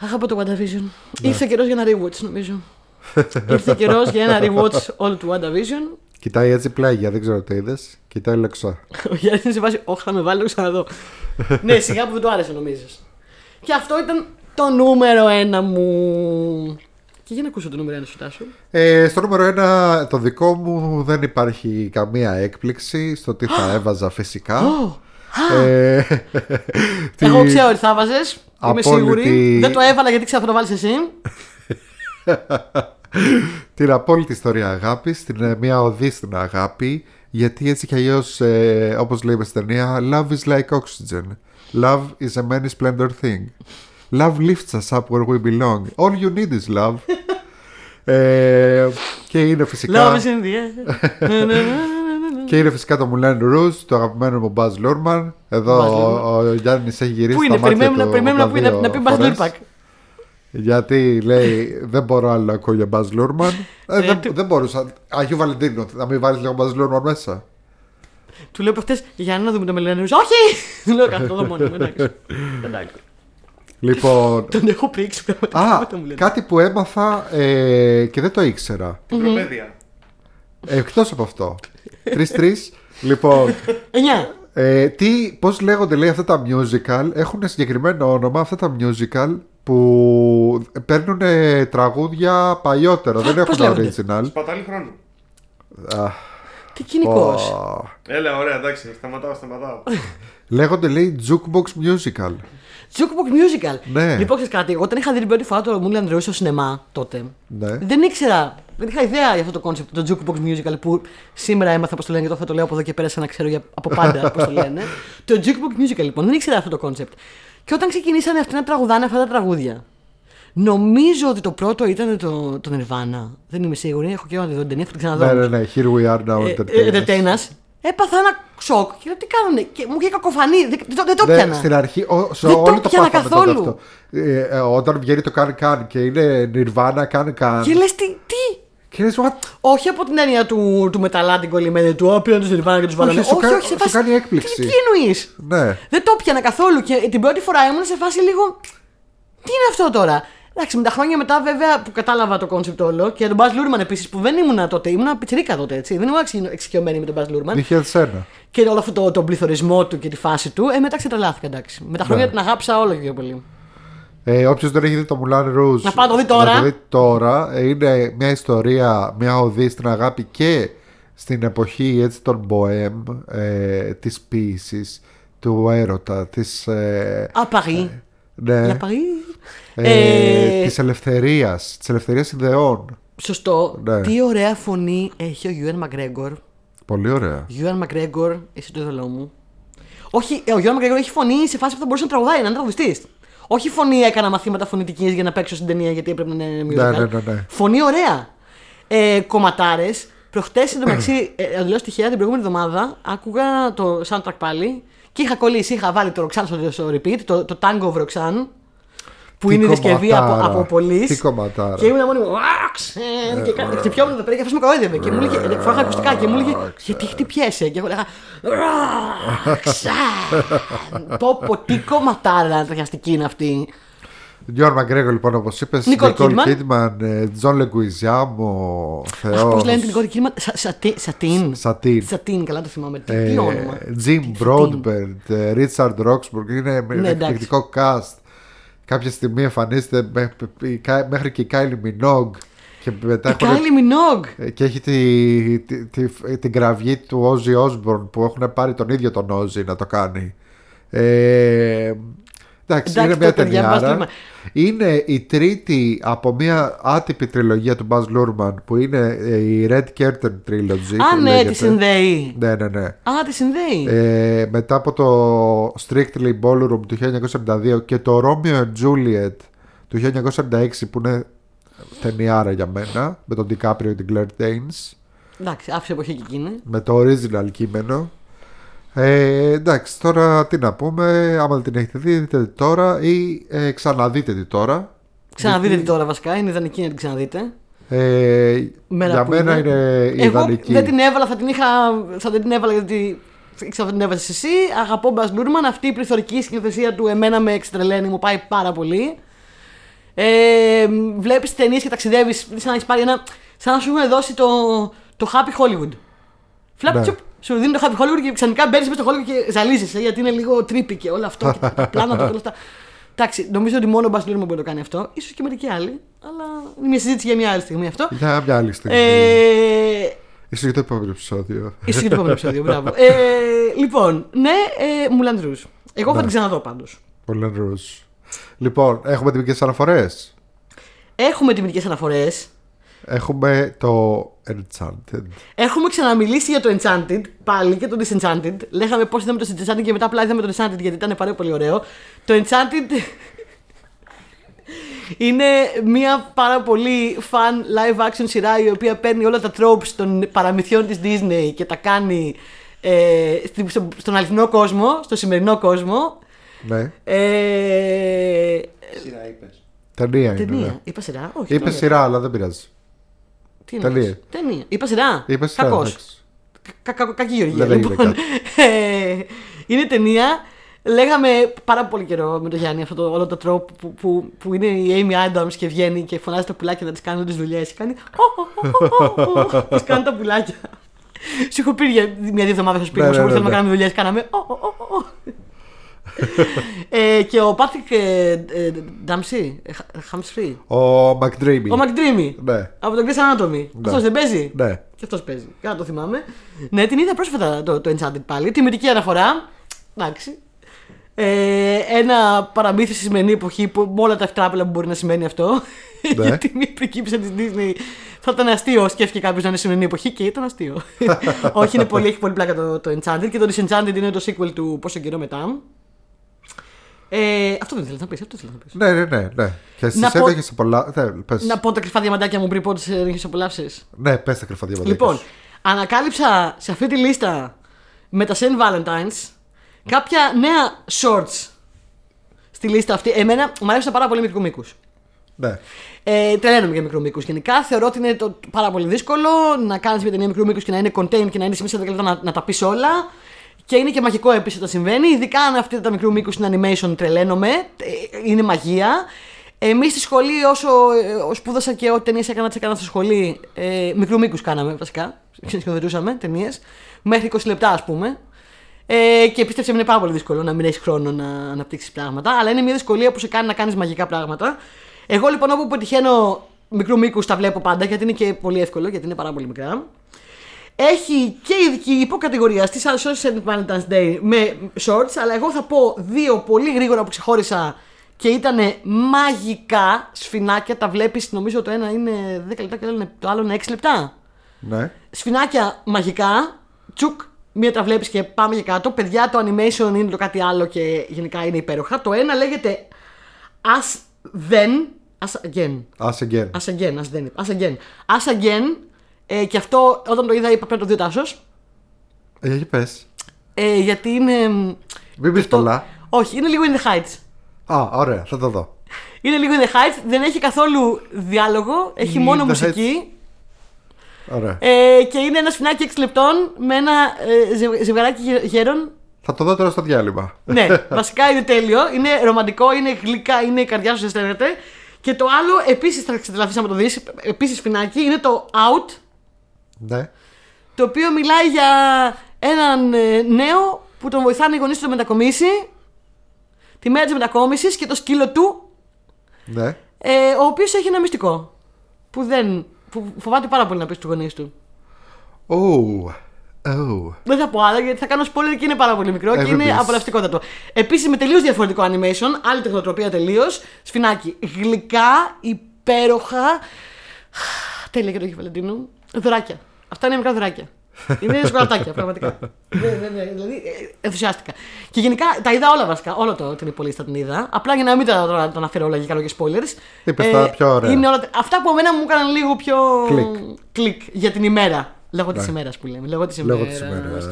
Αγαπώ το WandaVision. Ήρθε καιρός για ένα rewatch, νομίζω. Ήρθε καιρός για ένα rewatch όλου του WandaVision. Κοιτάει έτσι πλάγια, δεν ξέρω τι είδες. Κοιτάει λεξά. Ο Γιάννη είναι σε βάση, Όχι, θα με βάλει να το ξαναδώ. ναι, σιγά που δεν του άρεσε, νομίζεις. Και αυτό ήταν το νούμερο ένα μου. Και για να ακούσω το νούμερο ένα σου, Τάσο. Ε, στο νούμερο 1, το δικό μου δεν υπάρχει καμία έκπληξη στο τι θα έβαζα φυσικά. Ε, τι- Εγώ ξέρω ότι θα βάζες. Είμαι Απόλυτη- σίγουρη. Δεν το έβαλα γιατί ξέρω θα το βάλεις εσύ. την απόλυτη ιστορία αγάπης, την ε, μια οδή στην αγάπη. Γιατί έτσι κι αλλιώς, ε, όπως λέει στην ταινία, Love is like oxygen. Love is a many splendor thing. Love lifts us up where we belong. All you need is love. ε, και είναι φυσικά. Love is in the air. Ναι, ναι, ναι, ναι, ναι, ναι. Και είναι φυσικά το Moulin Rouge, το αγαπημένο μου Buzz Lurman. Εδώ Buzz ο, ο Γιάννης έχει γυρίσει Πού τα είναι, μάτια περιμένουμε να, του περιμένουμε να, πει- να, 82 να πει Μπας φορές. Lurpak. Γιατί λέει δεν μπορώ άλλο να ακούω για Baz Luhrmann. Ε, Ε, δεν, του- δεν μπορούσα. Αγίου Βαλεντίνου, να μην βάλεις λίγο Baz Luhrmann μέσα. Του λέω προχτές για να δούμε το Μελένιο. Όχι! Του λέω καθόλου εδώ μόνο. μου, Εντάξει. Εντάξει. Λοιπόν. Τον έχω πρίξει πραγματικά. Α, με το Μελένιο. κάτι που έμαθα ε, και δεν το ήξερα. Την προπαίδεια. Εκτός από αυτό. Τρει-τρει. λοιπόν, Εννιά. ε, τι, πώς λέγονται λέει αυτά τα musical Έχουν συγκεκριμένο όνομα αυτά τα musical Που παίρνουν τραγούδια παλιότερα Δεν πώς έχουν λέγονται; original Σπατάλη χρόνου. Α, Τι κυνικός. Ω. Έλα, ωραία, εντάξει, σταματάω, σταματάω. Λέγονται λέει Jukebox Musical. Jukebox Musical. Ναι. Λοιπόν, ξέρεις κάτι. Εγώ όταν είχα δει την πρώτη φορά το Moulin Rouge στο σινεμά τότε, Ναι. δεν ήξερα. Δεν είχα ιδέα για αυτό το concept, το Jukebox Musical που σήμερα έμαθα πώς το λένε και τώρα θα το λέω από εδώ και πέρα σαν να ξέρω για, από πάντα πώς το λένε. το Jukebox Musical λοιπόν, δεν ήξερα αυτό το concept. Και όταν ξεκινήσανε αυτοί να τραγουδάνε αυτά τα τραγούδια, νομίζω ότι το πρώτο ήταν το, το Nirvana. Δεν είμαι σίγουρη, έχω και εγώ να τη δω την ταινία, θα την ξαναδώ. Ναι, όμως. ναι, ναι. Here we are now Ε, entertainers. ε, entertainers. Έπαθα ένα σοκ και λέω τι κάνουνε. Και μου είχε κακοφανεί. Δεν, δεν, το- δεν το Ναι, πιάνα. στην αρχή, ο, σε Δεν το όλοι το πιάνα πάθαμε καθόλου. τότε αυτό. Ε, ε, όταν βγαίνει το Can Can και είναι Nirvana Can Can. Και λες τι, τι, Και λες, what? Όχι από την έννοια του, του μεταλλάτη κολλημένη του, όποιον τους Nirvana και τους βάλανε. σου κα- όχι, σε σου φάση. κάνει έκπληξη. Τι, τι εννοείς; Ναι. Δεν το πιανα καθόλου και την πρώτη φορά ήμουν σε φάση λίγο. Τι είναι αυτό τώρα; Εντάξει, με τα χρόνια μετά βέβαια που κατάλαβα το concept όλο και για τον Baz Luhrmann επίσης που δεν ήμουν τότε, ήμουν πιτσιρίκα τότε έτσι. Δεν ήμουν εξοικει- εξοικειωμένη με τον Baz Luhrmann 2001. και όλο αυτό το, τον πληθωρισμό του και τη φάση του. Ε, μετά ξετρελάθηκα εντάξει. Με τα χρόνια Ναι. την αγάπησα όλο και πιο πολύ. Ε, Όποιος δεν έχει δει το Moulin Rouge. Να πάει να το δει τώρα. Να το δει τώρα. Ε, Είναι μια ιστορία, μια οδή στην αγάπη και στην εποχή έτσι, των Bohème, ε, της ποίησης, του έρωτα, της, ε, Α, Paris. ναι, La Paris. ε, Ε, της ελευθερίας, της ελευθερίας ιδεών. Σωστό. Ναι. Τι ωραία φωνή έχει ο Γιούαν Μακρέγκορ. Πολύ ωραία. Γιούαν Μακρέγκορ, είσαι το είδωλό μου. Όχι, ε, ο Γιούαν Μακρέγκορ έχει φωνή σε φάση που θα μπορούσε να τραγουδάει, να είναι τραγουδιστής. Όχι φωνή έκανα μαθήματα φωνητικής για να παίξω στην ταινία γιατί έπρεπε να είναι musical. ναι, ναι, ναι. Φωνή ωραία. Ε, Κομματάρες. Προχτές εντωμεταξύ, ε, ε, λέω τυχαία την προηγούμενη εβδομάδα, άκουγα το soundtrack πάλι και είχα κολλήσει, είχα βάλει το Roxanne στο, στο repeat, το, το Tango of Roxanne. Που Τι είναι η διασκευή από, κομματάρα. από πολλοί. Τι κομματάρα. Και ήμουν μόνη μου. «Roxanne», Και κα- χτυπιόμουν εδώ πέρα και αυτό με κορόιδευε. Και μου έλεγε, φοράγα ακουστικά και μου έλεγε Γιατί χτυπιέσαι; Και εγώ λέγα «Roxanne». Πω πω, τι κομματάρα ταιριαστική είναι αυτή. Γιούαν Μακρέγκορ, λοιπόν, όπως είπες. Nicole Kidman. Κίντμαν, Τζον Λεγκουιζιάμο, Θεός. Αχ, πώς λένε την κόρη κύμα. Σατίν. Σατίν. Σατίν, καλά το θυμάμαι. Τι, Ε, τι όνομα. Jim Broadbent, ε, Richard Roxburgh, είναι με Ναι, εκπληκτικό cast. Κάποια στιγμή εμφανίζεται με- η Κα- μέχρι και η Kylie Minogue και μετά Η έχουν- Κάιλι Μινόγκ. ε, και έχει τη, τη, τη- την κραυγή του Ozzy Osbourne που έχουν πάρει τον ίδιο τον Ozzy να το κάνει. Ε, εντάξει, Εντάξει, είναι μια το παιδιά, Baz ταινιάρα. Luhrmann. Είναι η τρίτη από μια άτυπη τριλογία του Buzz Lurman που είναι ε, η Red Curtain Trilogy. Α, που ναι, λέγεται. τη συνδέει. Ναι, ναι, ναι. Α, τη συνδέει. Ε, μετά από το Strictly Ballroom του 1972 και το Romeo and Juliet του 1946 που είναι ταινιάρα για μένα με τον DiCaprio και την Claire Danes Εντάξει, άφησε εποχή και εκείνη. με το original κείμενο ε, εντάξει τώρα τι να πούμε άμα δεν την έχετε δει δείτε τη τώρα ή ε, ξαναδείτε τη τώρα Ξαναδείτε τη τώρα βασικά, είναι ιδανική να την ξαναδείτε. ε, Μέρα για που μένα είναι, Εγώ ιδανική δεν την έβαλα, θα την είχα. Θα δεν την έβαλα γιατί. Ξέρω την έβαζε εσύ. Αγαπώ Μπα Λούρμαν. Αυτή η πληθωρική σκηνοθεσία του εμένα με εξτρελαίνει, μου πάει πάρα πολύ. Ε, Βλέπεις ταινίες και ταξιδεύεις. Σαν να έχεις πάρει ένα. σαν να σου έχουν δώσει το, το Happy Hollywood. Φλαπ, Ναι. Τσουπ, σου δίνει το Happy Hollywood και ξαφνικά μπαίνεις μέσα στο Hollywood και ζαλίζεσαι γιατί είναι λίγο τρίπη και όλο αυτό. και τα πλάνα του και όλα αυτά. Εντάξει, νομίζω ότι μόνο ο Μπα Λούρμαν μπορεί να το κάνει αυτό. σω και μερικοί άλλοι. Αλλά είναι μια συζήτηση για μια άλλη στιγμή αυτό. για μια άλλη στιγμή Ε, ίσως για το επόμενο επεισόδιο Είσαι και το επόμενο επεισόδιο, μπράβο. Ε, λοιπόν, ναι, ε, Moulin Rouge. Εγώ θα την ξαναδώ πάντως. Πολύ Rouge. Λοιπόν, έχουμε τυπικές αναφορές Έχουμε τιμητικές αναφορές. Έχουμε το Enchanted. Έχουμε ξαναμιλήσει για το Enchanted πάλι και το Disenchanted. Λέγαμε πώς είδαμε το Disenchanted και μετά απλά είδαμε το Enchanted γιατί ήταν πάρα πολύ ωραίο. Το Enchanted είναι μια πάρα πολύ fun live action σειρά η οποία παίρνει όλα τα tropes των παραμυθιών της Disney και τα κάνει ε, στη- στο- στον αληθινό κόσμο, στο σημερινό κόσμο. Ναι. Ε, Σειρά είπες. Ταινία είναι. ταινία. Ναι. Είπα σειρά, όχι. Είπες ναι. σειρά, αλλά δεν πειράζει. Τι εννοείς; ταινία. Ταινία. Είπα σειρά; Είπες σειρά. Κακός. εντάξει. Κα- κα- Κακή Γεωργία. Δεν έγινε Λοιπόν, ε, είναι ταινία. Λέγαμε πάρα πολύ καιρό με τον Γιάννη αυτό το, όλο το τρόπο που, που, που είναι η Amy Adams και βγαίνει και φωνάζει τα πουλάκια να τι κάνουν τις δουλειές. Και κάνει. Τι κάνουν τα πουλάκια. Σου έχω πει για μια-δύο εβδομάδες στο σπίτι Ναι, μου ναι, που ναι, θέλουμε να ναι. κάνουμε δουλειές. Κάναμε. «Ω, ω, ω, ω». ε, και ο Πάτρικ ε, ε, Ντάμσι, ε, Χαμσφρί. Ο Μακδρίμι. Ο Μακδρίμι. Ναι. Από τον Chris Anatomy. Αυτός δεν παίζει; Ναι. Και αυτός παίζει. Καλά το θυμάμαι. Ναι, την είδα πρόσφατα το, το Enchanted πάλι. Τιμητική αναφορά. Εντάξει. Ε, ένα παραμύθι στη σημερινή εποχή που με όλα τα ευτράπελα που μπορεί να σημαίνει αυτό. Ναι. Γιατί μια πρικήψη τη Disney θα ήταν αστείο. Σκέφτηκε κάποιος να είναι σημερινή εποχή και ήταν αστείο. Όχι, είναι πολύ, έχει πολύ πλάκα το, το Enchanted και το Disenchanted είναι το sequel του πόσο καιρό μετά. Ε, αυτό δεν ήθελα να πεις. Αυτό ήθελα να πεις. Ναι, ναι, ναι. ναι. Και εσύ Να πω- έδεχε πολλά. Ναι, πες. Να πω τα κρυφά διαμαντάκια μου πριν πω τι ρίχνει απολαύσεις. ναι, πες τα κρυφά διαβατήρια. Λοιπόν, ανακάλυψα σε αυτή τη λίστα με τα Saint Valentine's κάποια νέα shorts στη λίστα αυτή. Εμένα μου αρέσουν πάρα πολύ μικρού μήκου. Ναι. Ε, τρελαίνομαι για μικρού μήκου. Γενικά θεωρώ ότι είναι το, πάρα πολύ δύσκολο να κάνεις μια ταινία μικρού μήκου και να είναι contain και να είναι σε μέσα 10 λεπτά να, να τα πεις όλα. Και είναι και μαγικό επίσης όταν συμβαίνει. Ειδικά αν αυτή τα μικρού μήκους είναι animation, τρελαίνομαι. Ε, Είναι μαγεία. Εμείς στη σχολή, όσο ε, σπούδασα και ό,τι ταινίες έκανα, τις έκανα στη σχολή, ε, μικρού μήκους κάναμε βασικά. Σχεδοτούσαμε ταινίες. Μέχρι 20 λεπτά, ας πούμε. Ε, και πίστεψε με είναι πάρα πολύ δύσκολο να μην έχεις χρόνο να αναπτύξεις πράγματα. Αλλά είναι μια δυσκολία που σε κάνει να κάνεις μαγικά πράγματα. Εγώ λοιπόν όπου πετυχαίνω μικρού μήκους τα βλέπω πάντα γιατί είναι και πολύ εύκολο, γιατί είναι πάρα πολύ μικρά. Έχει και ειδική υποκατηγορία στις Social Valentine's Day με shorts, αλλά εγώ θα πω δύο πολύ γρήγορα που ξεχώρισα και ήταν μαγικά σφινάκια. Τα βλέπεις, νομίζω το ένα είναι 10 λεπτά και το άλλο είναι- το άλλο είναι 6 λεπτά. ναι. Σφινάκια μαγικά, τσουκ, μία τα βλέπεις και πάμε για κάτω. Παιδιά, το animation είναι το κάτι άλλο και γενικά είναι υπέροχα. Το ένα λέγεται As Then, As Again. As again. As Again, As Then, As Again. As Again, ε, και αυτό όταν το είδα είπα πρέπει να το δει ο Τάσος. Ε, για πες. Ε, γιατί είναι. Μην πεις πολλά. Όχι, είναι λίγο in the heights. Α, ωραία, θα το δω. Είναι λίγο in the heights, δεν έχει καθόλου διάλογο, έχει In μόνο the μουσική. Ωραία. Ε, και είναι ένα σφινάκι 6 λεπτών με ένα ε, ζευγ- ζευγαράκι γε- γέρων Θα το δω τώρα στο διάλειμμα. ναι, βασικά είναι τέλειο. Είναι ρομαντικό, είναι γλυκά, είναι η καρδιά σου ζεσταίνεται. Και το άλλο, επίσης θα ξετρελαθείς να το δεις. Επίσης φινάκι, είναι το Out. Ναι. Το οποίο μιλάει για έναν ε, νέο που τον βοηθάνε οι γονείς του να μετακομίσει. Τη μέρα της μετακόμισης και το σκύλο του, Ναι. ε, ο οποίος έχει ένα μυστικό. Που δεν. που φοβάται πάρα πολύ να πει στους γονείς του. Oh. Oh. Δεν θα πω άλλα γιατί θα κάνω spoiler και είναι πάρα πολύ μικρό Ε, και μην είναι πεις. απολαυστικότατο. Επίσης με τελείως διαφορετικό animation, άλλη τεχνοτροπία τελείως. Σφινάκι. Γλυκά, υπέροχα. Τέλεια και το Βαλεντίνου. Δωράκια. Αυτά είναι μικρά δωράκια. Είναι σκολατάκια, πραγματικά. ναι, ναι, ναι, δηλαδή ε, ενθουσιάστηκα. Και γενικά τα είδα όλα βασικά. Όλο το την υπολίστα την είδα. Απλά για να μην τα, τα, τα αναφέρω όλα και κάνω και spoilers. Είπες τα πιο ωραία. Είναι όλα, αυτά που εμένα μου έκαναν λίγο πιο Κλικ. κλικ για την ημέρα. Λόγω της ημέρας που λέμε. Λόγω της ημέρα. Λόγω της ημέρας.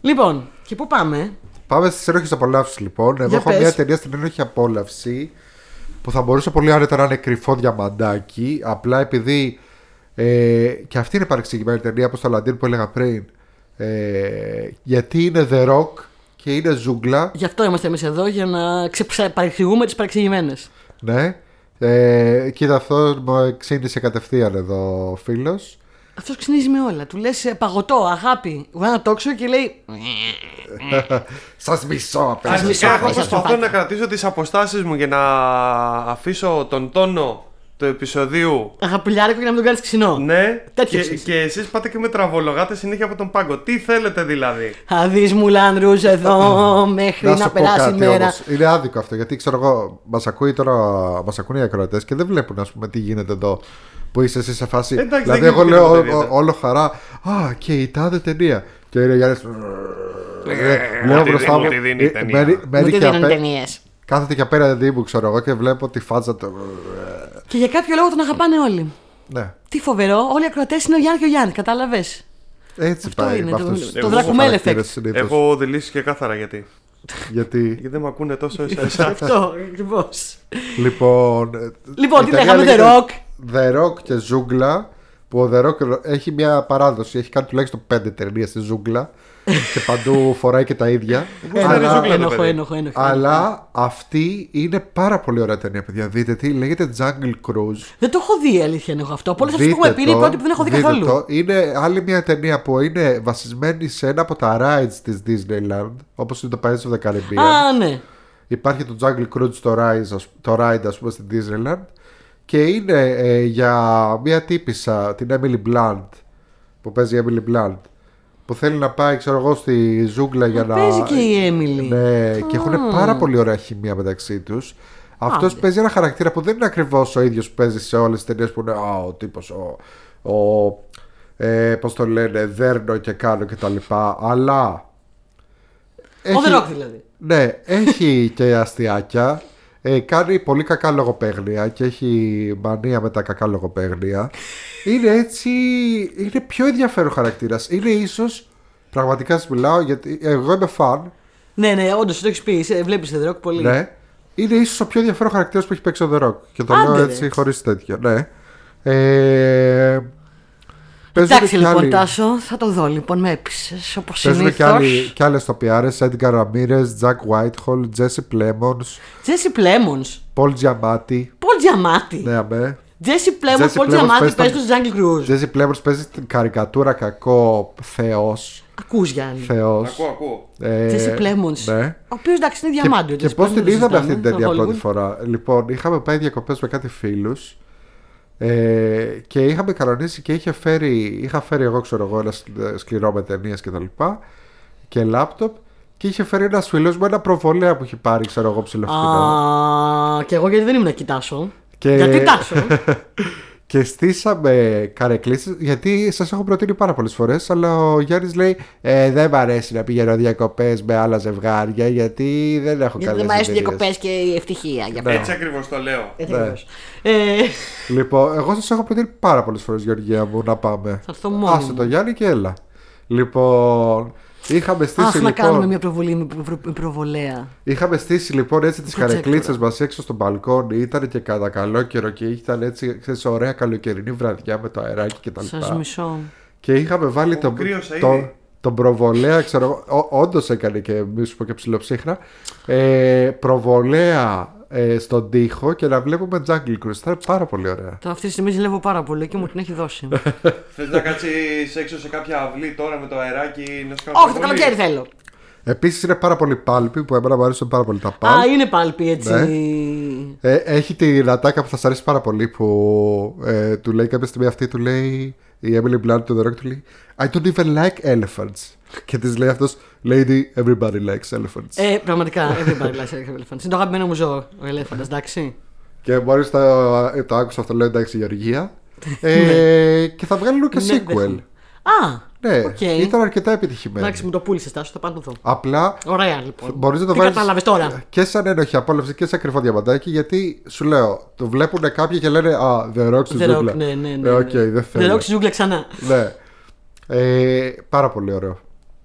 Λοιπόν, και πού πάμε; Πάμε στις ένοχε απολαύσεις λοιπόν. Εγώ Για έχω πες. μια ταινία στην ένοχη απόλαυση που θα μπορούσε πολύ άνετα να είναι κρυφό διαμαντάκι. Απλά επειδή. Ε, και αυτή είναι παρεξηγημένη ταινία όπως το Λαντίν που έλεγα πριν. Ε, γιατί είναι The Rock και είναι ζούγκλα. Γι' αυτό είμαστε εμείς εδώ, για να ξεψα- παρεξηγούμε τις παρεξηγημένες. Ναι. Ε, κοίτα αυτό μου ξύνησε κατευθείαν εδώ ο φίλος. Αυτός ξυνίζει με όλα. Του λες παγωτό, αγάπη. Βγάζει ένα τόξο και λέει. Σας μισώ Σας απέναντι. μισώ. Εγώ Μέσα προσπαθώ φάκελο. να κρατήσω τις αποστάσεις μου για να αφήσω τον τόνο του επεισοδίου Αγαπηλιάρικο για να μην τον κάνεις ξινό. Ναι, Τέτοιο και, είσαι. και εσείς πάτε και με τραβολογάτες συνέχεια από τον πάγκο. Τι θέλετε δηλαδή; Θα δεις Μουλάν Ρούζ εδώ μέχρι να, σου πω περάσει η κάτι μέρα. όμως. Είναι άδικο αυτό γιατί ξέρω εγώ, μας ακούει τώρα, μας ακούνε οι ακροατές και δεν βλέπουν ας πούμε, τι γίνεται εδώ. Που είσαι εσύ σε φάση. Εντάξει, δηλαδή, δεν εγώ γίνεται λέω τίποτα ό- ιδιαίτερο. όλο χαρά. Α, και η τάδε ταινία. Και είναι Γιάννη. Ε, Λέω μου τη μπροστά δίνει- μου. μου τη δίνει η ε, ταινία. μένει- Μου μένει τι και δίνουν απέ- ταινίες. Κάθεται και απέναντί μου, ξέρω εγώ, και βλέπω τη φάτσα του. Και για κάποιο λόγο τον αγαπάνε όλοι. Ναι, Τι φοβερό, όλοι οι ακροατές είναι ο Γιάννης και ο Γιάννης, κατάλαβες. έτσι Αυτό πάει. είναι με το- αυτούς το τους Dracumel χαρακτήρες effect. συνήθως. Έχω δηλήσεις και κάθαρα γιατί. Γιατί; Γιατί δεν με ακούνε τόσο εσάς. Αυτό ακριβώς. Λοιπόν. ε, Λοιπόν, η τι ταινία λέγαμε, The λέγεται Rock. The Rock και Ζούγκλα Που ο The Rock έχει μια παράδοση, έχει κάνει τουλάχιστον πέντε ταινίες στη ζούγκλα και παντού φοράει και τα ίδια. Αλλά- αλλά, ζούγκλα το Ένοχο, παιδί. ένοχο, ένοχο. αλλά αυτή είναι πάρα πολύ ωραία ταινία, παιδιά. Δείτε τι, λέγεται Jungle Cruise. Δεν το έχω δει η αλήθεια είναι εγώ αυτό. Από όλες αυτές που Δείτε έχουμε πει είναι η το, πρώτη που δεν έχω δει δείτε καθόλου. το. Είναι άλλη μια ταινία που είναι βασισμένη σε ένα από τα rides της Disneyland, όπως είναι το Pirates of the Caribbean. Α, ναι. Υπάρχει το Jungle Cruise στο ride, ας- το ride ας πούμε στην Disneyland και είναι ε, για μια τύπησα, την Emily Blunt που παίζει η Emily Blunt που θέλει να πάει ξέρω εγώ στη ζούγκλα για να... Παίζει και η Έμιλι. Ναι, και έχουν πάρα πολύ ωραία χημεία μεταξύ τους. Αυτός Άντε. παίζει ένα χαρακτήρα που δεν είναι ακριβώς ο ίδιος που παίζει σε όλες τις ταινίες που είναι «Α, ο τύπος, ο, ο ε, πώς το λένε, δέρνω και κάνω και τα λοιπά, αλλά... Ο The Rock δηλαδή. Ναι, έχει και αστιάκια. Ε, κάνει πολύ κακά λογοπαίγνια και έχει μανία με τα κακά λογοπαίγνια. Είναι έτσι. Είναι πιο ενδιαφέρον χαρακτήρας. Είναι ίσως. Πραγματικά σας μιλάω γιατί εγώ είμαι φαν. Ναι, ναι, όντως το έχεις πει. Βλέπεις The Rock πολύ. Ναι. Είναι ίσως ο πιο ενδιαφέρον χαρακτήρας που έχει παίξει ο The Rock. Και το Άντε, λέω ρε. έτσι χωρίς τέτοιο. Ναι. Ε, παίζουν Εντάξει κι λοιπόν, άλλοι- Τάσο, θα το δω λοιπόν. Με έπεισε όπως Παίζουν και, συνήθως. άλλοι, και άλλες φατσάρες Edgar Ramirez, Jack Whitehall, Jesse Plemons, Τζέσι Πλέμον. Paul Giamatti Πολ Τζιαμάτι. Ναι, αμέ. Τζέσι Πλέμον, Jesse Πολ Plemons Τζιαμάτι παίζει παίζει τον- στο Jungle Cruise. Jesse Plemons παίζει την καρικατούρα κακό θεός. Ακούς Γιάννη. Θεός. Ακούω, ακούω. Ε, Τζέσι Πλέμον. Ναι. Ο οποίος εντάξει είναι Και, διαμάντι. και πώς την είδαμε αυτή την ταινία πρώτη φορά. Λοιπόν, είχαμε πάει διακοπές με κάτι φίλους ε, και είχαμε κανονίσει και είχε φέρει, είχα φέρει εγώ, ξέρω εγώ, ένα σκλ- σκληρό με ταινίες και τα λοιπά και λάπτοπ και είχε φέρει ένας φίλος μου ένα προβολέα που είχε πάρει, ξέρω εγώ, ψηλοφτηνό. Α, και εγώ γιατί δεν ήμουν να κοιτάσω. Και- Γιατί τάσο. Και στήσαμε καρεκλήσει, γιατί σας έχω προτείνει πάρα πολλές φορές, αλλά ο Γιάννης λέει: ε, Δεν μ' αρέσει να πηγαίνω διακοπές με άλλα ζευγάρια, γιατί δεν έχω γιατί καλές δεν μου αρέσουν οι διακοπές και η ευτυχία. Για Ναι. Έτσι ακριβώς το λέω. Έτσι Ναι. ακριβώς. Ε, Λοιπόν, εγώ σας έχω προτείνει πάρα πολλές φορές, Γεωργία μου, να πάμε. Θα έρθω μόνη Άσε μου. το Γιάννη και έλα. Λοιπόν, είχαμε στήσει, Αχ, να λοιπόν, κάνουμε μια προβολή με προ- με προβολέα. είχαμε στήσει λοιπόν έτσι τις Προτζέκτορα. καρεκλίτσες μας έξω στο μπαλκόνι. Ήταν και κατά καλό καιρό και ήταν έτσι, ξέρεις, ωραία καλοκαιρινή βραδιά με το αεράκι κτλ. Σας μισώ. Και είχαμε βάλει τον, κρύωσα το, ήδη. τον προβολέα, ξέρω εγώ, όντως έκανε και μη σου πω και ψηλοψύχρα, ε, προβολέα ε, στον τοίχο και να βλέπουμε Jungle Cruise. Ήταν πάρα πολύ ωραία. Τώρα αυτή τη στιγμή ζηλεύω πάρα πολύ και μου την έχει δώσει. Θες να κάτσεις έξω σε κάποια αυλή τώρα με το αεράκι να σου κάνω Όχι, το προβολή; καλοκαίρι θέλω. Επίσης είναι πάρα πολύ πάλπι που εμένα μου αρέσουν πάρα πολύ τα πάλπ. Α, είναι πάλπι έτσι. Ναι. Ε, έχει την ατάκα που θα σα αρέσει πάρα πολύ που ε, του λέει κάποια στιγμή αυτή του λέει η Emily Blunt του The Rock του λέει I don't even like elephants και της λέει αυτός Lady everybody likes elephants Ε, πραγματικά, everybody likes elephants. Είναι το αγαπημένο μου ζώο ο ελέφαντας, εντάξει. και μόλις το, ε, το άκουσα αυτό λέω εντάξει Γεωργία ε, και θα βγάλουν και Ναι, sequel δέχομαι. Α, ναι οκ. ήταν αρκετά επιτυχημένο Εντάξει, μου το πούλησες, Τάσο, θα πάω να το δω. απλά Ωραία, λοιπόν. Μπορείς να το Τι βάλεις κατάλαβες τώρα; και σαν ένοχη απόλαυση και σαν κρυφό διαμαντάκι γιατί σου λέω το βλέπουν κάποιοι και λένε Α, The Rock στη The Rock, ζούγκλα ναι, ναι, ναι. Ε, οκ, ναι. δεν The θέλω Rock στη ζούγκλα ξανά. Ναι. Ε, πάρα πολύ ωραίο.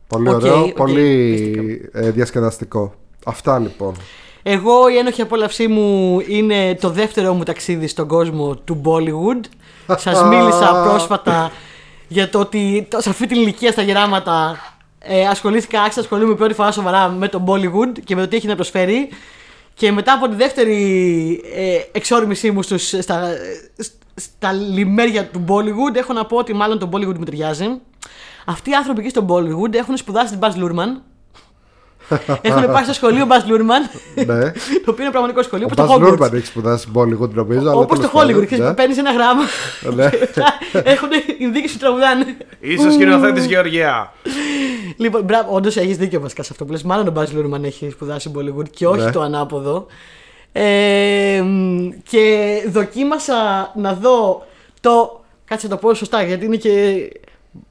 Πολύ Οκ, ωραίο, οκ, πολύ ε, διασκεδαστικό. Αυτά λοιπόν. Εγώ η ένοχη απόλαυσή μου είναι το δεύτερο μου ταξίδι στον κόσμο του Bollywood. Σας μίλησα πρόσφατα για το ότι το- σε αυτή την ηλικία στα γεράματα ε, ασχολήθηκα, άρχισα να ασχολούμαι πρώτη φορά σοβαρά με το Bollywood και με το τι έχει να προσφέρει. Και μετά από τη δεύτερη ε, εξόρμησή μου στους, στα, στα λιμέρια του Bollywood, έχω να πω ότι μάλλον το Bollywood μου ταιριάζει. Αυτοί οι άνθρωποι εκεί στο Bollywood έχουν σπουδάσει την Baz Luhrmann. Έχουν πάει στο σχολείο Baz Luhrmann, ναι. το οποίο είναι πραγματικό σχολείο, Ο όπως το Μπας Hogwarts. Λούρμαν έχεις σπουδάσει Bollywood νομίζω. αλλά Όπως το τέλος πάντων, Hollywood, ξέρεις, ναι. παίρνεις ένα γράμμα. Ναι. Έχουν ενδείξει που τραγουδάνε. Είσαι σκηνοθέτη Γεωργία. Λοιπόν, μπράβο, όντως έχεις δίκιο βασικά σε αυτό που λες. Μάλλον ο Μπάζ Λούρμαν έχει σπουδάσει Bollywood και όχι Ναι. το ανάποδο. Ε, μ, και δοκίμασα να δω το. Κάτσε να το πω σωστά γιατί είναι και.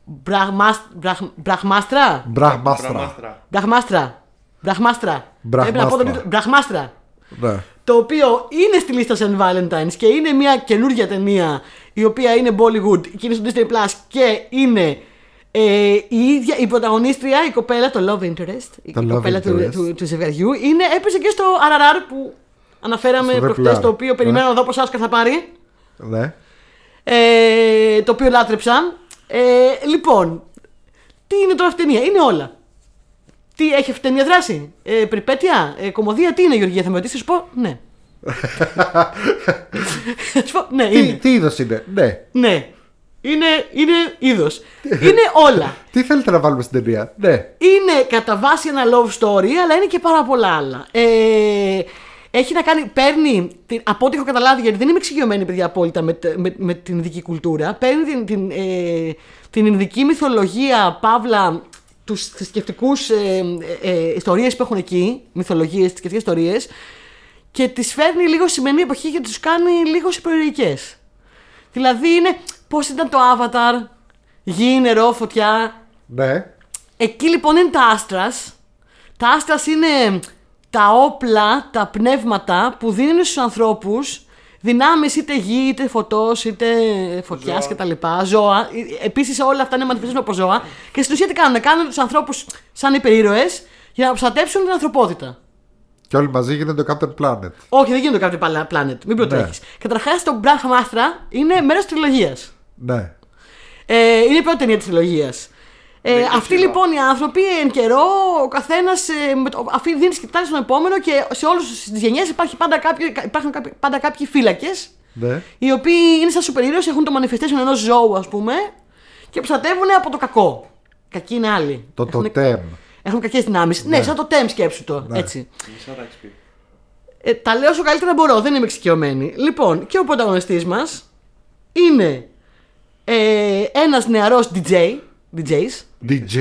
Μπραχμάς- μπραχ- Μπραχμάστρα. Μπραχμάστρα. Μπραμάστρα. Μπραχμάστρα. Μπραχμάστρα. Πρέπει να πω το Μπραχμάστρα. τίτλο. Μπραχμάστρα. Ναι. Το οποίο είναι στη λίστα St. Valentine's και είναι μια καινούργια ταινία η οποία είναι Bollywood και είναι στο Disney Plus και είναι ε, η ίδια η πρωταγωνίστρια, η κοπέλα, το love interest, η Το love κοπέλα του, interest. του, του ζευγαριού, είναι, έπαιζε και στο RRR που αναφέραμε Στο προχτές, διπλά. το οποίο περιμένω Ναι. να δω πόσο Oscar θα πάρει. ναι. Ε, το οποίο λάτρεψα. Ε, λοιπόν, τι είναι τώρα αυτή η ταινία, είναι όλα. Τι έχει αυτή η ταινία δράση, ε, περιπέτεια, ε, κομμωδία, τι είναι Γεωργία, θα με ρωτήσεις, θα σου πω ναι. Θα σου πω, ναι, Τι, είναι. τι είδος είναι, ναι. Ναι. Είναι, είναι είδος. είναι όλα. Τι θέλετε να βάλουμε στην ταινία, ναι. Είναι κατά βάση ένα love story, αλλά είναι και πάρα πολλά άλλα. Ε, έχει να κάνει, παίρνει, την- από ό,τι έχω καταλάβει, γιατί δεν είμαι εξοικειωμένη παιδιά απόλυτα με, τε- με, με την ειδική κουλτούρα, παίρνει την, την, ε, την ειδική μυθολογία, παύλα, τους θρησκευτικούς ε, ε, ε, ιστορίες που έχουν εκεί, μυθολογίες, θρησκευτικές ιστορίες, και τις φέρνει λίγο στη σημερινή εποχή και τους κάνει λίγο συμπροαιρικές. Δηλαδή είναι πώς ήταν το Avatar, γη, νερό, φωτιά, Ναι. Εκεί λοιπόν είναι τα άστρας. Τα άστρας είναι τα όπλα, τα πνεύματα που δίνουν στους ανθρώπους δυνάμεις είτε γη, είτε φωτός, είτε φωτιάς Ζώα. κτλ. Ζώα. Επίσης όλα αυτά είναι μανιφεστούν από ζώα. Και στην ουσία τι κάνουν, κάνουν τους ανθρώπους σαν υπερήρωες για να προστατέψουν την ανθρωπότητα. Και όλοι μαζί γίνονται το Captain Planet. Όχι, δεν γίνεται το Captain Planet, μην προτρέχεις. Καταρχάς το Brahma Astra είναι μέρος της τριλογίας. Ναι. Ε, είναι η πρώτη ταινία της τριλογίας. Ε, Ναι, αυτοί σίγουρα. λοιπόν οι άνθρωποι εν καιρό, ο καθένας ε, αφήνει δίνει σκητάλη στον επόμενο και σε όλε τις γενιές υπάρχει πάντα κάποιοι, υπάρχουν κάποιοι, πάντα κάποιοι φύλακες Ναι. οι οποίοι είναι σαν σούπερ ήρωες, έχουν το manifestation ενός ζώου, ας πούμε, και προστατεύουν από το κακό. Κακοί είναι άλλοι. Το Έχουν- τοτέμ. Έχουν κακές δυνάμεις. Ναι. σαν το τέμ σκέψου το. Ναι. Έτσι. Μισά τα έχεις πει. Ε, τα λέω όσο καλύτερα μπορώ, δεν είμαι εξοικειωμένη. Λοιπόν, και ο πρωταγωνιστής μας είναι ε, ένας νεαρός DJ, DJs, DJ.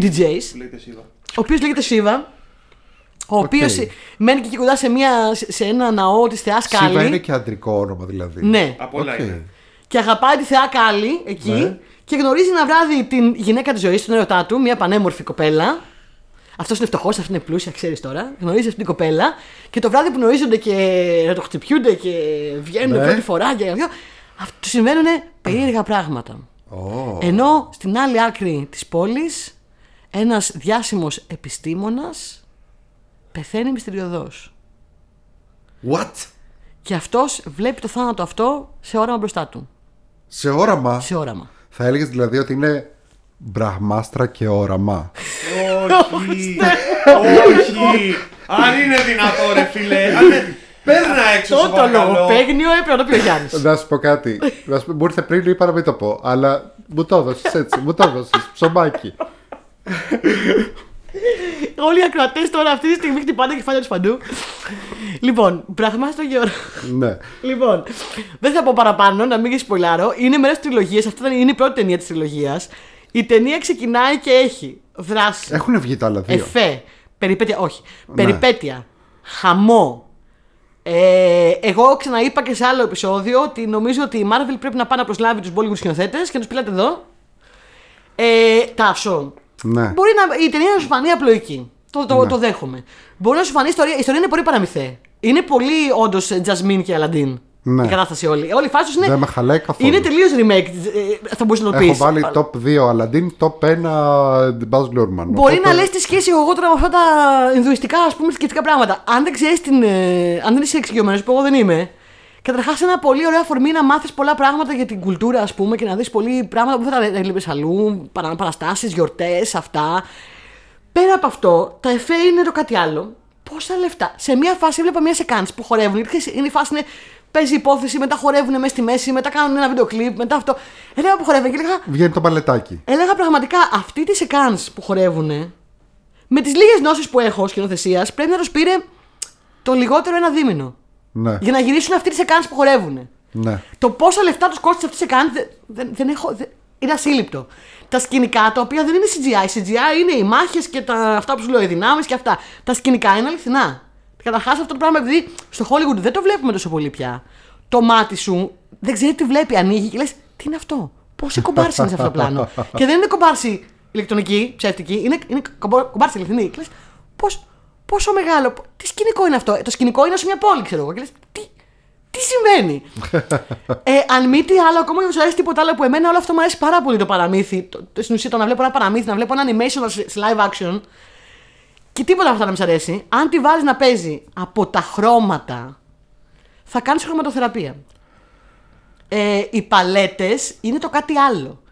DJs, Που λέγεται Σίβα. ο οποίος λέγεται Σίβα, ο οποίος μένει και εκεί κοντά σε, μια, σε- σε ένα ναό της θεάς Σίβα είναι Κάλι και αντρικό όνομα δηλαδή. ναι, Από όλα Οκ. είναι. και αγαπάει τη θεά Κάλι εκεί Ναι. και γνωρίζει ένα βράδυ την γυναίκα της ζωής, τον ερωτά του, μια πανέμορφη κοπέλα. Αυτός είναι φτωχός, αυτή είναι πλούσια, ξέρεις τώρα. Γνωρίζει αυτή την κοπέλα και το βράδυ που γνωρίζονται κεραυνοχτυπιούνται και βγαίνουν Ναι. πρώτη φορά και τέτοιο, αυτ- του συμβαίνουν περίεργα πράγματα. Ω. Ενώ στην άλλη άκρη της πόλης ένας διάσημος επιστήμονας πεθαίνει μυστηριωδώς. What? Και αυτός βλέπει το θάνατο αυτό σε όραμα μπροστά του. Σε όραμα; Σε όραμα. Θα έλεγες δηλαδή ότι είναι μπραχμάστρα και όραμα. Όχι. Όχι. Αν είναι δυνατό, ρε φίλε. Αν είναι- Παίρνα έξω, σε Αυτό το παρακαλώ. λογοπαίγνιο έπρεπε να το πει ο Γιάννης. Να σου πω κάτι. Να σου πω, μου ήρθε πριν, είπα να μην το πω. Αλλά μου το έδωσες έτσι. Μου το έδωσες. Ψωμάκι. Όλοι οι ακροατές τώρα αυτή τη στιγμή χτυπάνε κεφάλια τους παντού. λοιπόν, πράγμα στο γεωργό. ναι. Λοιπόν, δεν θα πω παραπάνω, να μην και σποιλάρω. Είναι μέρος της τριλογίας. Αυτή ήταν- είναι η πρώτη ταινία της τριλογίας. Η ταινία ξεκινάει και έχει δράση. Έχουν βγει τα άλλα δύο; Εφέ. Περιπέτεια, όχι. Περιπέτεια. Χαμό. Ε, εγώ ξαναείπα και σε άλλο επεισόδιο ότι νομίζω ότι η Marvel πρέπει να πάει να προσλάβει τους Bollywood σκηνοθέτες και να τους πειλάτε εδώ. Ε, τάσο. Ναι. Μπορεί να, η ταινία να σου φανεί απλοϊκή. Το, το, το δέχομαι. Μπορεί να σου φανεί η ιστορία. Η ιστορία είναι πολύ παραμυθέ. Είναι πολύ όντως Jasmine και Aladdin. Ναι. Η κατάσταση όλη. Όλη η φάση τους είναι. Δεν με χαλάει καθόλου. Είναι τελείως remake. ε, θα μπορούσε να το πεις. Έχω βάλει top 2 Aladdin, top 1 Buzz Lurman. Μπορεί Οπότε- να λες τι σχέση έχω εγώ τώρα με αυτά τα Ινδουιστικά ας πούμε θρησκευτικά πράγματα. Αν δεν ξέρεις την. ε, αν δεν είσαι εξοικειωμένος, που εγώ δεν είμαι. Καταρχάς, ένα πολύ ωραίο αφορμή να μάθεις πολλά πράγματα για την κουλτούρα, ας πούμε, και να δεις πολλοί πράγματα που δεν θα έβλεπες αλλού. Παραστάσεις, γιορτές, αυτά. Πέρα από αυτό, τα εφέ είναι το κάτι άλλο. Πόσα λεφτά. Σε μια φάση έβλεπα μια σεκάνση που χορεύουν. Γιατί ξέρεις, είναι η φάση είναι. Παίζει υπόθεση, μετά χορεύουν μέσα στη μέση, μετά κάνουν ένα βίντεο κλιπ, μετά αυτό. Έλεγα που χορεύουν και έλεγα. Βγαίνει το παλετάκι. Έλεγα πραγματικά αυτή τη σεκάνς που χορεύουν με τις λίγες γνώσεις που έχω σκηνοθεσίας πρέπει να τους πήρε το λιγότερο ένα δίμηνο. Ναι. Για να γυρίσουν αυτή τη σεκάνς που χορεύουν. Ναι. Το πόσα λεφτά τους κόστησε αυτή τη σεκάνς δεν, δεν, δεν έχω. δεν- είναι ασύλληπτο. Τα σκηνικά τα οποία δεν είναι CGI. CGI είναι οι μάχες και τα, αυτά που σου λέω, οι δυνάμεις και αυτά. Τα σκηνικά είναι αληθινά. Καταρχά αυτό το πράγμα επειδή στο Hollywood δεν το βλέπουμε τόσο πολύ πια. Το μάτι σου δεν ξέρει τι βλέπει, ανοίγει και λες τι είναι αυτό; Πόση κομπάρση είναι σε αυτό το πλάνο; και δεν είναι κομπάρση ηλεκτρονική, ψεύτικη, είναι, είναι κομπο- κομπάρση αληθινή. Και λες, πώς, πόσο μεγάλο, πο- τι σκηνικό είναι αυτό; Ε, Το σκηνικό είναι σε μια πόλη, ξέρω εγώ. Και λες, τι, τι συμβαίνει; ε, αν μη τι άλλο, ακόμα και δεν σου αρέσει τίποτα άλλο που εμένα, όλο αυτό μου αρέσει πάρα πολύ το παραμύθι. Το, το, στην ουσία το να βλέπω ένα παραμύθι, να βλέπω ένα animation σε, σε live action. Και τίποτα από αυτά να μη σ' αρέσει. Αν τη βάλεις να παίζει από τα χρώματα, θα κάνεις χρωματοθεραπεία. ε, οι παλέτες είναι το κάτι άλλο.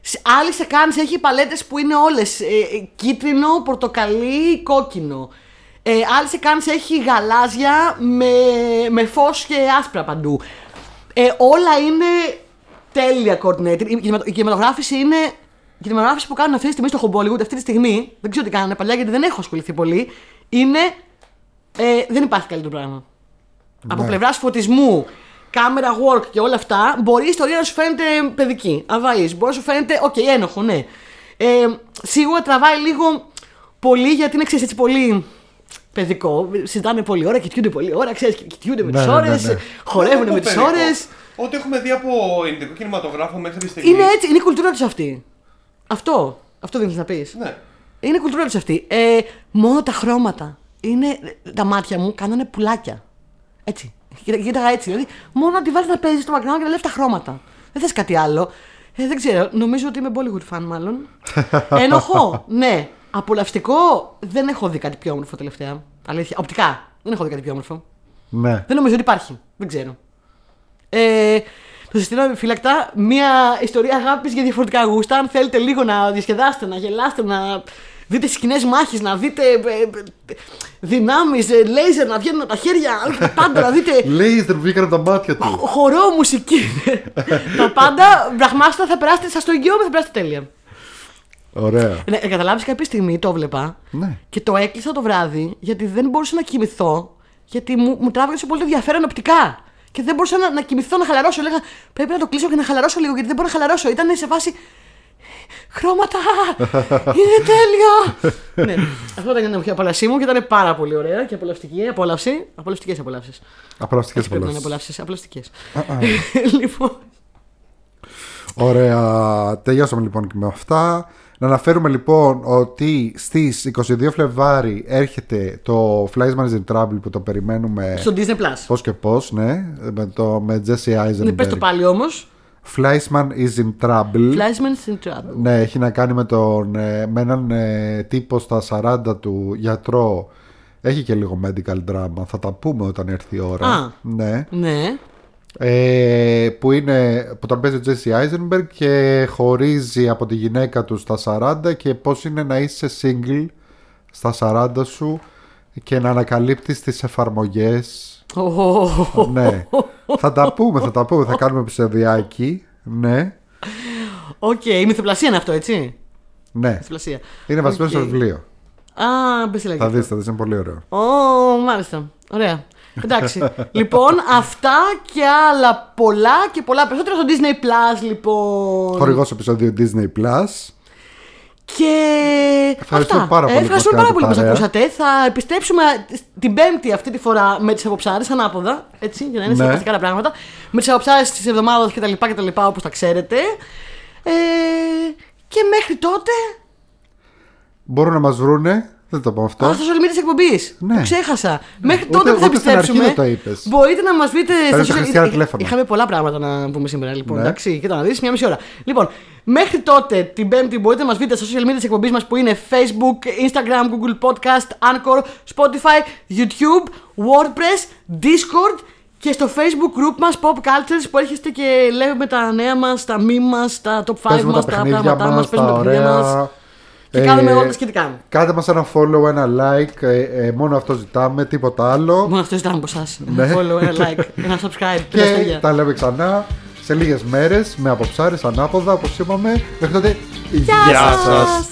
Σ- Άλλη σε κάνεις έχει παλέτες που είναι όλες κίτρινο, πορτοκαλί, κόκκινο. Ε, άλλη σε κάνεις έχει γαλάζια με, με φως και άσπρα παντού. Ε, όλα είναι τέλεια coordinated. Η, κινηματο- η κινηματογράφηση είναι. Η κινηματογράφηση που κάνουν αυτή τη στιγμή στο Bollywood, αυτή τη στιγμή, δεν ξέρω τι κάνανε παλιά γιατί δεν έχω ασχοληθεί πολύ, είναι. Ε, δεν υπάρχει καλύτερο πράγμα. Από πλευράς φωτισμού, camera work και όλα αυτά, μπορεί η ιστορία να σου φαίνεται παιδική, αφελή. Μπορεί να σου φαίνεται, οκ, ένοχο, ναι. Ε, σίγουρα τραβάει λίγο πολύ γιατί είναι ξέρεις, έτσι πολύ παιδικό. Συζητάνε πολλή ώρα, κοιτιούνται πολλή ώρα, ξέρεις, κοιτιούνται με Ναι, τι ναι, ώρες, ναι, ναι. χορεύουν με τις Παιδικό. ώρες. Ό,τι έχουμε δει από ελληνικό κινηματογράφο μέχρι στιγμής. Είναι έτσι, είναι η κουλτούρα τους αυτή. Αυτό. Αυτό δεν να πεις. Ναι. Είναι η κουλτούρα του αυτή. Ε, μόνο τα χρώματα. Είναι, τα μάτια μου κάνανε πουλάκια. Έτσι. Κοίτα- Κοίταγα έτσι. Δηλαδή, μόνο να τη βάλεις να παίζεις στο background και να λέει τα χρώματα. Δεν θες κάτι άλλο. Ε, δεν ξέρω. Νομίζω ότι είμαι Bollywood fan, μάλλον. Ενοχώ. Ναι. Απολαυστικό. Δεν έχω δει κάτι πιο όμορφο τελευταία. Αλήθεια. Οπτικά. Δεν έχω δει κάτι πιο όμορφο. Ναι. Δεν νομίζω ότι υπάρχει. Δεν ξέρω. Ε, το συστήνω επιφύλακτα. Μία ιστορία αγάπης για διαφορετικά γούστα. Αν θέλετε λίγο να διασκεδάσετε, να γελάσετε, να δείτε σκηνές μάχης, να δείτε ε, δυνάμεις, λέιζερ να βγαίνουν από τα χέρια, τα πάντα να δείτε. Λέει δεν βγήκαν από τα μάτια του. Χορό, μουσική. τα πάντα. Πραγμάστα θα περάσετε, σα το εγγυώμαι, θα περάσετε τέλεια. Ωραία. Ναι, Καταλάβεις κάποια στιγμή το βλέπα Ναι. και το έκλεισα το βράδυ γιατί δεν μπορούσα να κοιμηθώ. Γιατί μου, μου τράβηξε τόσο πολύ το ενδιαφέρον οπτικά. Και δεν μπορούσα να, να κοιμηθώ, να χαλαρώσω. Έλεγα πρέπει να το κλείσω και να χαλαρώσω λίγο γιατί δεν μπορώ να χαλαρώσω. Ήταν σε φάση. Χρώματα! Είναι τέλειο! ναι, αυτό ήταν η απολαυσή μου και ήταν πάρα πολύ ωραία και απολαυστική. Απόλαυση. Απολαυστικές απολαύσεις. Απολαυστικές Πρέπει να είναι απολαύσεις. απολαυστικές. λοιπόν. Ωραία. Τελειώσαμε λοιπόν και με αυτά. Να αναφέρουμε λοιπόν ότι στις 22 Φλεβάρι έρχεται το Flies Man is in Trouble που το περιμένουμε Στο Disney Plus. πώς και πώς, ναι, με, το, με Jesse Ναι, πες το Eisenberg. πάλι όμως. Fliesman is in Trouble. Fleischman's in Trouble. Ναι, έχει να κάνει με, τον, ε, με έναν ε, τύπο στα 40 του γιατρό. Έχει και λίγο medical drama. Θα τα πούμε όταν έρθει η ώρα. Α. Ναι. Ναι. Ε, που, είναι, που τον παίζει ο Jesse Eisenberg και χωρίζει από τη γυναίκα του στα 40 και πώς είναι να είσαι single στα 40 σου και να ανακαλύπτεις τις εφαρμογές. Ω, ναι. θα τα πούμε, θα τα πούμε. Θα κάνουμε επεισοδιάκι. Ναι. Οκ, η μυθοπλασία είναι αυτό, έτσι; Ναι. Μυθοπλασία. Είναι βασισμένο στο Οκ. βιβλίο. Α, μπες σε Θα δεις, θα δεις, είναι πολύ ωραίο. Ω, μάλιστα. Ωραία. Εντάξει. λοιπόν, αυτά και άλλα πολλά και πολλά περισσότερα στο Disney Plus, λοιπόν. Χορηγός επεισόδιο Disney Plus. Και. Ευχαριστούμε αυτά. πάρα πολύ Ε, που ευχαριστούμε μας πάρα πολύ που κάνετε μας παρέα. ακούσατε. Θα επιστρέψουμε την Πέμπτη αυτή τη φορά με τις αποψάρες ανάποδα. Έτσι, για να είναι Ναι. συμβαστικά τα πράγματα. Με τις αποψάρες της εβδομάδας κτλ. κτλ Όπως τα ξέρετε. Ε, και μέχρι τότε. Μπορούν να μας βρούνε. Δεν το πω αυτό. Α, στα social media της εκπομπής. Ναι. Το ξέχασα. Μέχρι Ούτε- τότε που θα ούτε στην αρχή επιστρέψουμε. δεν το είπες. Μπορείτε να μας βρείτε Παίρνω στα τα social χριστιανά Είχα- τηλέφωνα. Είχαμε πολλά πράγματα να πούμε σήμερα, λοιπόν. Ναι. Εντάξει, κοίτα να δεις, μια μισή ώρα. Λοιπόν, μέχρι τότε την Πέμπτη μπορείτε να μας βρείτε στα social media της εκπομπής μας που είναι Facebook, Instagram, Google Podcast, Anchor, Spotify, YouTube, WordPress, Discord και στο Facebook group μας Pop Cultures που έρχεστε και λέμε τα νέα μας, τα meme μας, τα top 5 Παίζουμε μας, τα τα παιχνίδια πράγματά μας, μας, παίζουμε τα τα παιχνίδια μας ωραία. και Ε, κάνουμε όλα τα σχετικά. Κάντε μας ένα follow, ένα like. ε, ε, μόνο αυτό ζητάμε, τίποτα άλλο. Μόνο αυτό ζητάμε από εσάς. Ναι. Ένα follow, ένα like, ένα subscribe. πέντε Και αστέρια. τα λέμε ξανά σε λίγες μέρες με αποψάρες ανάποδα όπως είπαμε. Μέχρι τότε, Γεια Γεια σας. σας.